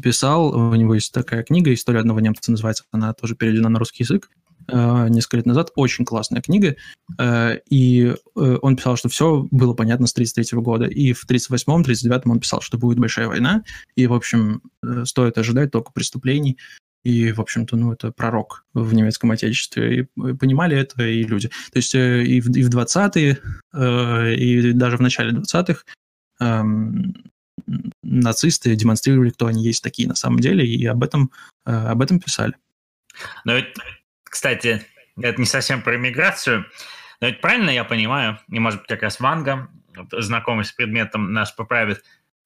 писал, у него есть такая книга «История одного немца» называется, она тоже переведена на русский язык, э, несколько лет назад, очень классная книга, э, и э, он писал, что все было понятно с 33 года, и в 38-м, 39-м он писал, что будет большая война, и, в общем, стоит ожидать только преступлений, и, в общем-то, ну, это пророк в немецком отечестве. И понимали это и люди. То есть и в, и в 20-е, и даже в начале 20-х эм, нацисты демонстрировали, кто они есть такие на самом деле, и об этом, э, об этом писали. Но ведь, кстати, это не совсем про иммиграцию, но ведь правильно я понимаю, и, может быть, как раз Ванга, знакомый с предметом, нас поправит,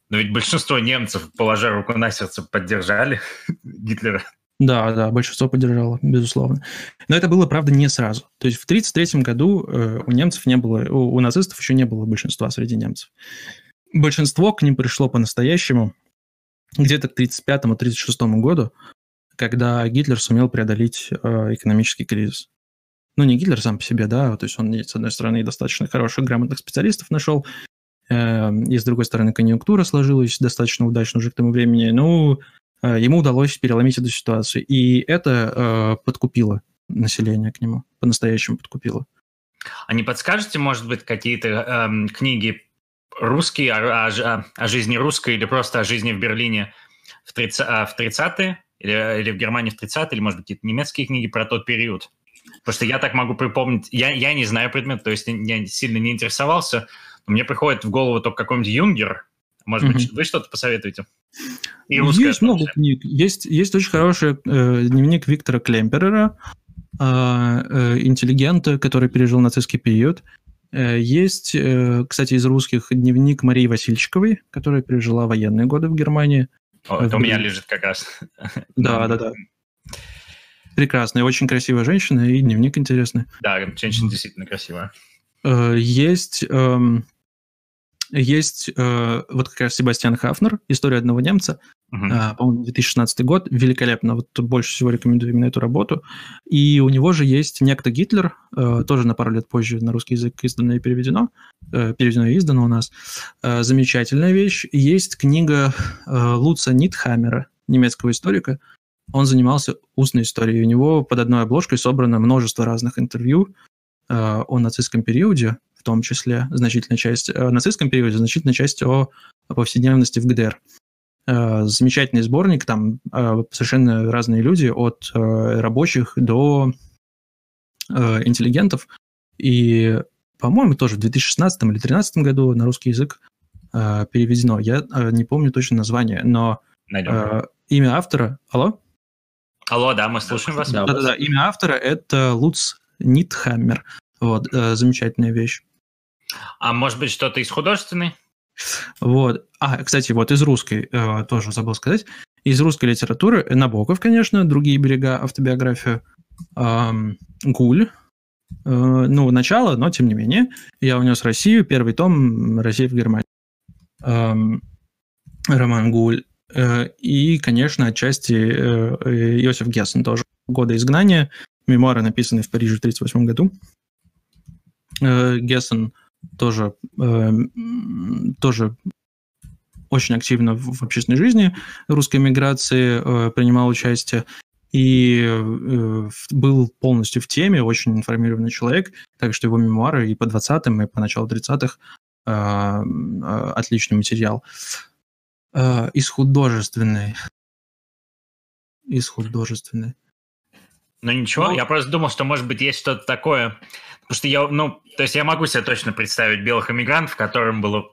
но ведь большинство немцев, положа руку на сердце, поддержали Гитлера. Да, да, большинство поддержало, безусловно. Но это было, правда, не сразу. То есть в 1933 году э, у немцев не было, у, у нацистов еще не было большинства среди немцев. Большинство к ним пришло по-настоящему где-то к 1935-1936 году, когда Гитлер сумел преодолеть э, экономический кризис. Ну, не Гитлер сам по себе, да, то есть он, с одной стороны, достаточно хороших, грамотных специалистов нашел, э, и, с другой стороны, конъюнктура сложилась достаточно удачно уже к тому времени. Ну, Э, ему удалось переломить эту ситуацию. И это подкупило население к нему, по-настоящему подкупило. А не подскажете, может быть, какие-то эм, книги русские о, о, о жизни русской или просто о жизни в Берлине в, 30, а, в 30-е или, или в Германии в 30-е, или, может быть, какие-то немецкие книги про тот период? Потому что я так могу припомнить, я, я не знаю предмет, то есть я сильно не интересовался, но мне приходит в голову только какой-нибудь Юнгер, может mm-hmm. быть, вы что-то посоветуете? И есть много книг. Есть, есть очень хороший э, дневник Виктора Клемперера, э, э, интеллигента, который пережил нацистский период. Э, есть, э, кстати, из русских дневник Марии Васильчиковой, которая пережила военные годы в Германии. О, это в... у меня лежит как раз. Да, да, да. Прекрасная, очень красивая женщина, и дневник интересный. Да, женщина действительно красивая. Э, есть эм, есть вот как раз Себастьян Хафнер, «История одного немца», uh-huh. по-моему, 2016 год, великолепно, вот больше всего рекомендую именно эту работу. И у него же есть «Некто Гитлер», э, тоже на пару лет позже на русский язык издано и переведено, э, переведено и издано у нас. Э, замечательная вещь. Есть книга Луца Нитхаммера, немецкого историка, он занимался устной историей. У него под одной обложкой собрано множество разных интервью о нацистском периоде, том числе значительная часть, о нацистском периоде, значительная часть о повседневности в ГДР. Э, замечательный сборник, там э, совершенно разные люди, от рабочих до интеллигентов. И, по-моему, тоже в 2016 или 2013 году на русский язык переведено. Я не помню точно название, но Найдем. имя автора... Алло? Алло, да, мы слушаем вас. Да-да-да, имя автора — это Луц Нитхаммер. Вот, замечательная вещь. А может быть, что-то из художественной? Вот. А, кстати, вот из русской, э, тоже забыл сказать, из русской литературы Набоков, конечно, «Другие берега», автобиографию, э, Гуль, э, ну, начало, но тем не менее, я унес Россию, первый том «Россия в Германии». Э, Роман Гуль. Э, и, конечно, отчасти э, Иосиф Гессен тоже. «Годы изгнания», мемуары, написанные в Париже в 1938 году. Э, Гессен – тоже, э, тоже очень активно в, общественной жизни русской миграции э, принимал участие и э, был полностью в теме, очень информированный человек, так что его мемуары и по 20-м, и по началу 30-х э, э, отличный материал. Э, из художественной. Из художественной. Ну ничего, ну, я просто думал, что, может быть, есть что-то такое. Потому что я, ну, то есть я могу себе точно представить белых иммигрантов, в котором было,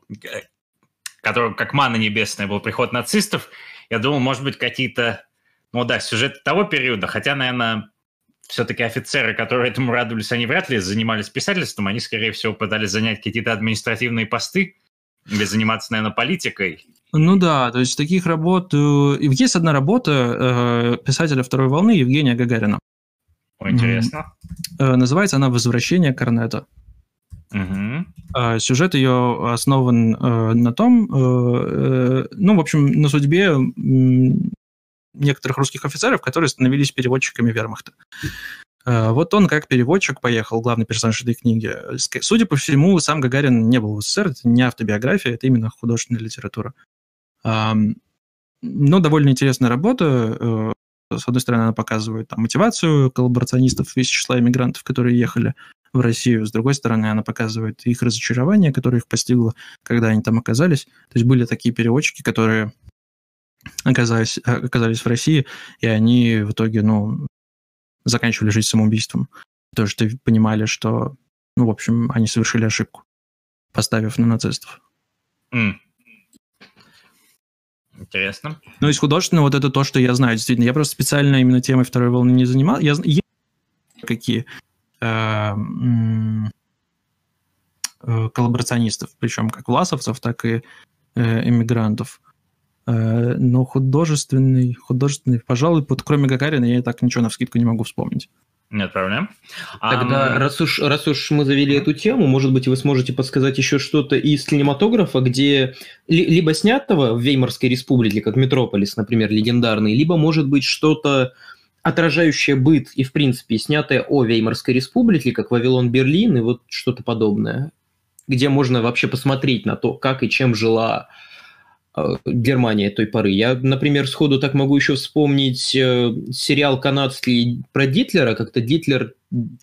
которым как мана небесная был приход нацистов. Я думал, может быть, какие-то, ну да, сюжеты того периода, хотя, наверное, все-таки офицеры, которые этому радовались, они вряд ли занимались писательством, они, скорее всего, пытались занять какие-то административные посты или заниматься, наверное, политикой. Ну да, то есть таких работ... Э, есть одна работа э, писателя второй волны Евгения Гагарина. О, интересно. Э, называется она «Возвращение Корнета». Угу. Сюжет ее основан э, на том, э, ну, в общем, на судьбе некоторых русских офицеров, которые становились переводчиками вермахта. Вот он как переводчик поехал, главный персонаж этой книги. Судя по всему, сам Гагарин не был в СССР, это не автобиография, это именно художественная литература. Но довольно интересная работа с одной стороны, она показывает там, мотивацию коллаборационистов из числа иммигрантов, которые ехали в Россию, с другой стороны, она показывает их разочарование, которое их постигло, когда они там оказались. То есть были такие переводчики, которые оказались, оказались в России, и они в итоге, ну, заканчивали жизнь самоубийством. Потому что понимали, что, ну, в общем, они совершили ошибку, поставив на нацистов. Mm. Интересно. Ну, из художественного вот это то, что я знаю, действительно. Я просто специально именно темой второй волны не занимал. Я знаю какие э, э, коллаборационистов, причем как власовцев, так и э, эмигрантов. но художественный, художественный, пожалуй, вот кроме Гагарина я так ничего на вскидку не могу вспомнить. Нет проблем. Тогда, а, раз, уж, раз уж мы завели эту тему, может быть, вы сможете подсказать еще что-то из кинематографа, где ли, либо снятого в Веймарской республике, как Метрополис, например, легендарный, либо, может быть, что-то отражающее быт и, в принципе, снятое о Веймарской республике, как Вавилон Берлин и вот что-то подобное, где можно вообще посмотреть на то, как и чем жила Э, Германия той поры. Я, например, сходу так могу еще вспомнить э, сериал канадский про Дитлера, как-то Дитлер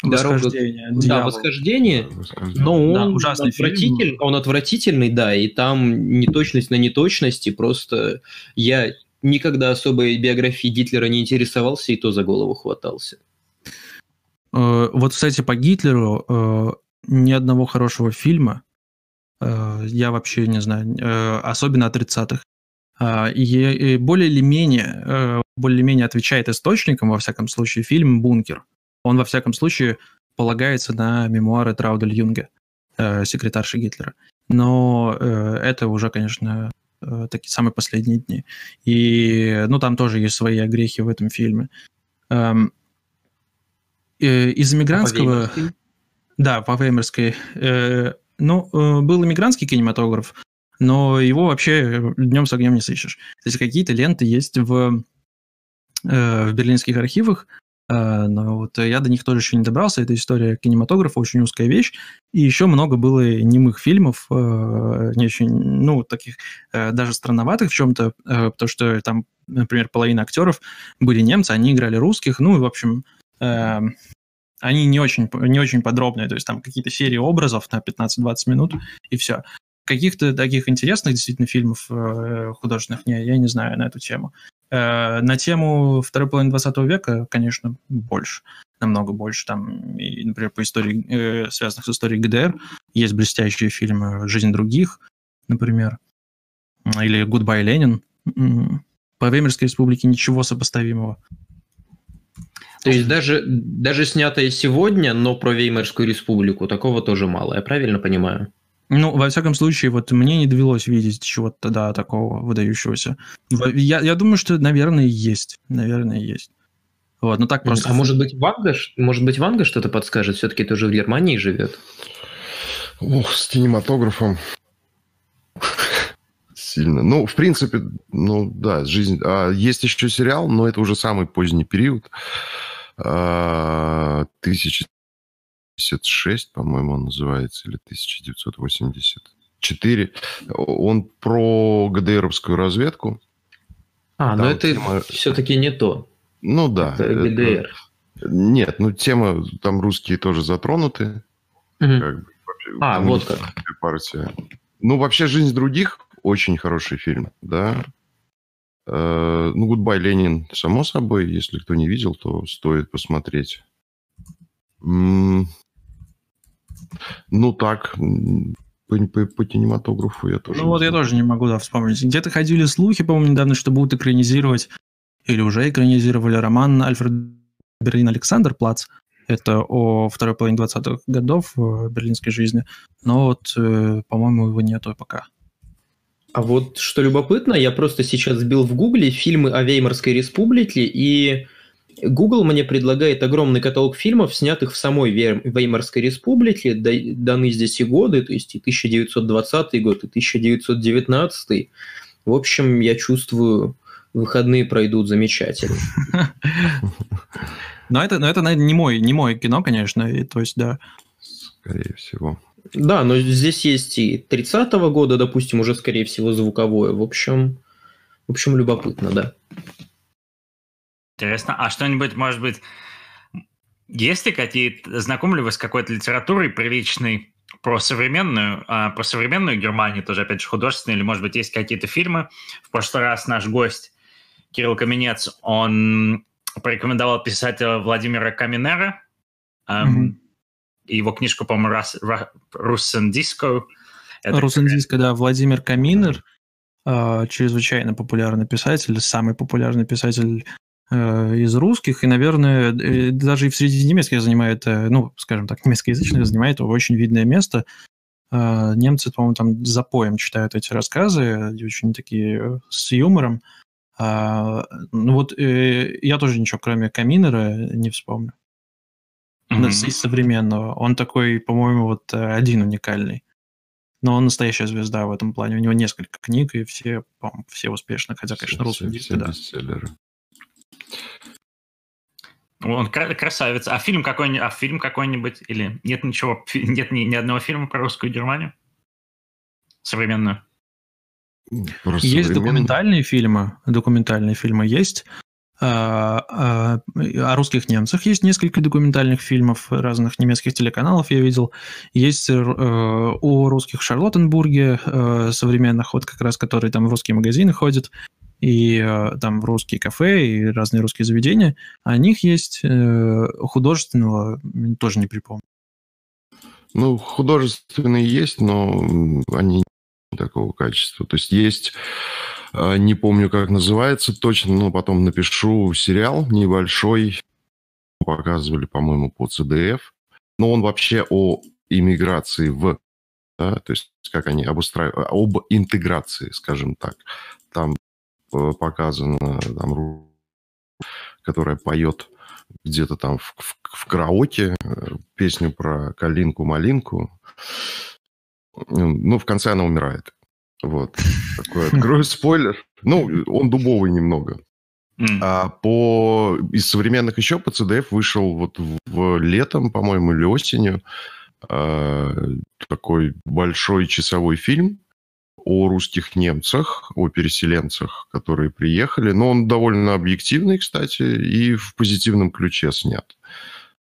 Восхождение. Дорога... Да, восхождение. Но он, да, ужасный отвратитель... фильм. он отвратительный, да, и там неточность на неточности. Просто я никогда особой биографией Гитлера не интересовался, и то за голову хватался. Э, вот, кстати, по Гитлеру ни одного хорошего фильма Э, я вообще не знаю, э, особенно от 30-х. А, и более или менее, э, более или менее отвечает источникам, во всяком случае, фильм «Бункер». Он, во всяком случае, полагается на мемуары Траудель Юнге, секретарши Гитлера. Но это уже, конечно, такие самые последние дни. И, ну, там тоже есть свои огрехи в этом фильме. Эм, из иммигрантского... По да, по Веймерской. Ну, э, был иммигрантский кинематограф, но его вообще днем с огнем не сыщешь. То есть какие-то ленты есть в, э, в берлинских архивах, э, но вот я до них тоже еще не добрался. Это история кинематографа, очень узкая вещь. И еще много было немых фильмов, не очень, ну, таких даже странноватых в чем-то, потому что там, например, половина актеров были немцы, они играли русских, ну, и, в общем, они не очень, не очень подробные, то есть там какие-то серии образов на 15-20 минут, и все. Каких-то таких интересных действительно фильмов э, художественных не, я не знаю на эту тему. Э, на тему второй половины 20 века, конечно, больше, намного больше. Там, и, например, по истории, э, связанных с историей ГДР, есть блестящие фильмы «Жизнь других», например, или «Гудбай, Ленин». По Веймарской республике ничего сопоставимого. То есть даже, даже снятое сегодня, но про Веймарскую республику, такого тоже мало, я правильно понимаю? Ну, во всяком случае, вот мне не довелось видеть чего-то тогда такого выдающегося. Я, я думаю, что, наверное, есть. Наверное, есть. Вот, ну так просто... А может быть, Ванга, может быть, Ванга что-то подскажет? Все-таки тоже в Германии живет. Ох, с кинематографом сильно. Ну, в принципе, ну да, жизнь. А, есть еще сериал, но это уже самый поздний период. 1056, а, по-моему, он называется, или 1984. Он про ГДРовскую разведку. А, но это тема... все-таки не то. Ну да. Это ГДР. Это... Нет, ну тема, там русские тоже затронуты. Угу. Как бы, а, вот как. Партия. Ну, вообще, «Жизнь других» очень хороший фильм, да. Э, ну, «Гудбай, Ленин», само собой, если кто не видел, то стоит посмотреть. Ну, так, по, по, по кинематографу я тоже... Ну, вот я тоже не могу, да, вспомнить. Где-то ходили слухи, по-моему, недавно, что будут экранизировать, или уже экранизировали роман Альфред Берлин Александр Плац. Это о второй половине 20-х годов в берлинской жизни. Но вот, э, по-моему, его нету пока. А вот что любопытно, я просто сейчас сбил в Гугле фильмы о Веймарской республике, и Google мне предлагает огромный каталог фильмов, снятых в самой Веймарской республике, даны здесь и годы, то есть и 1920 год, и 1919. В общем, я чувствую, выходные пройдут замечательно. Но это, но это не, мой, не мое кино, конечно, и, то есть, да. Скорее всего. Да, но здесь есть и 30-го года, допустим, уже, скорее всего, звуковое. В общем, в общем, любопытно, да. Интересно. А что-нибудь, может быть, есть ли какие-то... Знакомы ли вы с какой-то литературой приличной про современную, а, про современную Германию, тоже, опять же, художественную, или, может быть, есть какие-то фильмы? В прошлый раз наш гость Кирилл Каменец, он порекомендовал писателя Владимира Каминера. Mm-hmm его книжку, по-моему, «Руссен Диско». «Руссен Диско», да, Владимир Каминер, а, чрезвычайно популярный писатель, самый популярный писатель э, из русских, и, наверное, даже и в среди немецких занимает, э, ну, скажем так, немецкоязычных занимает очень видное место. Э, немцы, по-моему, там за поем читают эти рассказы, очень такие с юмором. А, ну вот я тоже ничего, кроме Каминера, не вспомню. Mm-hmm. Из современного. Он такой, по-моему, вот один уникальный. Но он настоящая звезда в этом плане. У него несколько книг, и все, все успешны. Хотя, конечно, русские все, все да. бестселлеры. Он красавец. А фильм какой-нибудь, а фильм какой-нибудь или нет ничего, нет ни, ни одного фильма про русскую Германию современную? Про есть документальные фильмы, документальные фильмы есть. А, а, о русских немцах есть несколько документальных фильмов разных немецких телеканалов, я видел. Есть э, о русских Шарлоттенбурге э, современных, вот как раз, которые там в русские магазины ходят, и э, там в русские кафе, и разные русские заведения. О них есть художественного, тоже не припомню. Ну, художественные есть, но они такого качества. То есть есть не помню, как называется точно, но потом напишу сериал небольшой. Показывали, по-моему, по CDF. Но он вообще о иммиграции в... Да, то есть как они обустраивают... Об интеграции, скажем так. Там э, показано там, которая поет где-то там в, в, в караоке э, песню про калинку-малинку. Ну, в конце она умирает. Вот. Такой открою спойлер. Ну, он дубовый немного. Mm. А по из современных еще по CDF вышел вот в, в летом, по-моему, или осенью э, такой большой часовой фильм о русских немцах, о переселенцах, которые приехали. Но он довольно объективный, кстати, и в позитивном ключе снят.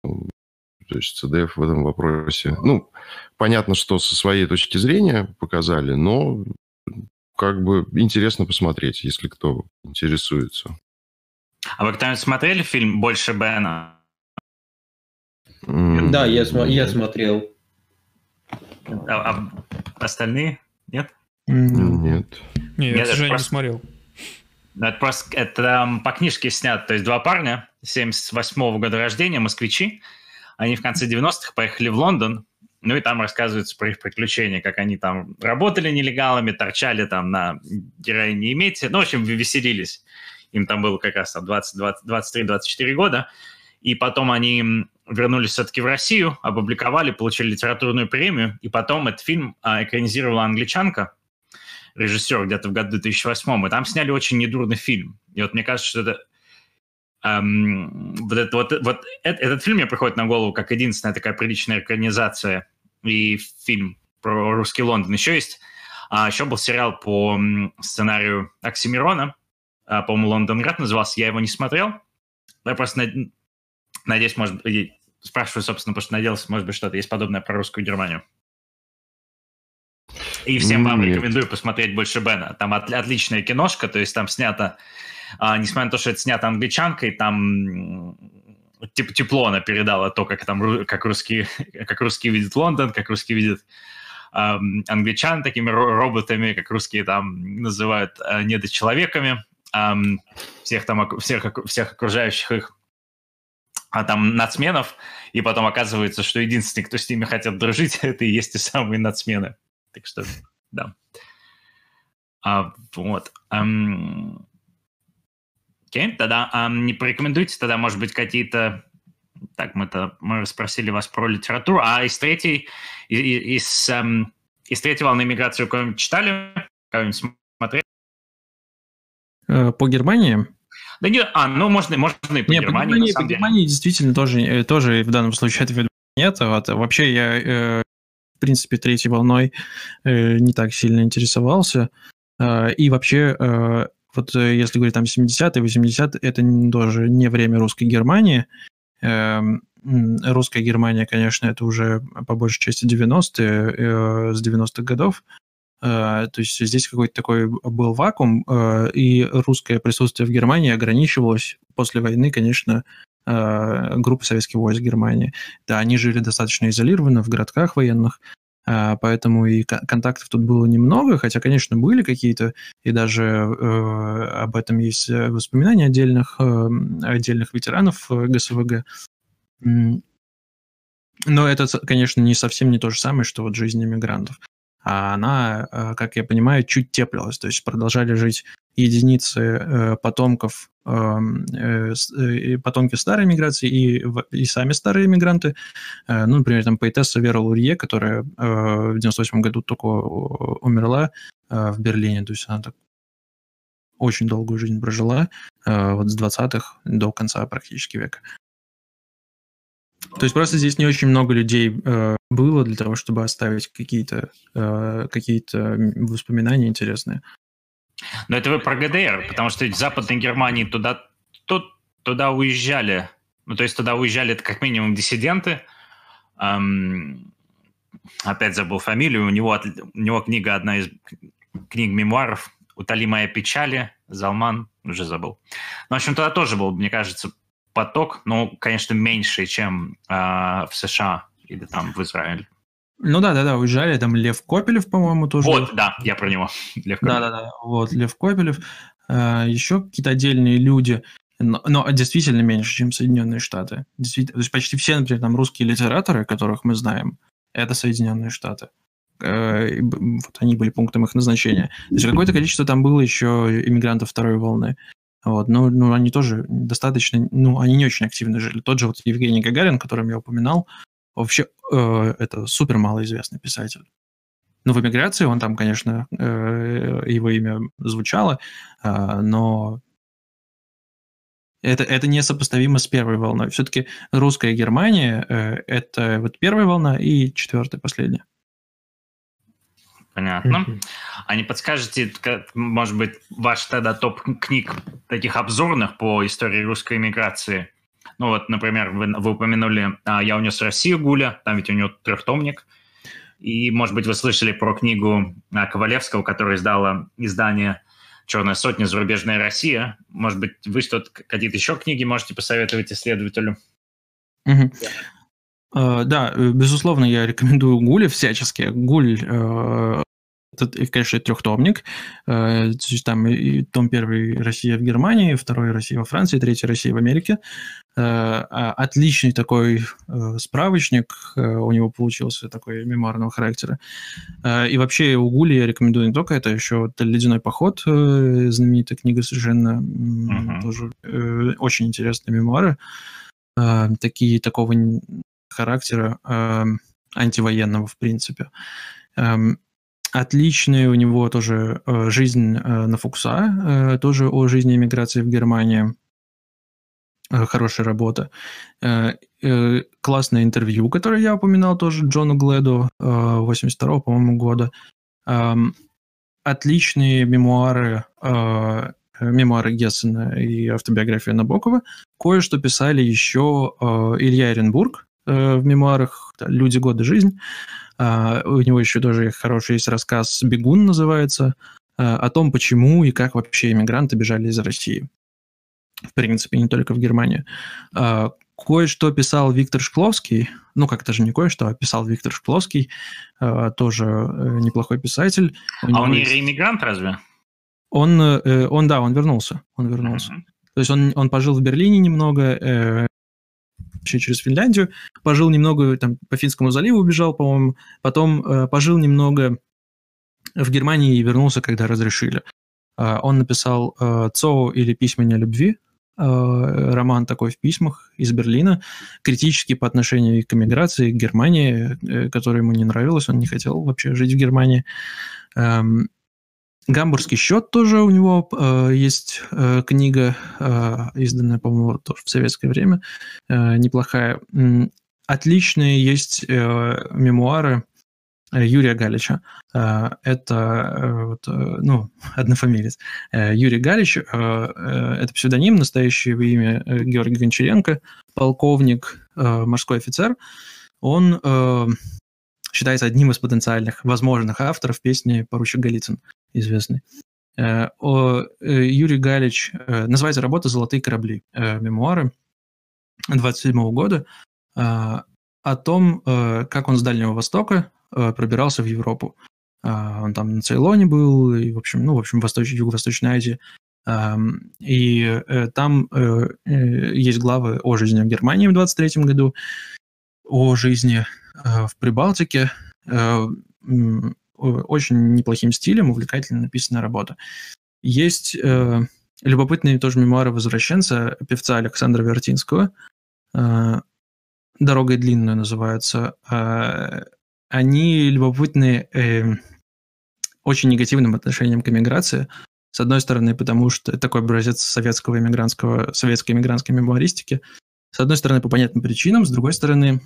То есть CDF в этом вопросе... Ну, понятно, что со своей точки зрения показали, но как бы интересно посмотреть, если кто интересуется. А вы кто-нибудь смотрели фильм «Больше Бена»? Mm-hmm. Да, я, см- я смотрел. А, а остальные? Нет? Нет. Нет, я, даже просто... не смотрел. Это просто это по книжке снят. То есть два парня 78-го года рождения, москвичи. Они в конце 90-х поехали в Лондон ну и там рассказывается про их приключения, как они там работали нелегалами, торчали там на героине имейте. Ну, в общем, веселились. Им там было как раз там 23-24 года. И потом они вернулись все-таки в Россию, опубликовали, получили литературную премию. И потом этот фильм а, экранизировала англичанка, режиссер где-то в году 2008. И там сняли очень недурный фильм. И вот мне кажется, что это эм, вот, это, вот, вот этот, этот фильм мне приходит на голову как единственная такая приличная экранизация и фильм про русский Лондон. Еще есть, а, еще был сериал по сценарию Оксимирона, а, по-моему, Лондонград назывался, я его не смотрел. Я просто над... надеюсь, может быть, спрашиваю, собственно, потому что надеялся, может быть, что-то есть подобное про русскую Германию. И всем вам Нет. рекомендую посмотреть больше Бена. Там от, отличная киношка, то есть там снято, а, несмотря на то, что это снято англичанкой, там теп тепло она передала то, как там как русские, как русские видят Лондон, как русские видят эм, англичан такими роботами, как русские там называют э, недочеловеками, эм, всех там всех, всех окружающих их а там нацменов, и потом оказывается, что единственный, кто с ними хотят дружить, это и есть те самые нацмены. Так что, да. А, вот. Окей, тогда а, не порекомендуйте тогда, может быть, какие-то... Так, мы-то мы спросили вас про литературу, а из третьей, из, из, эм, из третьей волны миграции кого-нибудь читали? Кого-нибудь смотрели? Э, по Германии? Да нет, а, ну можно, можно и по нет, Германии. По Германии, по Германии действительно тоже, э, тоже в данном случае ответа нет. Вот. Вообще я, э, в принципе, третьей волной не так сильно интересовался. И вообще вот э, если говорить там 70-е, 80-е, это тоже не время русской Германии. Эм, русская Германия, конечно, это уже по большей части 90-е, э, с 90-х годов. Э, то есть здесь какой-то такой был вакуум, и русское присутствие в Германии ограничивалось после войны, конечно, группой советских войск Германии. Да, они жили достаточно изолированно в городках военных, поэтому и контактов тут было немного, хотя, конечно, были какие-то, и даже э, об этом есть э, воспоминания отдельных, э, отдельных ветеранов ГСВГ. Но это, конечно, не совсем не то же самое, что вот жизнь иммигрантов. А она, э, как я понимаю, чуть теплилась. То есть продолжали жить единицы э, потомков, эм, э, потомки старой миграции и, и сами старые мигранты. Ну, например, там поэтесса Вера Лурье, которая э, в 98 году только умерла в Берлине. То есть она так очень долгую жизнь прожила, вот с 20-х до конца практически века. То есть просто здесь не очень много людей э, было для того, чтобы оставить какие-то э, какие воспоминания интересные. Но это вы про ГДР, потому что в Западной Германии туда, тут, туда уезжали, ну то есть туда уезжали это как минимум диссиденты. Эм, опять забыл фамилию, у него, у него книга, одна из книг мемуаров «Утоли моя печали», Залман, уже забыл. Ну, в общем, туда тоже был, мне кажется, поток, но, конечно, меньше, чем э, в США или там в Израиле. Ну да, да, да, уезжали, там Лев Копелев, по-моему, тоже. Вот, да, я про него. Лев Копелев. Да, да, да, вот, Лев Копелев. А, еще какие-то отдельные люди, но, но действительно меньше, чем Соединенные Штаты. Действительно, то есть почти все, например, там русские литераторы, которых мы знаем, это Соединенные Штаты. Э, вот они были пунктом их назначения. То есть какое-то количество там было еще иммигрантов второй волны. Вот, но ну, они тоже достаточно, ну, они не очень активно жили. Тот же вот Евгений Гагарин, которым я упоминал, вообще э, это супер малоизвестный писатель. Ну, в эмиграции он там, конечно, э, его имя звучало, э, но это, это несопоставимо с первой волной. Все-таки русская Германия э, – это вот первая волна и четвертая, последняя. Понятно. А не подскажете, как, может быть, ваш тогда топ книг таких обзорных по истории русской иммиграции? Ну вот, например, вы, вы упомянули а, «Я унес Россию» Гуля, там ведь у него трехтомник. И, может быть, вы слышали про книгу а, Ковалевского, которая издала издание «Черная сотня. Зарубежная Россия». Может быть, вы что-то, какие-то еще книги можете посоветовать исследователю? Mm-hmm. Uh, да, безусловно, я рекомендую Гуля всячески. Гуль uh, это, конечно, трехтомник. Э, там и том первый Россия в Германии, второй Россия во Франции, третий Россия в Америке. Э, а отличный такой э, справочник у него получился, такой мемуарного характера. И вообще у Гули я рекомендую не только это, еще «Ледяной поход», знаменитая книга совершенно, uh-huh. тоже очень интересные мемуары. Такие, такого характера антивоенного, в принципе. Эм, Отличная у него тоже э, жизнь э, на Фукса, э, тоже о жизни эмиграции в Германии. Хорошая работа. Классное интервью, которое я упоминал тоже Джону Гледу 82 по-моему, года. Отличные мемуары мемуары Гессена и автобиография Набокова. Кое-что писали еще Илья Эренбург в мемуарах «Люди. Годы. Жизнь». Uh, у него еще тоже хороший есть рассказ «Бегун» называется, uh, о том, почему и как вообще иммигранты бежали из России. В принципе, не только в Германии. Uh, кое-что писал Виктор Шкловский, ну, как-то же не кое-что, а писал Виктор Шкловский, тоже э, неплохой писатель. У а он не есть... реиммигрант разве? Он, э, он, да, он вернулся, он вернулся. Uh-huh. То есть он, он пожил в Берлине немного, э, вообще через Финляндию, пожил немного, там, по Финскому заливу убежал, по-моему, потом э, пожил немного в Германии и вернулся, когда разрешили. Э, он написал э, «ЦОУ» или «Письма любви», э, роман такой в письмах из Берлина, критический по отношению к эмиграции, к Германии, э, которая ему не нравилась, он не хотел вообще жить в Германии. Гамбургский счет тоже у него э, есть э, книга, э, изданная, по-моему, тоже в советское время, э, неплохая. Отличные есть э, мемуары Юрия Галича. Э, это э, вот, э, ну, однофамилец. Э, Юрий Галич, э, э, это псевдоним, настоящее имя э, Георгий Гончаренко, полковник, э, морской офицер. Он э, считается одним из потенциальных возможных авторов песни «Поручик Голицын» известный. Э, э, Юрий Галич, э, называется работа «Золотые корабли», мемуары 27 года, о том, как он с Дальнего Востока пробирался в Европу. Он там на Цейлоне был, и, в общем, ну, в общем, Восточ... Юго-Восточной Азии. И там есть главы о жизни в Германии в 23 году. о жизни в Прибалтике. Очень неплохим стилем, увлекательно написанная работа. Есть любопытные тоже мемуары возвращенца, певца Александра Вертинского. «Дорогой длинную» называются. Они любопытны очень негативным отношением к эмиграции. С одной стороны, потому что это такой образец советского иммигрантского, советской иммигрантской мемуаристики. С одной стороны, по понятным причинам, с другой стороны,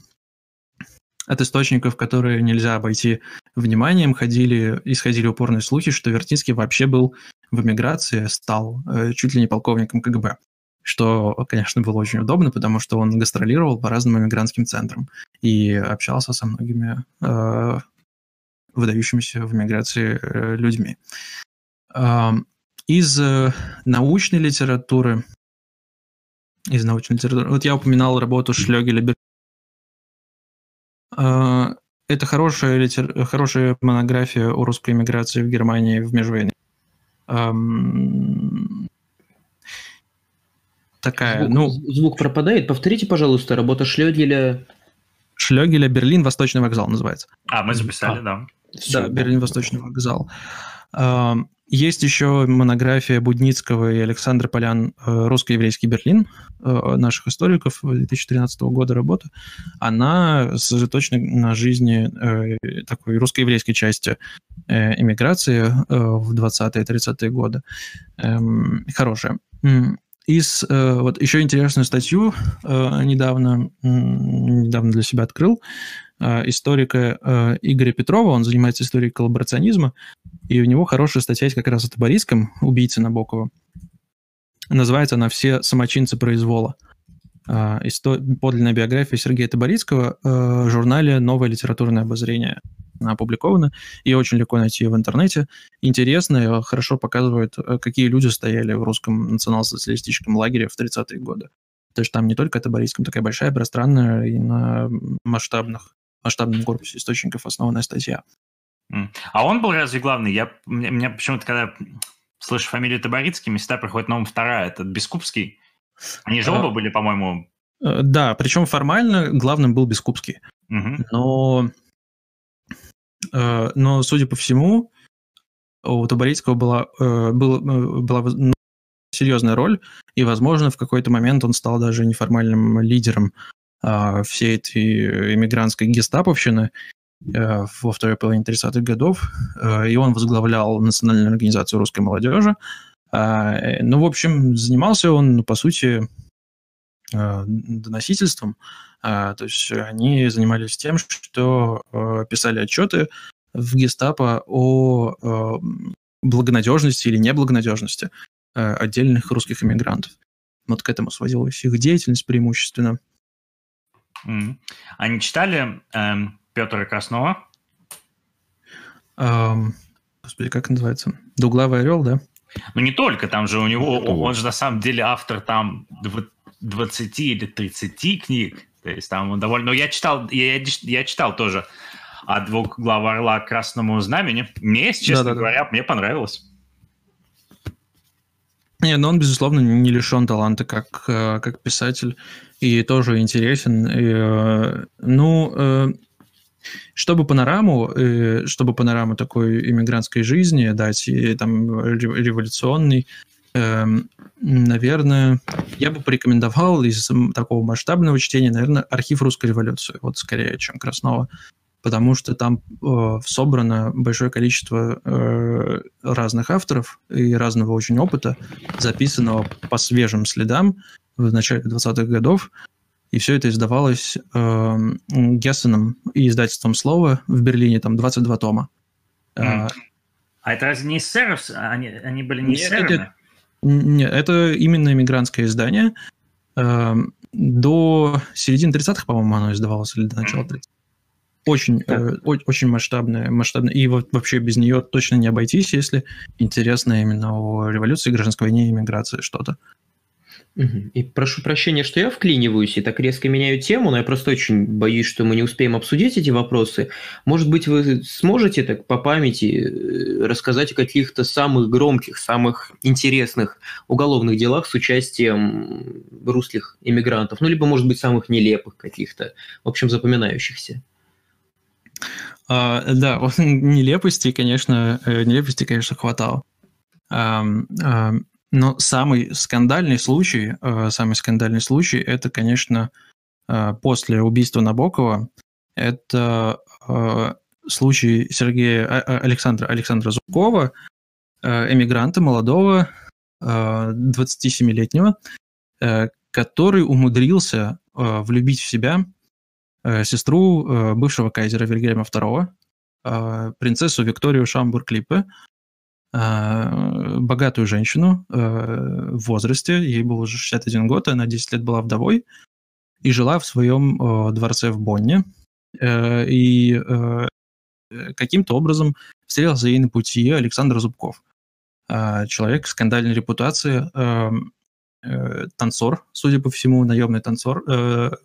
от источников, которые нельзя обойти вниманием, ходили, исходили упорные слухи, что Вертинский вообще был в эмиграции, стал э, чуть ли не полковником КГБ. Что, конечно, было очень удобно, потому что он гастролировал по разным эмигрантским центрам и общался со многими э, выдающимися в эмиграции э, людьми. Э, из э, научной литературы, из научной литературы, вот я упоминал работу Шлёгеля. Э, это хорошая, литер... хорошая монография о русской эмиграции в Германии в межвойне. Эм... Такая, звук, ну... Звук пропадает. Повторите, пожалуйста, работа Шлёгеля. Шлёгеля «Берлин. Восточный вокзал» называется. А, мы записали, а. да. Все, да, «Берлин. Восточный вокзал». Эм... Есть еще монография Будницкого и Александра Полян «Русско-еврейский Берлин» наших историков 2013 года работа. Она сосредоточена на жизни такой русско-еврейской части эмиграции в 20-30-е годы. Хорошая. Из, вот еще интересную статью недавно, недавно для себя открыл историка Игоря Петрова, он занимается историей коллаборационизма, и у него хорошая статья есть как раз о Таборийском, убийце Набокова. Называется она «Все самочинцы произвола». Uh, подлинная биография Сергея Таборицкого uh, в журнале «Новое литературное обозрение» опубликована, и очень легко найти в интернете. Интересно, хорошо показывает, э, какие люди стояли в русском национал-социалистическом лагере в 30-е годы. То есть там не только Таборийском, такая большая, пространная и на масштабных, масштабном корпусе источников основанная статья. А он был разве главный? Я, мне, мне почему-то, когда слышу фамилию Таборицкий, всегда приходит на ум вторая, это Бескупский. Они же а, оба были, по-моему... Э, да, причем формально главным был Бескупский. Угу. Но, э, но, судя по всему, у Таборицкого была, э, была, была ну, серьезная роль, и, возможно, в какой-то момент он стал даже неформальным лидером а, всей этой иммигрантской гестаповщины, Э, во второй половине 30-х годов, э, и он возглавлял Национальную организацию русской молодежи. Э, ну, в общем, занимался он, по сути, доносительством. То есть они занимались тем, что писали отчеты в гестапо о благонадежности или неблагонадежности отдельных русских иммигрантов. Вот к этому сводилась их деятельность преимущественно. Mm. Они читали эм, Петра Краснова. Um, господи, как называется? Дуглавый орел, да? Ну, не только, там же у него, он, он же на самом деле автор там 20 или 30 книг, то есть там он довольно... Но я читал, я, я читал тоже о двух глав орла Красному знамени. Мне, если честно да, да, говоря, да. мне понравилось. Не, но он, безусловно, не лишен таланта как, э, как писатель и тоже интересен. И, э, ну, э, чтобы панораму, чтобы панораму такой иммигрантской жизни дать, и там революционный, эм, наверное, я бы порекомендовал из такого масштабного чтения, наверное, архив русской революции, вот скорее, чем Краснова, потому что там э, собрано большое количество э, разных авторов и разного очень опыта, записанного по свежим следам в начале 20-х годов, и все это издавалось э, Гессеном и издательством «Слово» в Берлине, там 22 тома. Mm. А это разве не эсеров? Они, они были не? Это, нет, это именно иммигрантское издание. Э, до середины 30-х, по-моему, оно издавалось, или до начала 30-х. Очень, да. э, очень масштабное, масштабное. И вот вообще без нее точно не обойтись, если интересно именно о революции, гражданской войне и иммиграции что-то. И прошу прощения, что я вклиниваюсь и так резко меняю тему, но я просто очень боюсь, что мы не успеем обсудить эти вопросы. Может быть, вы сможете так по памяти э, рассказать о каких-то самых громких, самых интересных уголовных делах с участием русских иммигрантов, ну, либо, может быть, самых нелепых каких-то, в общем, запоминающихся. А, да, нелепости, конечно, э, нелепости, конечно, хватало. А, а, но самый скандальный случай, э, самый скандальный случай, это, конечно, э, после убийства Набокова, это э, случай Сергея Александра, Александра Зубкова, эмигранта молодого, 27-летнего, который умудрился влюбить в себя сестру бывшего кайзера Вильгельма II, принцессу Викторию Шамбург-Липпе, а, богатую женщину э, в возрасте, ей было уже 61 год, она 10 лет была вдовой, и жила в своем дворце в Бонне. Э, и э, каким-то образом встретился ей на пути Александр Зубков. А, человек скандальной репутации, эм, танцор, судя по всему, наемный танцор,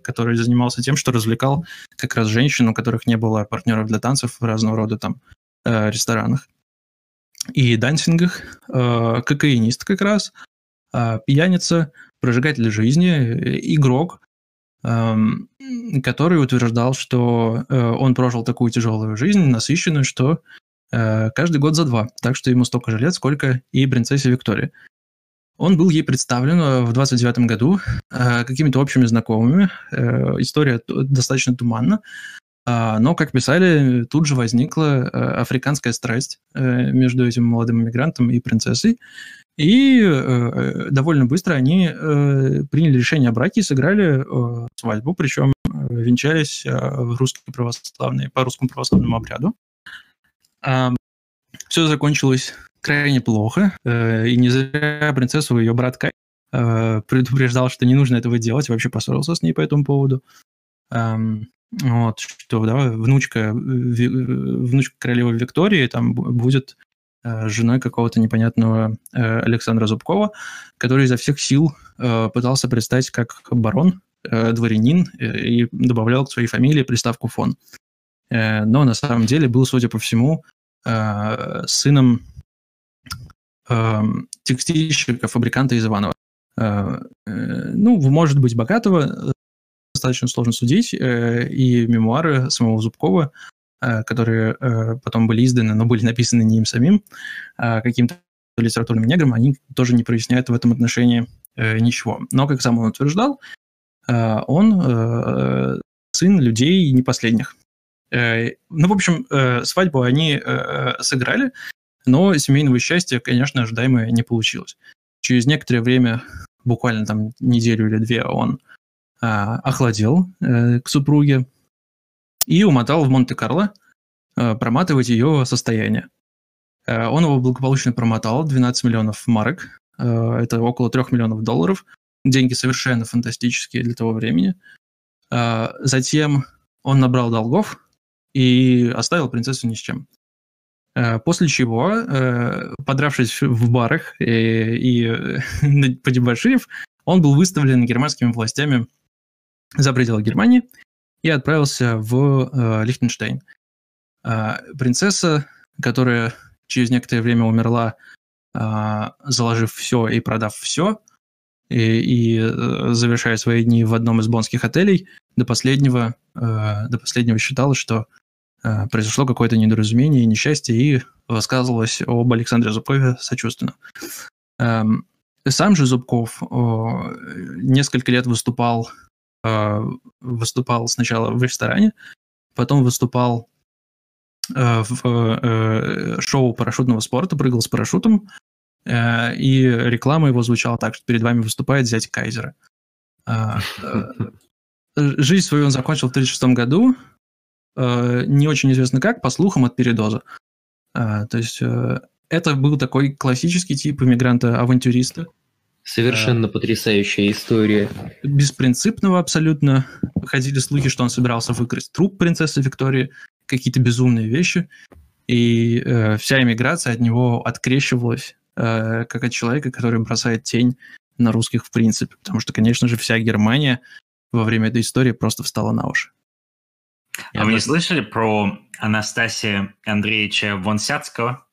который занимался тем, что развлекал как раз женщин, у которых не было партнеров для танцев в разного рода там ресторанах и дансингах, э, кокаинист как раз, э, пьяница, прожигатель жизни, э, игрок, э, который утверждал, что э, он прожил такую тяжелую жизнь, насыщенную, что э, каждый год за два, так что ему столько же лет, сколько и принцессе Виктории. Он был ей представлен э, в 29 году э, какими-то общими знакомыми. Э, история достаточно туманна. А, но, как писали, тут же возникла э, африканская страсть э, между этим молодым иммигрантом и принцессой. И э, довольно быстро они приняли решение о браке и сыграли свадьбу, причем венчались в русские православные, по русскому православному обряду. А, Все закончилось крайне плохо, и не зря принцессу ее брат Кай предупреждал, что не нужно этого делать, вообще поссорился с ней по этому поводу. Вот, что да, внучка, э, внучка королевы Виктории там будет э, женой какого-то непонятного э, Александра Зубкова, который изо всех сил пытался предстать как барон, дворянин и добавлял к своей фамилии приставку фон. Но на самом деле был, судя по всему, сыном текстильщика, фабриканта из Иванова. Ну, может быть, богатого, достаточно сложно судить, э, и мемуары самого Зубкова, э, которые э, потом были изданы, но были написаны не им самим, а каким-то литературным негром, они тоже не проясняют в этом отношении ничего. Но, как сам он утверждал, он сын людей не последних. Ну, в общем, свадьбу они сыграли, но семейного счастья, конечно, ожидаемое не получилось. Через некоторое время, буквально там неделю или две, он охладел э, к супруге и умотал в Монте-Карло э, проматывать ее состояние. Э, он его благополучно промотал, 12 миллионов марок, это около 3 миллионов долларов, деньги совершенно фантастические для того времени. Затем он набрал долгов и оставил принцессу ни с чем. После чего, подравшись в барах и, и подебоширив, он был выставлен германскими властями за пределы Германии и отправился в э, Лихтенштейн. Э, принцесса, которая через некоторое время умерла, э, заложив все и продав все, и, и э, завершая свои дни в одном из бонских отелей, до последнего, э, до последнего считала, что э, произошло какое-то недоразумение и несчастье, и высказывалась об Александре Зубкове сочувственно. Эм, сам же Зубков несколько лет выступал Э, выступал сначала в ресторане, потом выступал э, в э, шоу парашютного спорта, прыгал с парашютом, и реклама его звучала так, что перед вами выступает зять Кайзера. Жизнь свою он закончил в 1936 году, не очень известно как, по слухам от передоза. То есть это был такой классический тип иммигранта-авантюриста, Совершенно а, потрясающая история. Беспринципного абсолютно. Ходили слухи, что он собирался выкрасть труп принцессы Виктории, какие-то безумные вещи. И э, вся иммиграция от него открещивалась, э, как от человека, который бросает тень на русских в принципе, потому что, конечно же, вся Германия во время этой истории просто встала на уши. А вы не слышали про Анастасия Андреевича Вонсяцкого?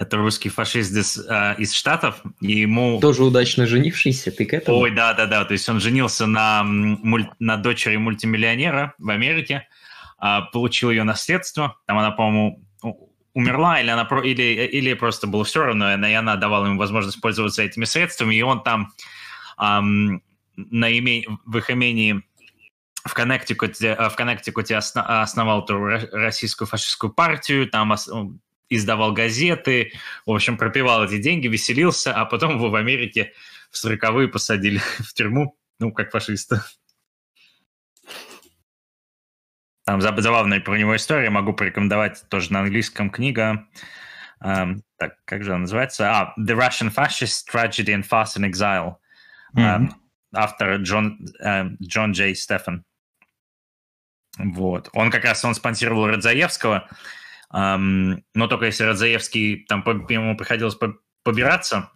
Это русский фашист из, э, из Штатов. И ему... Тоже удачно женившийся, ты к этому? Ой, да-да-да. То есть он женился на, муль... на дочери мультимиллионера в Америке, э, получил ее наследство. Там она, по-моему, умерла, или, она, или, или просто было все равно, и она давала ему возможность пользоваться этими средствами, и он там эм, на име... в их имении в Коннектикуте, в Коннектикуте основал эту российскую фашистскую партию, там издавал газеты, в общем, пропивал эти деньги, веселился, а потом его в Америке в сороковые посадили в тюрьму, ну, как фашиста. Там забавная про него история, могу порекомендовать тоже на английском книга. Um, так, как же она называется? А, The Russian Fascist Tragedy and Fast in Exile. Mm-hmm. Um, автор Джон, uh, Джон Джей Стефан. Вот. Он как раз, он спонсировал Радзаевского, um, но только если Радзаевский, там по, ему приходилось побираться,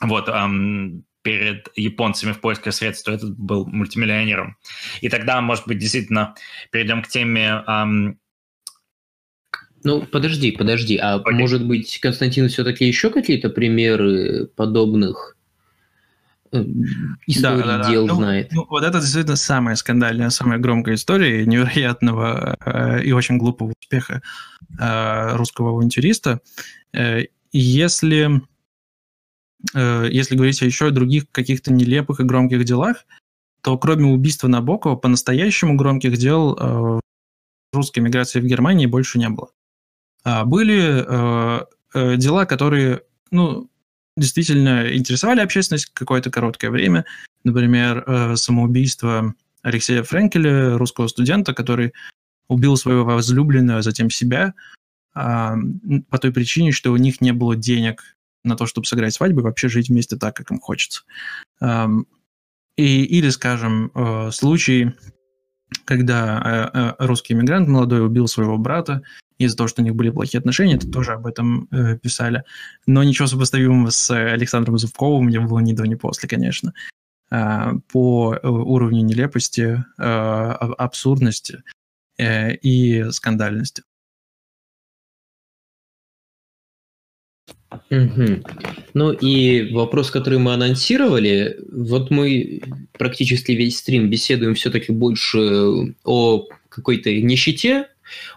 вот, um, перед японцами в поиске средств, то этот был мультимиллионером. И тогда, может быть, действительно перейдем к теме... Um... Ну, подожди, подожди. А okay. может быть, Константин все-таки еще какие-то примеры подобных э, историй, да, да, дел да. знает? Ну, ну, вот это действительно самая скандальная, самая громкая история невероятного э, и очень глупого успеха э, русского авантюриста. Э, если Э, если говорить о еще других каких-то нелепых и громких делах, то кроме убийства Набокова, по-настоящему громких дел э, русской миграции в Германии больше не было. А были э, дела, которые, ну, действительно интересовали общественность какое-то короткое время. Например, самоубийство Алексея Френкеля, русского студента, который убил своего возлюбленного, а затем себя, а, по той причине, что у них не было денег на то, чтобы сыграть свадьбу и вообще жить вместе так, как им хочется. И, или, скажем, э, случай, когда э, э, русский иммигрант молодой убил своего брата из-за того, что у них были плохие отношения, это тоже об этом писали. Но ничего сопоставимого с Александром Зубковым не было ни до, ни после, конечно. По уровню нелепости, абсурдности и скандальности. Угу. Ну и вопрос, который мы анонсировали, вот мы практически весь стрим беседуем все-таки больше о какой-то нищете,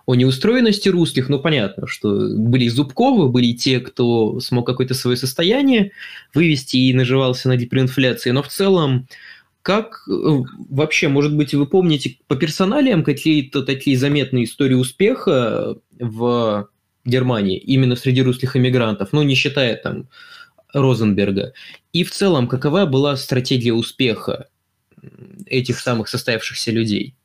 о неустроенности русских. Ну, понятно, что были Зубковы, были те, кто смог какое-то свое состояние вывести и наживался на гиперинфляции. Но в целом, как э, вообще, может быть, вы помните по персоналиям какие-то такие заметные истории успеха в Германии, именно среди русских иммигрантов, ну, не считая там Розенберга. И в целом, какова была стратегия успеха этих самых состоявшихся людей?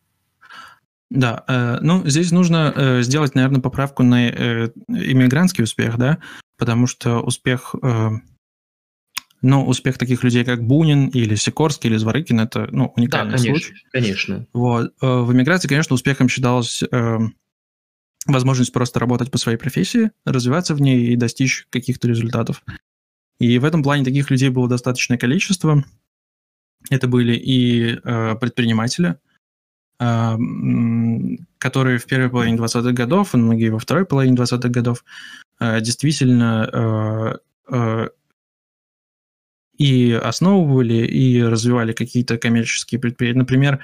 Да, э, ну, здесь нужно э, сделать, наверное, поправку на э, иммигрантский успех, да, потому что успех, ну, успех таких людей, как Бунин или Сикорский или Зворыкин, это, ну, уникальный да, конечно, случай. конечно. Вот. В иммиграции, конечно, успехом считалось возможность просто работать по своей профессии, развиваться в ней и достичь каких-то результатов. И в этом плане таких людей было достаточное количество. Это были и предприниматели, которые в первой половине 20-х годов, и многие во второй половине 20-х годов э, действительно и основывали, и развивали какие-то коммерческие предприятия. Например,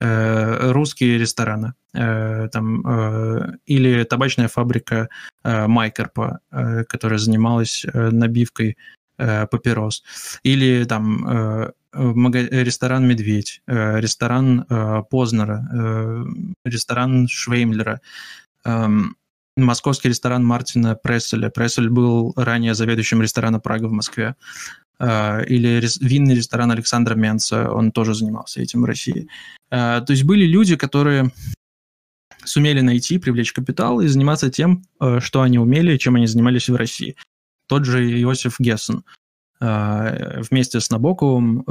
Э, русские рестораны, э, там, э, или табачная фабрика Майкерпа, которая занималась набивкой папирос, или там ресторан «Медведь», ресторан Познера, ресторан Швеймлера, эм, московский ресторан Мартина Пресселя. Прессель был ранее заведующим ресторана «Прага» в Москве. А, или винный ресторан Александра Менца, он тоже занимался этим в России. А, то есть были люди, которые сумели найти, привлечь капитал и заниматься тем, а, что они умели, чем они занимались в России. Тот же Иосиф Гессен. Вместе с Набоковым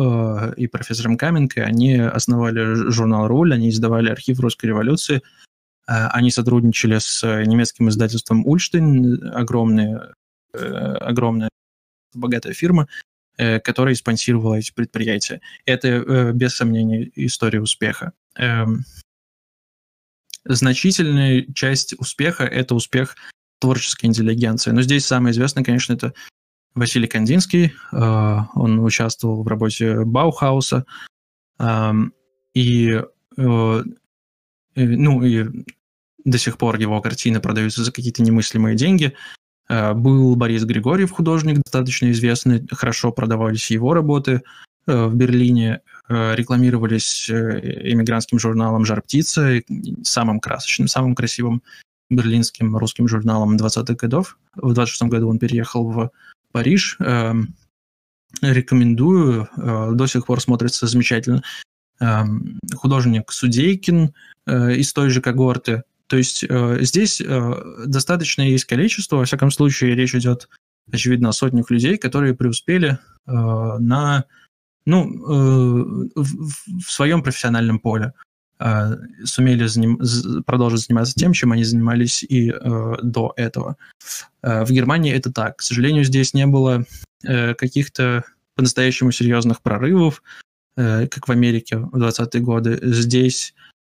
и профессором Каменко они основали журнал «Руль», они издавали архив русской революции, они сотрудничали с немецким издательством «Ульштейн», огромные, огромная богатая фирма, которая спонсировала эти предприятия. Это, без сомнения, история успеха. Эм, значительная часть успеха – это успех творческой интеллигенции. Но здесь самое известное, конечно, это Василий Кандинский. Он участвовал в работе Баухауса. Эм, и, ну, и до сих пор его картины продаются за какие-то немыслимые деньги. Э, был Борис Григорьев, художник, достаточно известный, хорошо продавались его работы э, в Берлине, э, рекламировались иммигрантским журналом «Жар птица», самым красочным, самым красивым берлинским русским журналом 20-х годов. В 26 году он переехал в Париж. Эм, рекомендую, до сих пор смотрится замечательно. Эм, художник Судейкин из той же когорты, то есть э, здесь э, достаточно есть количество, во всяком случае речь идет, очевидно, о сотнях людей, которые преуспели э, на, ну, э, в, в своем профессиональном поле, э, сумели заним, продолжить заниматься тем, чем они занимались и э, до этого. Э, в Германии это так. К сожалению, здесь не было э, каких-то по-настоящему серьезных прорывов, э, как в Америке в 20-е годы. Здесь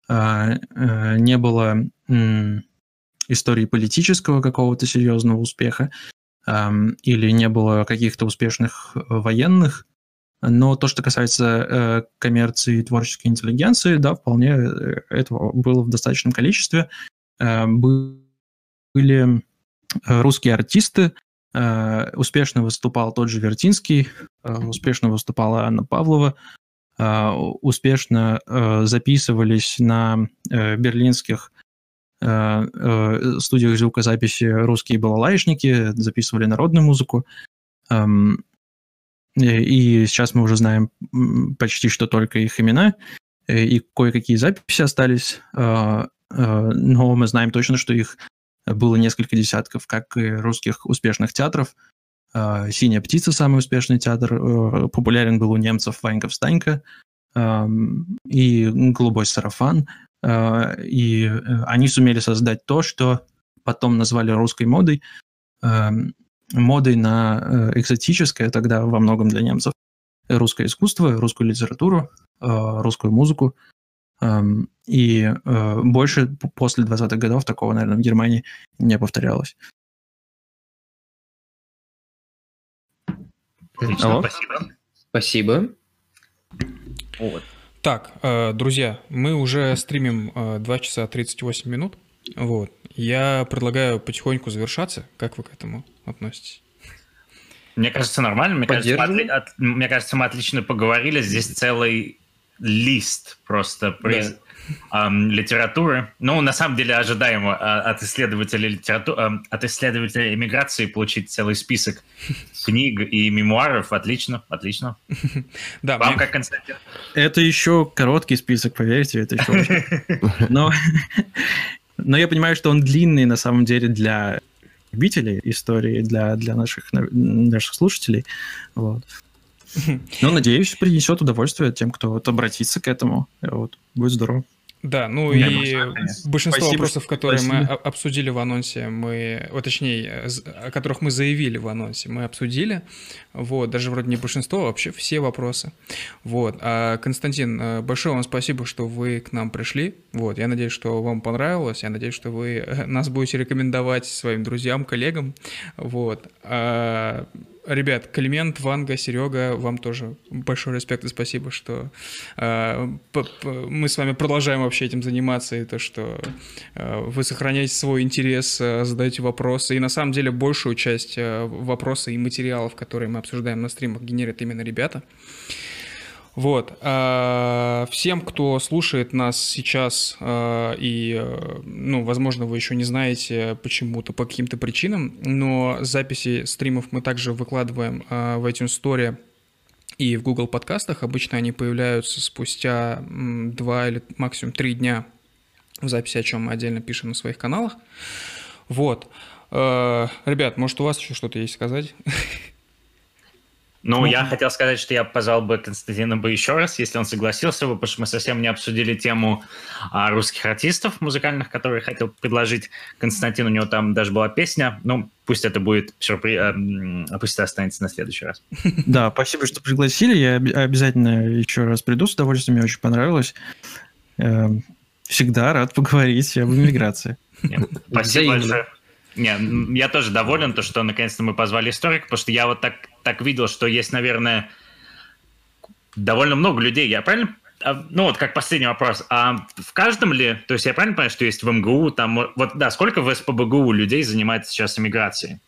а, э, не было истории политического какого-то серьезного успеха или не было каких-то успешных э, военных. Но то, что касается э, коммерции и творческой интеллигенции, да, вполне этого было в достаточном количестве. Были русские артисты, успешно выступал тот же Вертинский, успешно выступала Анна Павлова, Э, успешно э, записывались на э, берлинских студиях звукозаписи русские балалайшники, записывали народную музыку. Эм, и сейчас мы уже знаем почти что только их имена, и кое-какие записи остались, но мы знаем точно, что их было несколько десятков, как и русских успешных театров – а, «Синяя птица» — самый успешный театр. Э, популярен был у немцев Ванька Встанька и «Голубой сарафан». А, и э, они сумели создать то, что потом назвали русской модой, модой на э, экзотическое тогда во многом для немцев русское искусство, русскую литературу, русскую музыку. И больше после 20-х годов такого, наверное, в Германии не повторялось. Отлично, Алло. спасибо. Спасибо. Вот. Так, э, друзья, мы уже стримим 2 э, часа 38 минут. Вот. Я предлагаю потихоньку завершаться. Как вы к этому относитесь? Мне кажется, нормально. Мне кажется, мы, от, мне кажется, мы отлично поговорили. Здесь целый лист просто. Да эм, литературы. Ну, на самом деле, ожидаемо а, от исследователя литературы, эм, от исследователя иммиграции получить целый список книг и мемуаров. Отлично, отлично. Да, Вам как Константин? Это еще короткий список, поверьте, это еще Но, но я понимаю, что он длинный на самом деле для любителей истории, для, для наших, наших слушателей. Вот. Ну, надеюсь, принесет удовольствие тем, кто вот обратится к этому. Вот. Будет здорово. Да, ну Я и большинство Спасибо, вопросов, которые Спасибо. мы обсудили в анонсе, мы, вот точнее, о которых мы заявили в анонсе, мы обсудили. Вот, даже вроде не большинство, а вообще все вопросы. Вот. А, Константин, э, большое вам спасибо, что вы к нам пришли. Вот, я надеюсь, что вам понравилось. Я надеюсь, что вы э, нас будете рекомендовать своим друзьям, коллегам. Вот. А, ребят, Климент, Ванга, Серега, вам тоже большой респект и спасибо, что э, мы с вами продолжаем вообще этим заниматься, и то, что э, вы сохраняете свой интерес, э, задаете вопросы, и на самом деле большую часть э, вопросов и материалов, которые мы обсуждаем на стримах, генерят именно ребята. Вот. А, всем, кто слушает нас сейчас, а, и, ну, возможно, вы еще не знаете почему-то, по каким-то причинам, но записи стримов мы также выкладываем в iTunes Store и в Google подкастах. Обычно они появляются спустя два или максимум три дня в записи, о чем мы отдельно пишем на своих каналах. Вот. Ребят, может, у вас еще что-то есть сказать? Ну, ну, я хотел сказать, что я позвал бы Константина бы еще раз, если он согласился бы, потому что мы совсем не обсудили тему а, русских артистов музыкальных, которые хотел предложить Константин. У него там даже была песня. Ну, пусть это будет сюрприз, а, пусть это останется на следующий раз. Да, спасибо, что пригласили. Я обязательно еще раз приду с удовольствием, мне очень понравилось. Эм, всегда рад поговорить об иммиграции. Спасибо большое. Не, я тоже доволен, то, что наконец-то мы позвали историка, потому что я вот так, так видел, что есть, наверное, довольно много людей. Я правильно а, ну вот как последний вопрос, а в каждом ли, то есть я правильно понимаю, что есть в МГУ, там, вот да, сколько в СПБГУ людей занимается сейчас иммиграцией?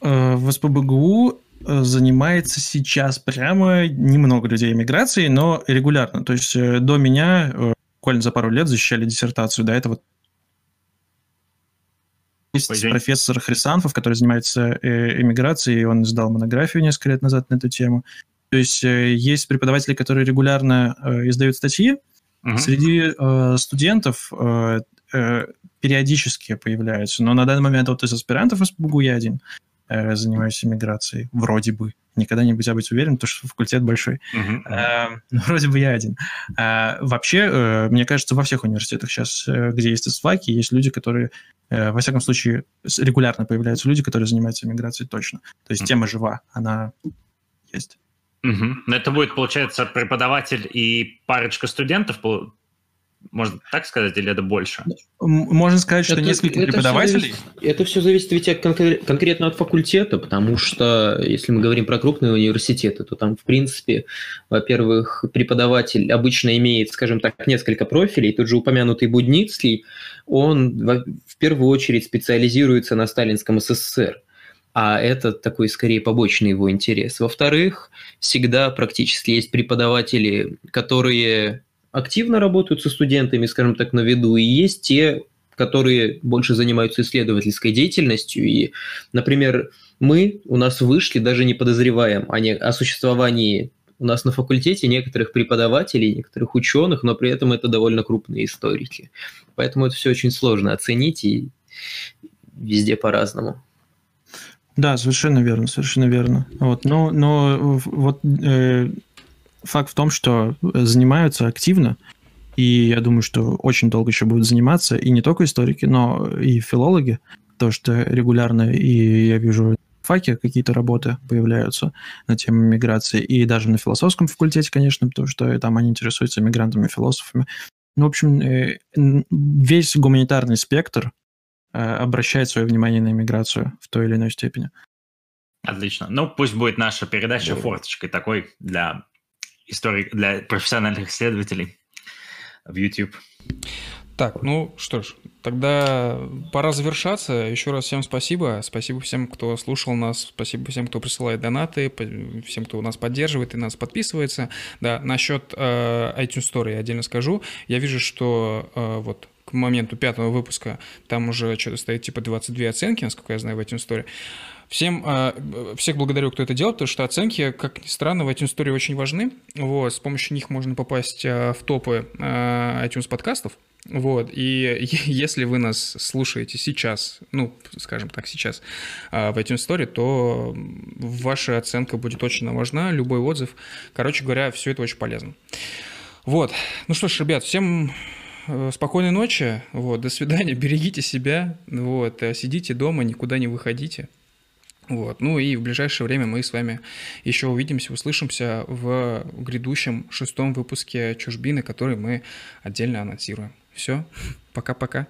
Э, в СПБГУ э, занимается сейчас прямо немного людей иммиграцией, но регулярно. То есть э, до меня, буквально за пару лет защищали диссертацию, до этого есть Ой, профессор Хрисанфов, который занимается э, эмиграцией, он издал монографию несколько лет назад на эту тему. То есть э, есть преподаватели, которые регулярно э, издают статьи. Uh-huh. Среди студентов периодически появляются, но на данный момент вот из аспирантов из СПБГУ я один занимаюсь иммиграцией, вроде бы. Никогда нельзя быть уверен, потому что факультет большой. Uh-huh. Э, но вроде бы я один. Э, вообще, э, мне кажется, во всех университетах сейчас, э, где есть ИСФАКи, есть люди, которые Э, во всяком случае, регулярно появляются люди, которые занимаются иммиграцией точно. То есть тема жива, она есть. Угу. Но это будет, получается, преподаватель и парочка студентов, можно так сказать, или это больше? Можно сказать, что это, несколько это преподавателей. Все зависит, это все зависит ведь конкр- конкретно от факультета, потому что если мы говорим про крупные университеты, то там, в принципе, во-первых, преподаватель обычно имеет, скажем так, несколько профилей. Тот же упомянутый Будницкий, он в первую очередь специализируется на сталинском СССР а это такой скорее побочный его интерес. Во-вторых, всегда практически есть преподаватели, которые активно работают со студентами, скажем так, на виду, и есть те, которые больше занимаются исследовательской деятельностью. И, например, мы у нас вышли, даже не подозреваем о, не, о существовании у нас на факультете некоторых преподавателей, некоторых ученых, но при этом это довольно крупные историки. Поэтому это все очень сложно оценить и везде по-разному. Да, совершенно верно, совершенно верно. Вот, но, но вот э, факт в том, что занимаются активно, и я думаю, что очень долго еще будут заниматься, и не только историки, но и филологи, то что регулярно, и я вижу в факе какие-то работы появляются на тему миграции, и даже на философском факультете, конечно, потому что там они интересуются мигрантами, философами. Ну, в общем, э, весь гуманитарный спектр э, обращает свое внимание на иммиграцию в той или иной степени. Отлично. Ну, пусть будет наша передача форточкой такой для историк, для профессиональных исследователей в YouTube. Так, ну что ж, тогда пора завершаться. Еще раз всем спасибо. Спасибо всем, кто слушал нас. Спасибо всем, кто присылает донаты, всем, кто нас поддерживает и нас подписывается. Да, насчет э, iTunes Store я отдельно скажу. Я вижу, что э, вот к моменту пятого выпуска там уже что-то стоит типа 22 оценки, насколько я знаю, в iTunes Store. Всем, э, всех благодарю, кто это делает, потому что оценки, как ни странно, в iTunes Store очень важны. Вот, с помощью них можно попасть э, в топы э, iTunes подкастов. Вот, и если вы нас слушаете сейчас, ну, скажем так, сейчас в iTunes Store, то ваша оценка будет очень важна, любой отзыв. Короче говоря, все это очень полезно. Вот, ну что ж, ребят, всем спокойной ночи, вот, до свидания, берегите себя, вот, сидите дома, никуда не выходите. Вот. Ну и в ближайшее время мы с вами еще увидимся, услышимся в грядущем шестом выпуске «Чужбины», который мы отдельно анонсируем. Все, пока-пока.